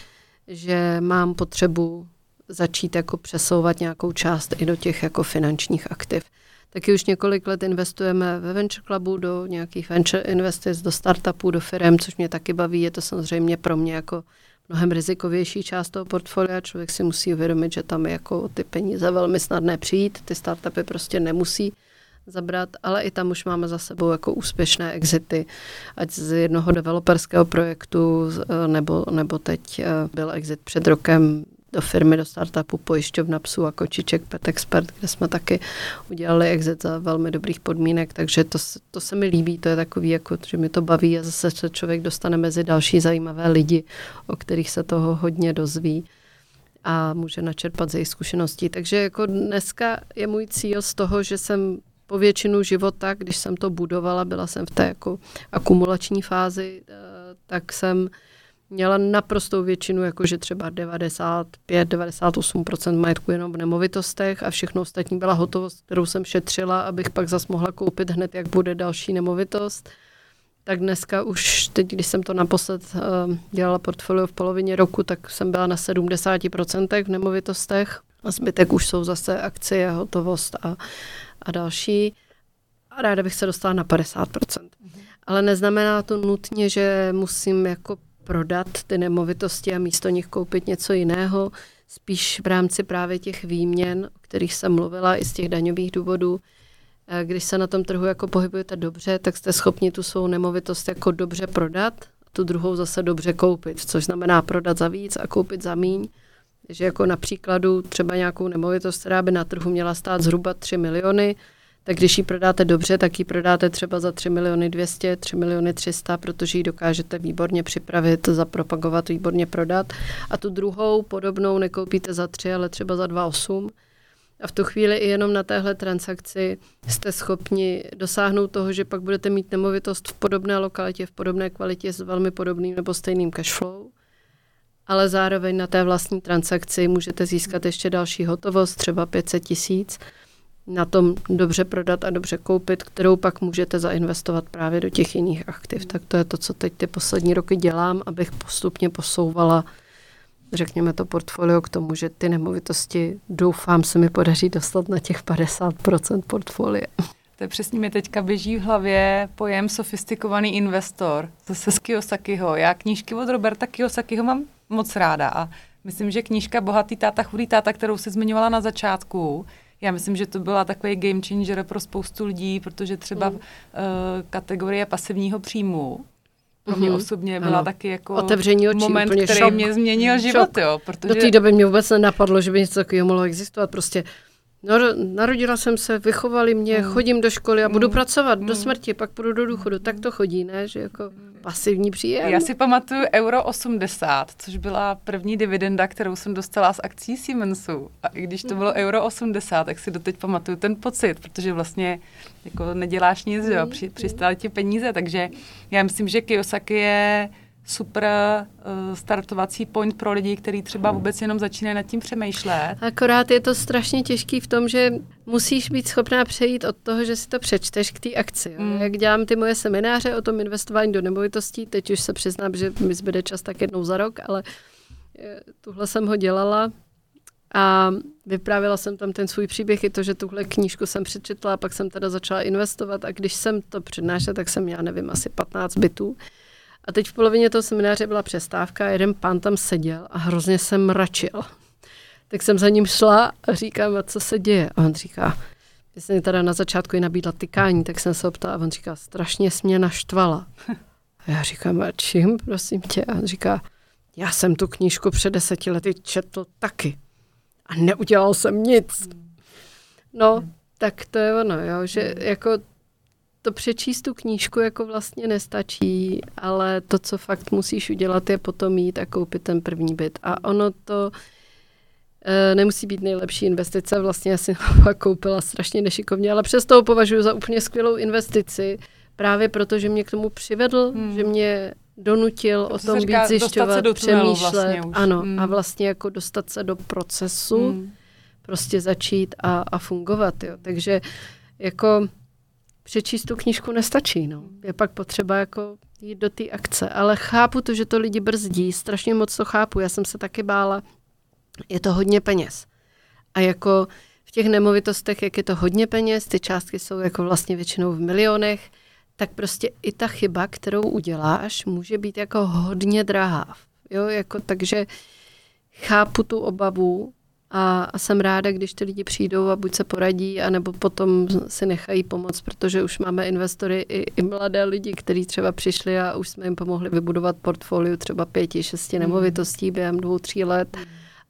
že mám potřebu začít jako přesouvat nějakou část i do těch jako finančních aktiv. Taky už několik let investujeme ve Venture Clubu do nějakých venture investic, do startupů, do firm, což mě taky baví. Je to samozřejmě pro mě jako mnohem rizikovější část toho portfolia. Člověk si musí uvědomit, že tam je jako ty peníze velmi snadné přijít. Ty startupy prostě nemusí zabrat, ale i tam už máme za sebou jako úspěšné exity, ať z jednoho developerského projektu, nebo, nebo teď eh, byl exit před rokem do firmy, do startupu, pojišťovna psů a kočiček Pet Expert, kde jsme taky udělali exit za velmi dobrých podmínek, takže to, to se mi líbí, to je takový, jako, že mi to baví a zase se člověk dostane mezi další zajímavé lidi, o kterých se toho hodně dozví a může načerpat ze jejich zkušeností. Takže jako dneska je můj cíl z toho, že jsem po většinu života, když jsem to budovala, byla jsem v té jako akumulační fázi, eh, tak jsem měla naprostou většinu, jakože třeba 95-98% majetku jenom v nemovitostech a všechno ostatní byla hotovost, kterou jsem šetřila, abych pak zas mohla koupit hned, jak bude další nemovitost. Tak dneska už, teď, když jsem to naposled uh, dělala portfolio v polovině roku, tak jsem byla na 70% v nemovitostech a zbytek už jsou zase akcie, hotovost a, a další. A ráda bych se dostala na 50%. Mm-hmm. Ale neznamená to nutně, že musím jako prodat ty nemovitosti a místo nich koupit něco jiného, spíš v rámci právě těch výměn, o kterých jsem mluvila, i z těch daňových důvodů. Eh, když se na tom trhu jako pohybujete dobře, tak jste schopni tu svou nemovitost jako dobře prodat a tu druhou zase dobře koupit, což znamená prodat za víc a koupit za míň. Takže jako na příkladu třeba nějakou nemovitost, která by na trhu měla stát zhruba 3 miliony, tak když ji prodáte dobře, tak ji prodáte třeba za 3 miliony 200, 3 miliony 300, protože ji dokážete výborně připravit, zapropagovat, výborně prodat. A tu druhou podobnou nekoupíte za 3, ale třeba za 2,8. A v tu chvíli i jenom na téhle transakci jste schopni dosáhnout toho, že pak budete mít nemovitost v podobné lokalitě, v podobné kvalitě s velmi podobným nebo stejným cashflow. Ale zároveň na té vlastní transakci můžete získat ještě další hotovost, třeba 500 tisíc na tom dobře prodat a dobře koupit, kterou pak můžete zainvestovat právě do těch jiných aktiv. Tak to je to, co teď ty poslední roky dělám, abych postupně posouvala řekněme to portfolio k tomu, že ty nemovitosti doufám se mi podaří dostat na těch 50% portfolia. To je přesně mi teďka běží v hlavě pojem sofistikovaný investor zase z Kiyosakiho. Já knížky od Roberta Kiyosakiho mám moc ráda a myslím, že knížka Bohatý táta, chudý táta, kterou se zmiňovala na začátku, já myslím, že to byla takový game changer pro spoustu lidí, protože třeba mm. uh, kategorie pasivního příjmu pro mě mm-hmm. osobně byla ano. taky jako Otevření očí, moment, který šok. mě změnil život. Jo, protože... Do té doby mě vůbec nenapadlo, že by něco takového mohlo existovat. Prostě narodila jsem se, vychovali mě, mm. chodím do školy a budu mm. pracovat mm. do smrti, pak půjdu do důchodu. Tak to chodí, ne? Že jako pasivní příjem. Já si pamatuju euro 80, což byla první dividenda, kterou jsem dostala z akcí Siemensu. A i když to bylo euro 80, tak si doteď pamatuju ten pocit, protože vlastně jako neděláš nic, jo, při, přistály ti peníze, takže já myslím, že Kiyosaki je super uh, startovací point pro lidi, kteří třeba vůbec jenom začínají nad tím přemýšlet. Akorát je to strašně těžký v tom, že musíš být schopná přejít od toho, že si to přečteš k té akci. Mm. Jak dělám ty moje semináře o tom investování do nemovitostí, teď už se přiznám, že mi zbyde čas tak jednou za rok, ale eh, tuhle jsem ho dělala a vyprávila jsem tam ten svůj příběh i to, že tuhle knížku jsem přečetla a pak jsem teda začala investovat a když jsem to přednášela, tak jsem, já nevím, asi 15 bytů. A teď v polovině toho semináře byla přestávka jeden pán tam seděl a hrozně se mračil. Tak jsem za ním šla a říkám, a co se děje? A on říká, já jsem teda na začátku i nabídla tykání, tak jsem se optala a on říká, strašně jsi mě naštvala. A já říkám, a čím, prosím tě? A on říká, já jsem tu knížku před deseti lety četl taky. A neudělal jsem nic. No, tak to je ono, jo, že jako to přečíst tu knížku jako vlastně nestačí, ale to, co fakt musíš udělat, je potom jít a koupit ten první byt. A ono to e, nemusí být nejlepší investice. Vlastně já si [laughs] koupila strašně nešikovně, ale přesto ho považuji za úplně skvělou investici, právě proto, že mě k tomu přivedl, hmm. že mě donutil to, o tom říká, víc zjišťovat, přemýšlet. Vlastně ano, hmm. a vlastně jako dostat se do procesu, hmm. prostě začít a, a fungovat. Jo. Takže jako přečíst tu knížku nestačí. No. Je pak potřeba jako jít do té akce. Ale chápu to, že to lidi brzdí, strašně moc to chápu. Já jsem se taky bála, je to hodně peněz. A jako v těch nemovitostech, jak je to hodně peněz, ty částky jsou jako vlastně většinou v milionech, tak prostě i ta chyba, kterou uděláš, může být jako hodně drahá. Jo, jako, takže chápu tu obavu a, a jsem ráda, když ty lidi přijdou a buď se poradí, anebo potom si nechají pomoct, protože už máme investory i, i mladé lidi, kteří třeba přišli a už jsme jim pomohli vybudovat portfolio třeba pěti, šesti mm. nemovitostí během dvou, tří let. Mm.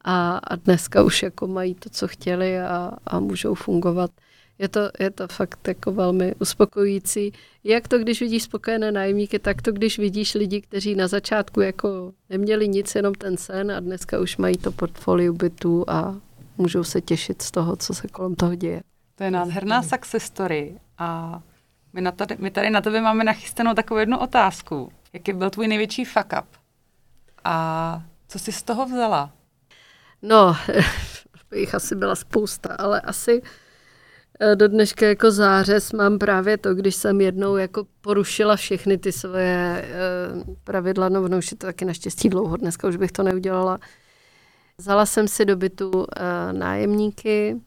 A, a dneska už jako mají to, co chtěli a, a můžou fungovat je to, je to fakt jako velmi uspokojující. Jak to, když vidíš spokojené nájemníky, tak to, když vidíš lidi, kteří na začátku jako neměli nic, jenom ten sen a dneska už mají to portfolio bytů a můžou se těšit z toho, co se kolem toho děje. To je nádherná success story a my, na tady, my tady na tebe máme nachystanou takovou jednu otázku. Jaký byl tvůj největší fuck up? A co jsi z toho vzala? No, [laughs] jich asi byla spousta, ale asi Eh, do dneška jako zářez mám právě to, když jsem jednou jako porušila všechny ty svoje uh, pravidla, no, no je to taky naštěstí dlouho, dneska už bych to neudělala. Vzala jsem si do bytu uh, nájemníky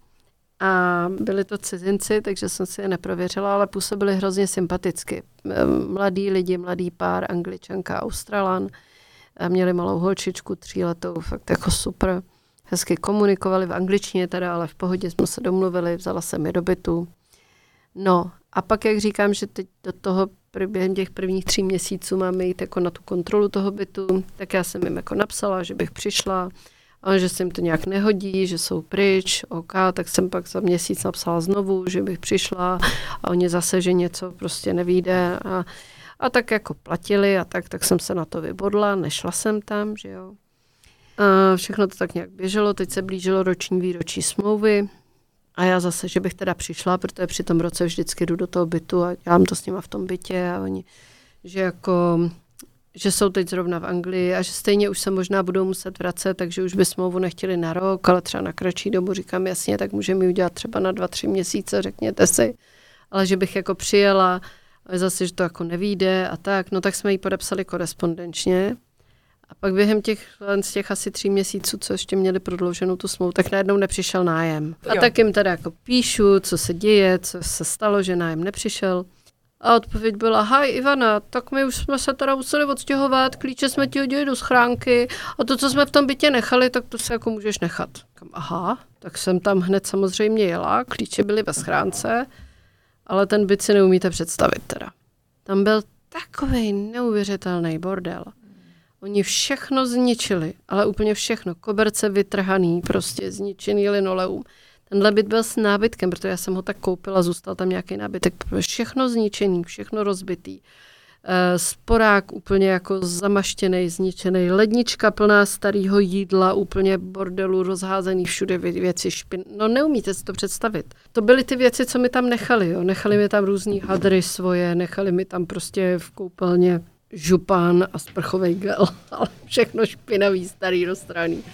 a byli to cizinci, takže jsem si je neprověřila, ale působili hrozně sympaticky. Mladí lidi, mladý pár, angličanka, australan, měli malou holčičku, tříletou, fakt jako super hezky komunikovali v angličtině teda, ale v pohodě jsme se domluvili, vzala jsem je do bytu. No a pak, jak říkám, že teď do toho během těch prvních tří měsíců máme jít jako na tu kontrolu toho bytu, tak já jsem jim jako napsala, že bych přišla, ale že se jim to nějak nehodí, že jsou pryč, OK, tak jsem pak za měsíc napsala znovu, že bych přišla a oni zase, že něco prostě nevíde a, a tak jako platili a tak, tak jsem se na to vybodla, nešla jsem tam, že jo. A všechno to tak nějak běželo, teď se blížilo roční výročí smlouvy. A já zase, že bych teda přišla, protože při tom roce vždycky jdu do toho bytu a dělám to s nima v tom bytě a oni, že jako že jsou teď zrovna v Anglii a že stejně už se možná budou muset vracet, takže už by smlouvu nechtěli na rok, ale třeba na kratší dobu říkám jasně, tak můžeme ji udělat třeba na dva, tři měsíce, řekněte si. Ale že bych jako přijela, ale zase, že to jako nevíde a tak, no tak jsme ji podepsali korespondenčně a pak během těch, z těch asi tří měsíců, co ještě měli prodlouženou tu smlouvu, tak najednou nepřišel nájem. A jo. tak jim teda jako píšu, co se děje, co se stalo, že nájem nepřišel. A odpověď byla, haj Ivana, tak my už jsme se teda museli odstěhovat, klíče jsme ti hodili do schránky a to, co jsme v tom bytě nechali, tak to se jako můžeš nechat. Aha, tak jsem tam hned samozřejmě jela, klíče byly ve schránce, ale ten byt si neumíte představit teda. Tam byl takový neuvěřitelný bordel. Oni všechno zničili, ale úplně všechno. Koberce vytrhaný, prostě zničený linoleum. Tenhle byt byl s nábytkem, protože já jsem ho tak koupila, zůstal tam nějaký nábytek. Všechno zničený, všechno rozbitý. Eh, sporák úplně jako zamaštěný, zničený. Lednička plná starého jídla, úplně bordelu, rozházený všude věci, špin. No neumíte si to představit. To byly ty věci, co mi tam nechali. Jo. Nechali mi tam různý hadry svoje, nechali mi tam prostě v koupelně župan a sprchový gel, [laughs] ale všechno špinavý, starý, rozstraný.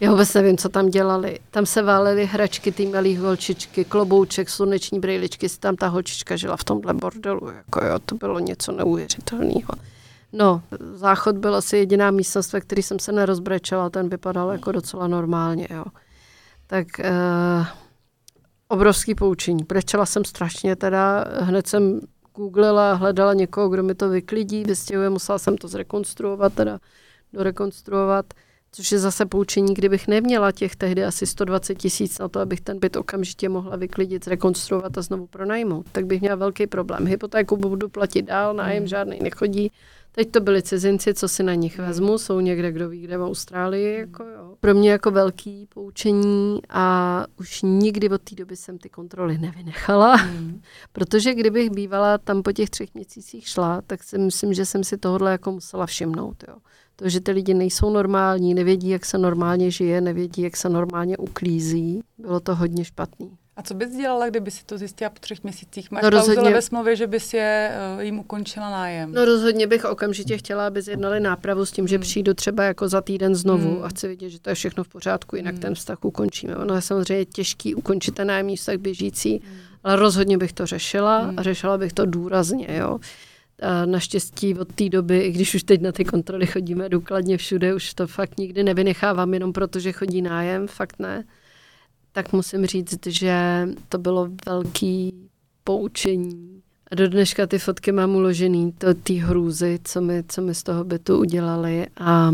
Já vůbec nevím, co tam dělali. Tam se válely hračky, ty malý holčičky, klobouček, sluneční brýličky, si tam ta holčička žila v tomhle bordelu. Jako jo, to bylo něco neuvěřitelného. No, záchod byl asi jediná místnost, ve které jsem se nerozbrečela, ten vypadal jako docela normálně, jo. Tak eh, obrovský poučení. Brečela jsem strašně teda, hned jsem googlila, hledala někoho, kdo mi to vyklidí, vystěhuje, musela jsem to zrekonstruovat, teda dorekonstruovat, což je zase poučení, kdybych neměla těch tehdy asi 120 tisíc na to, abych ten byt okamžitě mohla vyklidit, zrekonstruovat a znovu pronajmout, tak bych měla velký problém. Hypotéku budu platit dál, nájem mm. žádný nechodí, Teď to byli cizinci, co si na nich vezmu, jsou někde, kdo ví, kde v Austrálii. Jako jo. Pro mě jako velký poučení a už nikdy od té doby jsem ty kontroly nevynechala, mm. [laughs] protože kdybych bývala tam po těch třech měsících šla, tak si myslím, že jsem si tohle jako musela všimnout. Jo. To, že ty lidi nejsou normální, nevědí, jak se normálně žije, nevědí, jak se normálně uklízí, bylo to hodně špatný. A co bys dělala, kdyby si to zjistila po třech měsících? Máš no rozhodně, ve smlouvě, že bys je, uh, jim ukončila nájem? No rozhodně bych okamžitě chtěla, aby zjednali nápravu s tím, že hmm. přijdu třeba jako za týden znovu hmm. a chci vidět, že to je všechno v pořádku, jinak hmm. ten vztah ukončíme. Ono je samozřejmě těžký ukončit ten nájemní vztah běžící, hmm. ale rozhodně bych to řešila hmm. a řešila bych to důrazně. Jo. A naštěstí od té doby, i když už teď na ty kontroly chodíme důkladně všude, už to fakt nikdy nevynechávám jenom proto, že chodí nájem, fakt ne tak musím říct, že to bylo velký poučení. A do dneška ty fotky mám uložený, to ty hrůzy, co mi, co mi z toho bytu udělali. A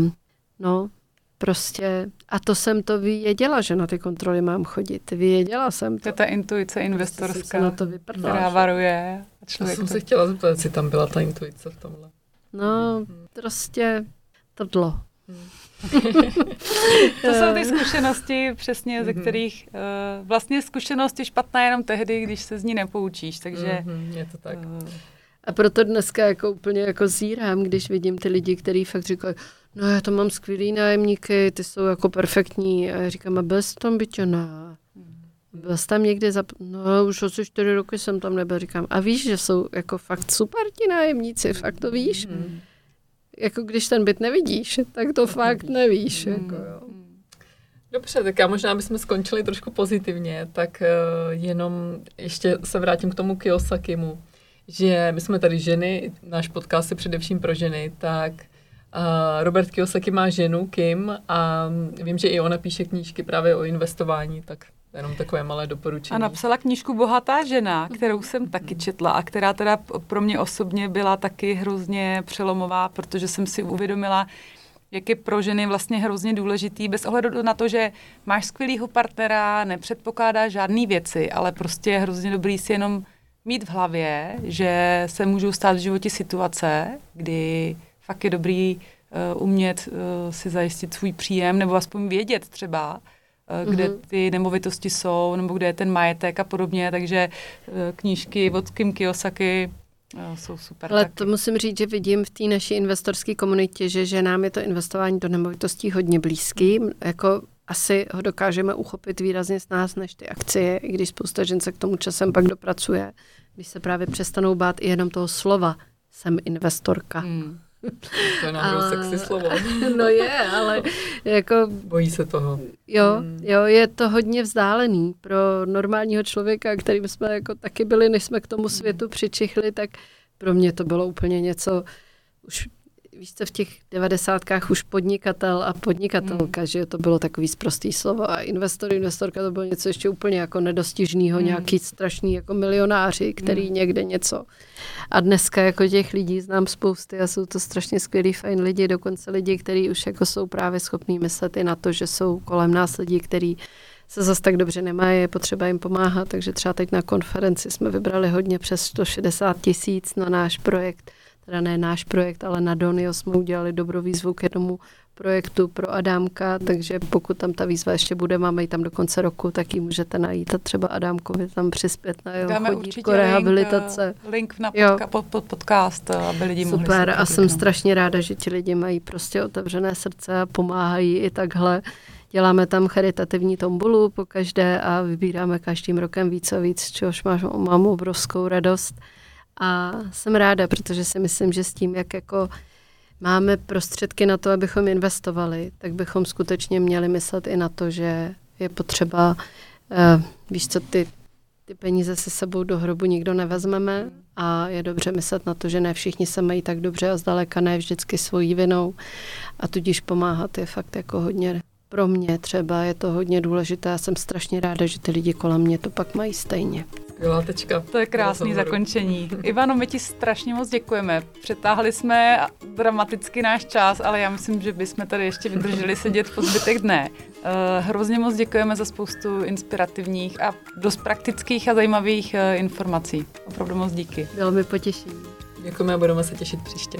no, prostě, a to jsem to věděla, že na ty kontroly mám chodit. Věděla jsem to. To je ta intuice investorská, na to která varuje. Člověk to jsem to... se chtěla zeptat, jestli tam byla ta intuice v tomhle. No, hmm. prostě to dlo. Hmm. [laughs] to jsou ty zkušenosti přesně, ze mhm. kterých uh, vlastně zkušenosti špatná jenom tehdy, když se z ní nepoučíš, takže... Mm-hmm, je to tak. Uh, a proto dneska jako úplně jako zírám, když vidím ty lidi, kteří fakt říkají, no já to mám skvělý nájemníky, ty jsou jako perfektní. A já říkám, a byl jsi tam bytě? Ne. Byl jsi tam někde za... No už asi čtyři roky jsem tam nebyl. Říkám, a víš, že jsou jako fakt super ti nájemníci, fakt to víš? Mm jako když ten byt nevidíš, tak to fakt nevíš. Mm. Jako, jo. Dobře, tak já možná bychom skončili trošku pozitivně, tak uh, jenom ještě se vrátím k tomu Kiyosakimu, že my jsme tady ženy, náš podcast je především pro ženy, tak uh, Robert Kiyosaki má ženu Kim a vím, že i ona píše knížky právě o investování, tak Jenom takové malé doporučení. A napsala knížku Bohatá žena, kterou jsem taky četla a která teda pro mě osobně byla taky hrozně přelomová, protože jsem si uvědomila, jak je pro ženy vlastně hrozně důležitý, bez ohledu na to, že máš skvělýho partnera, nepředpokládá žádné věci, ale prostě je hrozně dobrý si jenom mít v hlavě, že se můžou stát v životě situace, kdy fakt je dobrý uh, umět uh, si zajistit svůj příjem, nebo aspoň vědět třeba, kde mm-hmm. ty nemovitosti jsou, nebo kde je ten majetek a podobně, takže eh, knížky od Kim Kiyosaki eh, jsou super. Ale taky. to musím říct, že vidím v té naší investorské komunitě, že, že nám je to investování do nemovitostí hodně blízký. Jako asi ho dokážeme uchopit výrazně z nás než ty akcie, i když spousta žen se k tomu časem pak dopracuje, když se právě přestanou bát i jenom toho slova, jsem investorka. Hmm. [laughs] To je náhodou sexy slovo. [laughs] No je, ale jako... Bojí se toho. Jo, hmm. jo, je to hodně vzdálený pro normálního člověka, kterým jsme jako taky byli, než jsme k tomu světu přičichli, tak pro mě to bylo úplně něco, už víš co, v těch devadesátkách už podnikatel a podnikatelka, hmm. že to bylo takový zprostý slovo a investor, investorka to bylo něco ještě úplně jako nedostižného, hmm. nějaký strašný jako milionáři, který hmm. někde něco. A dneska jako těch lidí znám spousty a jsou to strašně skvělí, fajn lidi, dokonce lidi, kteří už jako jsou právě schopní myslet i na to, že jsou kolem nás lidi, kteří se zase tak dobře nemají, je potřeba jim pomáhat, takže třeba teď na konferenci jsme vybrali hodně přes 160 tisíc na náš projekt teda ne náš projekt, ale na Donio jsme udělali dobrou výzvu k jednomu projektu pro Adámka, takže pokud tam ta výzva ještě bude, máme ji tam do konce roku, tak ji můžete najít a třeba Adámkovi tam přispět na jeho Dáme chodítko, rehabilitace. Link, link na podka- pod, pod podcast, aby lidi Super, mohli a jsem strašně ráda, že ti lidi mají prostě otevřené srdce a pomáhají i takhle. Děláme tam charitativní tombulu po každé a vybíráme každým rokem víc a víc, čehož mám obrovskou radost. A jsem ráda, protože si myslím, že s tím, jak jako máme prostředky na to, abychom investovali, tak bychom skutečně měli myslet i na to, že je potřeba, uh, víš co, ty, ty peníze si sebou do hrobu nikdo nevezmeme a je dobře myslet na to, že ne všichni se mají tak dobře a zdaleka ne vždycky svojí vinou a tudíž pomáhat je fakt jako hodně pro mě třeba je to hodně důležité. Já jsem strašně ráda, že ty lidi kolem mě to pak mají stejně. Skvělá tečka. To je krásný zakončení. [laughs] Ivano, my ti strašně moc děkujeme. Přetáhli jsme dramaticky náš čas, ale já myslím, že bychom tady ještě vydrželi [laughs] sedět po zbytek dne. Uh, hrozně moc děkujeme za spoustu inspirativních a dost praktických a zajímavých uh, informací. Opravdu moc díky. Bylo mi potěšení. Děkujeme a budeme se těšit příště.